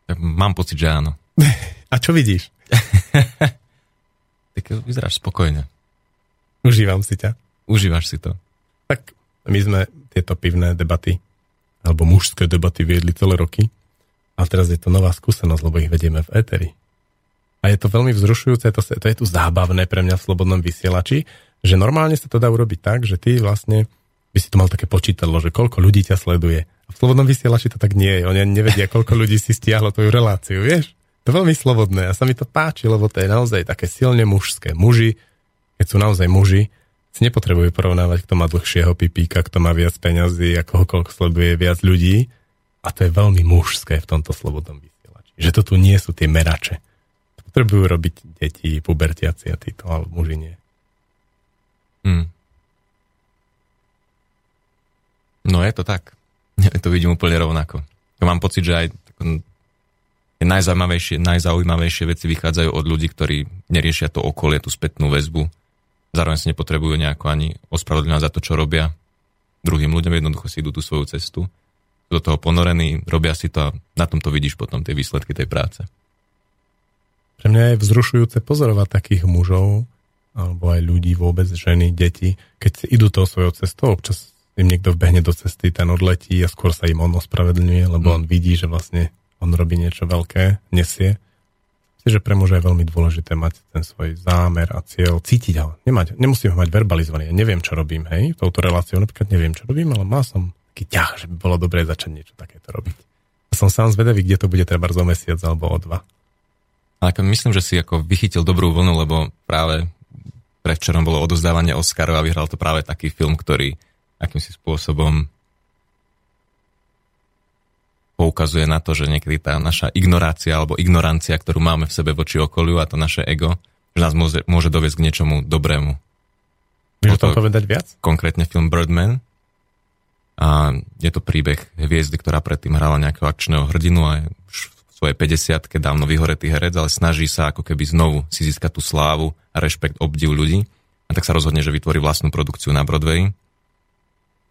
Tak mám pocit, že áno. [LAUGHS] a čo vidíš? [LAUGHS] tak vyzeráš spokojne. Užívam si ťa. Užívaš si to. Tak my sme tieto pivné debaty alebo mužské debaty viedli celé roky a teraz je to nová skúsenosť, lebo ich vedieme v éteri. A je to veľmi vzrušujúce, to, to je tu zábavné pre mňa v slobodnom vysielači, že normálne sa to dá urobiť tak, že ty vlastne by si to mal také počítadlo, že koľko ľudí ťa sleduje. A v slobodnom vysielači to tak nie je. Oni nevedia, koľko ľudí si stiahlo tvoju reláciu, vieš? Veľmi slobodné a sa mi to páči, lebo to je naozaj také silne mužské. Muži, keď sú naozaj muži, si nepotrebujú porovnávať, kto má dlhšieho pipíka, kto má viac peňazí, ako koľko sleduje viac ľudí. A to je veľmi mužské v tomto slobodnom vysielači. Že to tu nie sú tie merače potrebujú robiť deti, pubertiaci a títo, ale muži nie. Hmm. No je to tak. Ja to vidím úplne rovnako. Mám pocit, že aj tie najzaujímavejšie, najzaujímavejšie veci vychádzajú od ľudí, ktorí neriešia to okolie, tú spätnú väzbu. Zároveň si nepotrebujú nejako ani ospravedlňovať za to, čo robia. Druhým ľuďom jednoducho si idú tú svoju cestu. Do toho ponorení, robia si to a na tom to vidíš potom tie výsledky tej práce. Pre mňa je vzrušujúce pozorovať takých mužov, alebo aj ľudí vôbec, ženy, deti, keď si idú tou svojou cestou, občas im niekto vbehne do cesty, ten odletí a skôr sa im on ospravedlňuje, lebo mm. on vidí, že vlastne on robí niečo veľké, nesie. Myslím, že pre muža je veľmi dôležité mať ten svoj zámer a cieľ, cítiť ho. Nemať, nemusím ho mať verbalizovaný. Ja neviem, čo robím, hej, touto reláciou napríklad neviem, čo robím, ale mal som taký ťah, že by bolo dobré začať niečo takéto robiť. A som sám zvedavý, kde to bude treba zo mesiac alebo o dva. Ale myslím, že si ako vychytil dobrú vlnu, lebo práve predvčerom bolo odozdávanie Oscarov a vyhral to práve taký film, ktorý akýmsi spôsobom poukazuje na to, že niekedy tá naša ignorácia alebo ignorancia, ktorú máme v sebe voči okoliu a to naše ego, že nás môže, môže doviesť k niečomu dobrému. Vieš to povedať viac? Konkrétne film Birdman. A je to príbeh hviezdy, ktorá predtým hrala nejakého akčného hrdinu a už svojej 50 keď dávno vyhoretý herec, ale snaží sa ako keby znovu si získať tú slávu a rešpekt, obdiv ľudí. A tak sa rozhodne, že vytvorí vlastnú produkciu na Broadway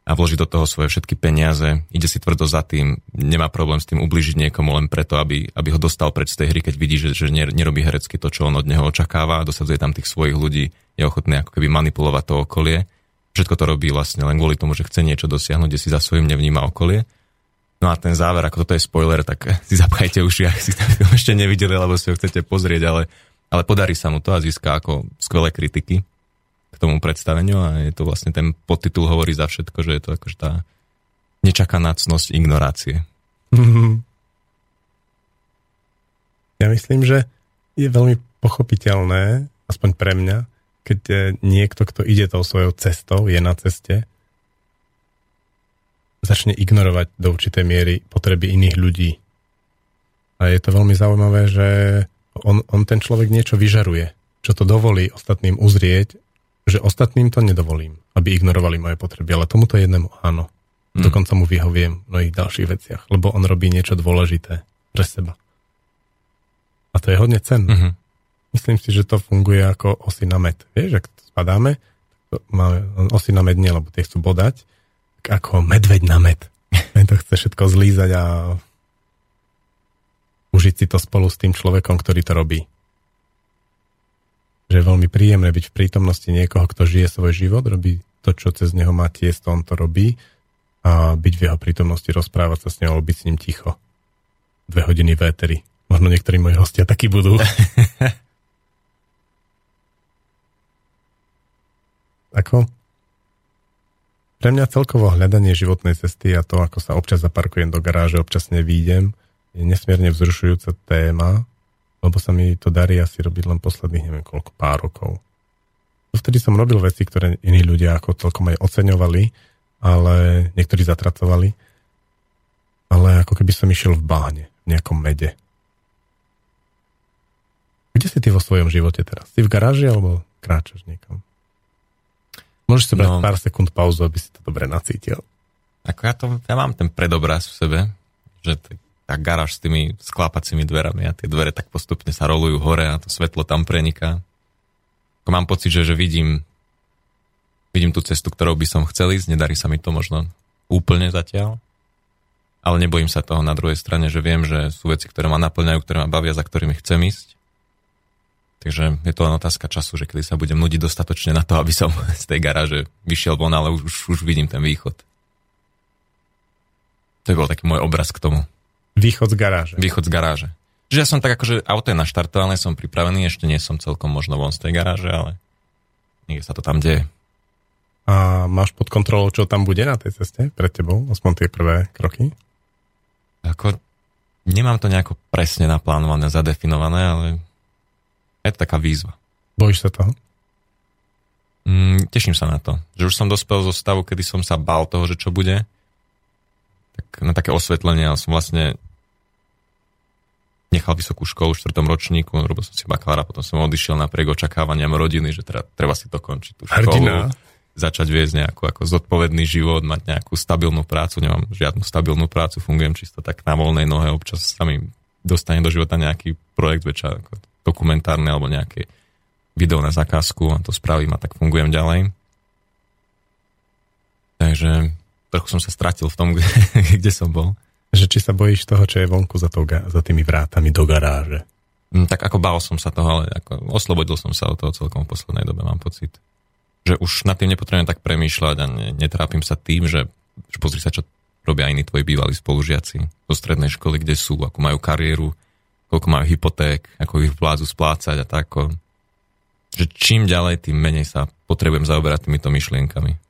a vloží do toho svoje všetky peniaze, ide si tvrdo za tým, nemá problém s tým ubližiť niekomu len preto, aby, aby ho dostal preč z tej hry, keď vidí, že, že nerobí herecky to, čo on od neho očakáva dosadzuje tam tých svojich ľudí, je ochotný ako keby manipulovať to okolie. Všetko to robí vlastne len kvôli tomu, že chce niečo dosiahnuť, kde si za svojím nevníma okolie. No a ten záver, ako toto je spoiler, tak [LAUGHS] si zapchajte uši, ak si film ešte nevideli, alebo si ho chcete pozrieť, ale, ale podarí sa mu to a získa ako skvelé kritiky k tomu predstaveniu a je to vlastne ten podtitul hovorí za všetko, že je to akože tá nečakaná cnosť ignorácie. Ja myslím, že je veľmi pochopiteľné, aspoň pre mňa, keď niekto, kto ide tou svojou cestou, je na ceste, začne ignorovať do určitej miery potreby iných ľudí. A je to veľmi zaujímavé, že on, on ten človek niečo vyžaruje, čo to dovolí ostatným uzrieť, že ostatným to nedovolím, aby ignorovali moje potreby, ale tomuto jednému áno. Hmm. Dokonca mu vyhoviem v mnohých ďalších veciach, lebo on robí niečo dôležité pre seba. A to je hodne cenné. Mm-hmm. Myslím si, že to funguje ako osy na med. Vieš, ak spadáme, máme osy na med nie, lebo tie chcú bodať, ako medveď na med. [LAUGHS] to chce všetko zlízať a užiť si to spolu s tým človekom, ktorý to robí. Že je veľmi príjemné byť v prítomnosti niekoho, kto žije svoj život, robí to, čo cez neho má tiesto, on to robí a byť v jeho prítomnosti, rozprávať sa s ňou, byť s ním ticho. Dve hodiny véteri. Možno niektorí moji hostia takí budú. [LAUGHS] Ako? Pre mňa celkovo hľadanie životnej cesty a to, ako sa občas zaparkujem do garáže, občas nevídem, je nesmierne vzrušujúca téma, lebo sa mi to darí asi robiť len posledných neviem koľko, pár rokov. Vtedy som robil veci, ktoré iní ľudia ako celkom aj oceňovali, ale niektorí zatracovali. Ale ako keby som išiel v báne, v nejakom mede. Kde si ty vo svojom živote teraz? Si v garáži alebo kráčaš niekam? Môžeš si brať no, pár sekúnd pauzu, aby si to dobre nacítil. Ako ja, to, ja mám ten predobraz v sebe, že t- tá garáž s tými sklápacími dverami a tie dvere tak postupne sa rolujú hore a to svetlo tam preniká. Mám pocit, že, že vidím, vidím tú cestu, ktorou by som chcel ísť, nedarí sa mi to možno úplne zatiaľ, ale nebojím sa toho na druhej strane, že viem, že sú veci, ktoré ma naplňajú, ktoré ma bavia, za ktorými chcem ísť Takže je to len otázka času, že kedy sa budem nudiť dostatočne na to, [LAUGHS] aby som z tej garáže vyšiel von, ale už, už vidím ten východ. To je bol taký môj obraz k tomu. Východ z garáže. Východ z garáže. Že ja som tak akože auto je naštartované, som pripravený, ešte nie som celkom možno von z tej garáže, ale niekde sa to tam deje. A máš pod kontrolou, čo tam bude na tej ceste pred tebou? Aspoň tie prvé kroky? Ako, nemám to nejako presne naplánované, zadefinované, ale je to taká výzva. Bojíš sa toho? Mm, teším sa na to. Že už som dospel zo stavu, kedy som sa bál toho, že čo bude. Tak na také osvetlenie, ale som vlastne nechal vysokú školu v štvrtom ročníku, robil som si bakalára, potom som odišiel napriek očakávaniam rodiny, že teda treba si to končiť tú školu. Hrdina. Začať viesť nejakú ako zodpovedný život, mať nejakú stabilnú prácu, nemám žiadnu stabilnú prácu, fungujem čisto tak na voľnej nohe, občas sa mi dostane do života nejaký projekt väčšia ako dokumentárne alebo nejaké video na zakázku a to spravím a tak fungujem ďalej. Takže trochu som sa stratil v tom, kde, [LAUGHS] kde som bol. Že či sa bojíš toho, čo je vonku za, to, za tými vrátami do garáže? Mm, tak ako bál som sa toho, ale ako oslobodil som sa od toho celkom v poslednej dobe, mám pocit. Že už nad tým nepotrebujem tak premýšľať a netrápim sa tým, že, že pozri sa, čo robia iní tvoji bývalí spolužiaci zo strednej školy, kde sú, ako majú kariéru, koľko majú hypoték, ako ich vládzu splácať a tak. Že čím ďalej, tým menej sa potrebujem zaoberať týmito myšlienkami.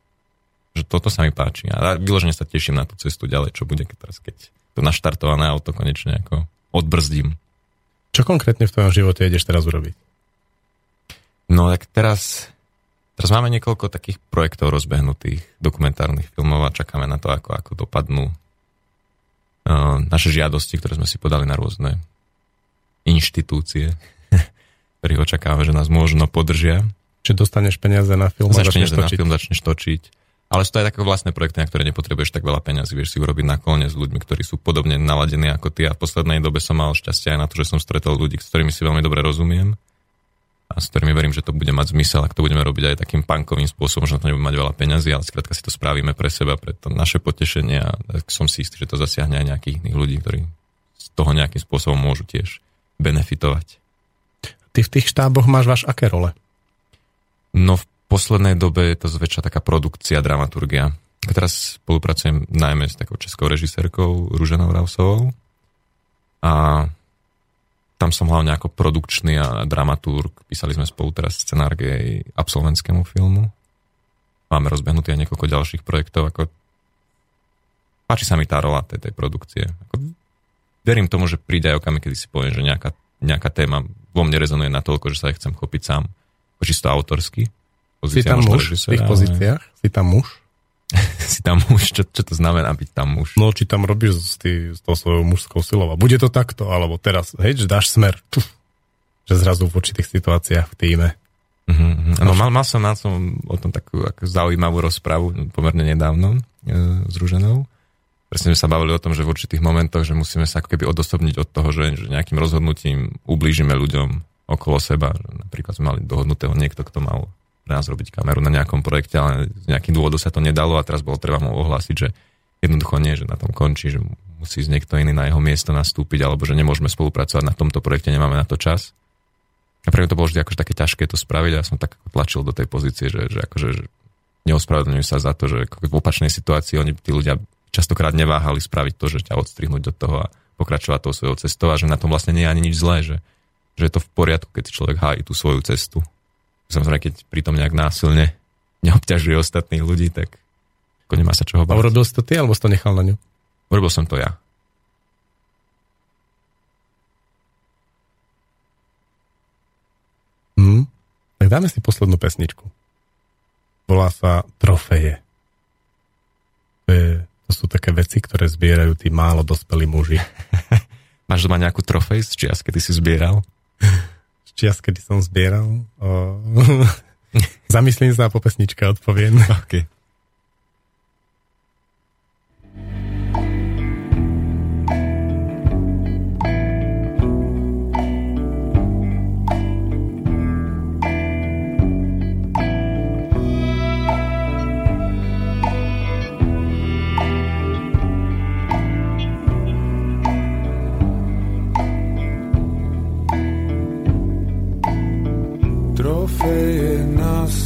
Že toto sa mi páči. A vyložene sa teším na tú cestu ďalej, čo bude teraz, keď to naštartované auto konečne ako odbrzdím. Čo konkrétne v tvojom živote ideš teraz urobiť? No tak teraz, teraz máme niekoľko takých projektov rozbehnutých, dokumentárnych filmov a čakáme na to, ako, ako dopadnú uh, naše žiadosti, ktoré sme si podali na rôzne inštitúcie, [LAUGHS] ktorých očakáva, že nás možno podržia. Či dostaneš peniaze na film a začneš točiť. na film, začneš točiť. Ale sú to aj také vlastné projekty, na ktoré nepotrebuješ tak veľa peniazy. Vieš si urobiť naklonie s ľuďmi, ktorí sú podobne naladení ako ty. A v poslednej dobe som mal šťastie aj na to, že som stretol ľudí, s ktorými si veľmi dobre rozumiem a s ktorými verím, že to bude mať zmysel, ak to budeme robiť aj takým punkovým spôsobom, že na to nebudeme mať veľa peňazí, ale skrátka si to spravíme pre seba, pre to naše potešenie a som si istý, že to zasiahne aj nejakých iných ľudí, ktorí z toho nejakým spôsobom môžu tiež benefitovať. Ty v tých štáboch máš váš aké role? No v poslednej dobe je to zväčša taká produkcia, dramaturgia. Teraz spolupracujem najmä s takou českou režisérkou Ruženou Rausovou a tam som hlavne ako produkčný a dramaturg. Písali sme spolu teraz scenár k jej absolventskému filmu. Máme rozbehnutý aj niekoľko ďalších projektov. Ako... Páči sa mi tá rola tej, tej produkcie. Ako... Verím tomu, že príde aj okamih, kedy si poviem, že nejaká, nejaká téma vo mne rezonuje natoľko, že sa aj chcem chopiť sám. Čisto autorsky. Pozícia si tam muž v tých pozíciách? Si tam muž? [LAUGHS] si tam muž, čo, čo to znamená byť tam muž? No, či tam robíš s, tý, s tou svojou mužskou silou a bude to takto, alebo teraz, hej, že dáš smer, že zrazu v určitých situáciách v týme. Uh-huh. No, mal, mal som na tom o tom takú ako zaujímavú rozpravu pomerne nedávno e, s Ruženou. Presne sme sa bavili o tom, že v určitých momentoch, že musíme sa ako keby odosobniť od toho, že, že nejakým rozhodnutím ublížime ľuďom okolo seba. Napríklad sme mali dohodnutého niekto, kto mal pre nás robiť kameru na nejakom projekte, ale z nejakým dôvodom sa to nedalo a teraz bolo treba mu ohlásiť, že jednoducho nie, že na tom končí, že musí z niekto iný na jeho miesto nastúpiť, alebo že nemôžeme spolupracovať na tomto projekte, nemáme na to čas. A pre to bolo vždy akože také ťažké to spraviť a ja som tak tlačil do tej pozície, že, že akože že neospravedlňujú sa za to, že v opačnej situácii oni, tí ľudia častokrát neváhali spraviť to, že ťa odstrihnúť od toho a pokračovať tou svojou cestou a že na tom vlastne nie je ani nič zlé, že, že je to v poriadku, keď človek hájí tú svoju cestu samozrejme, keď pritom nejak násilne neobťažuje ostatných ľudí, tak ako nemá sa čoho báť. A urobil si to ty, alebo si to nechal na ňu? Urobil som to ja. Hmm. Tak dáme si poslednú pesničku. Volá sa Trofeje. To, je, to sú také veci, ktoré zbierajú tí málo dospelí muži. [LAUGHS] Máš doma nejakú trofej z čias, kedy si zbieral? Čias, kedy som zbieral. O... [LAUGHS] Zamyslím sa a po pesničke odpoviem. Okay.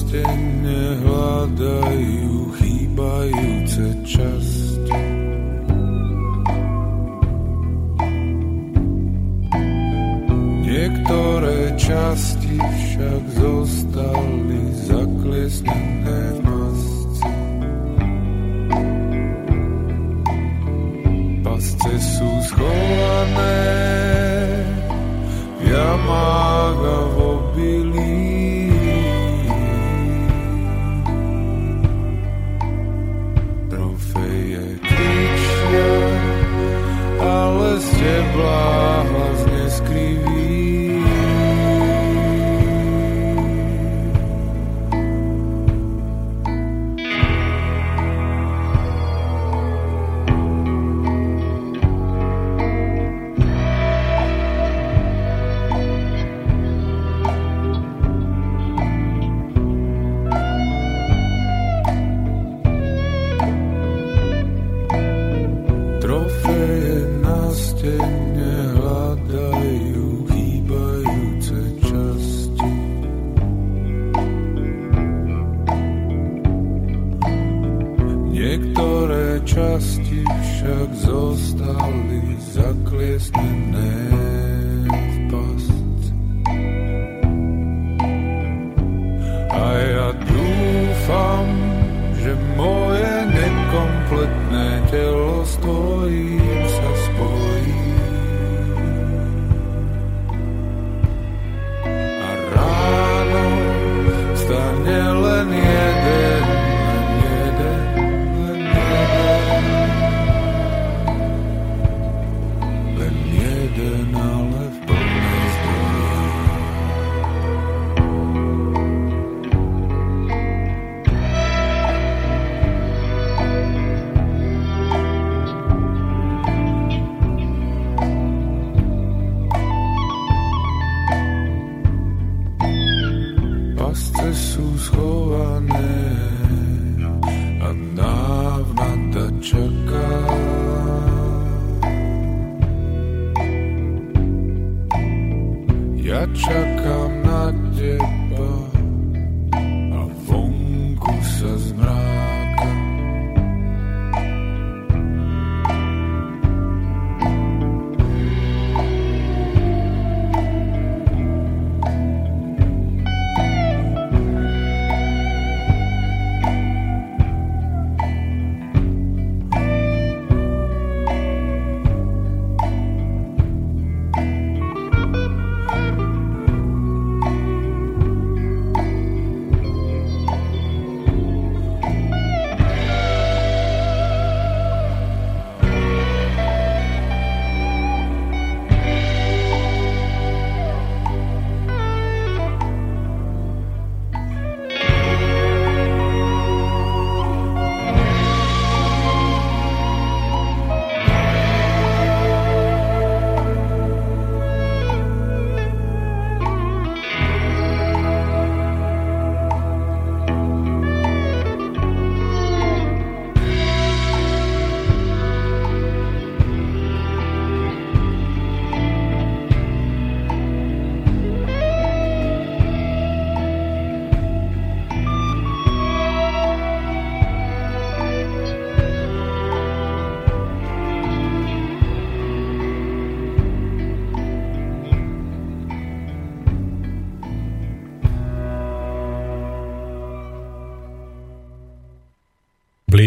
Stene hľadajú chýbajúce časti. Niektoré časti však zostali zaklesnené v masce. Pasce sú schované v jamách a v obilí. It.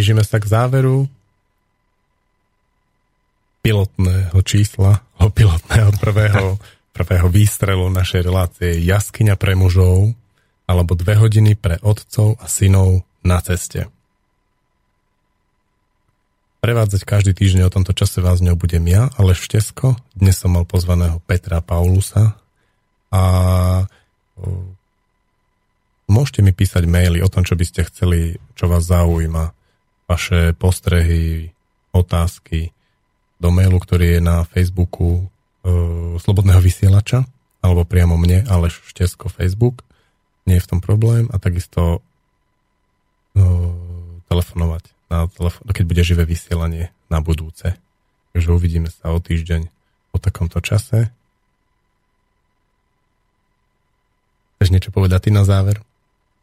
Blížime sa k záveru pilotného čísla, o [LAUGHS] pilotného prvého, prvého výstrelu našej relácie Jaskyňa pre mužov alebo dve hodiny pre otcov a synov na ceste. Prevádzať každý týždeň o tomto čase vás ňou budem ja, ale Štesko. Dnes som mal pozvaného Petra Paulusa a môžete mi písať maily o tom, čo by ste chceli, čo vás zaujíma, vaše postrehy, otázky do mailu, ktorý je na Facebooku e, Slobodného vysielača, alebo priamo mne, ale Štesko Facebook. Nie je v tom problém a takisto e, telefonovať na telefón, keď bude živé vysielanie na budúce. Takže uvidíme sa o týždeň o takomto čase. Chceš niečo povedať ty na záver?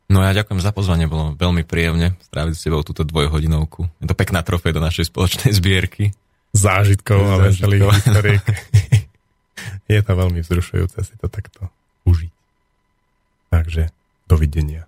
No ja ďakujem za pozvanie, bolo veľmi príjemne stráviť s tebou túto dvojhodinovku. Je to pekná trofej do našej spoločnej zbierky. Zážitkov a veselých historiek. [LAUGHS] Je to veľmi vzrušujúce si to takto užiť. Takže dovidenia.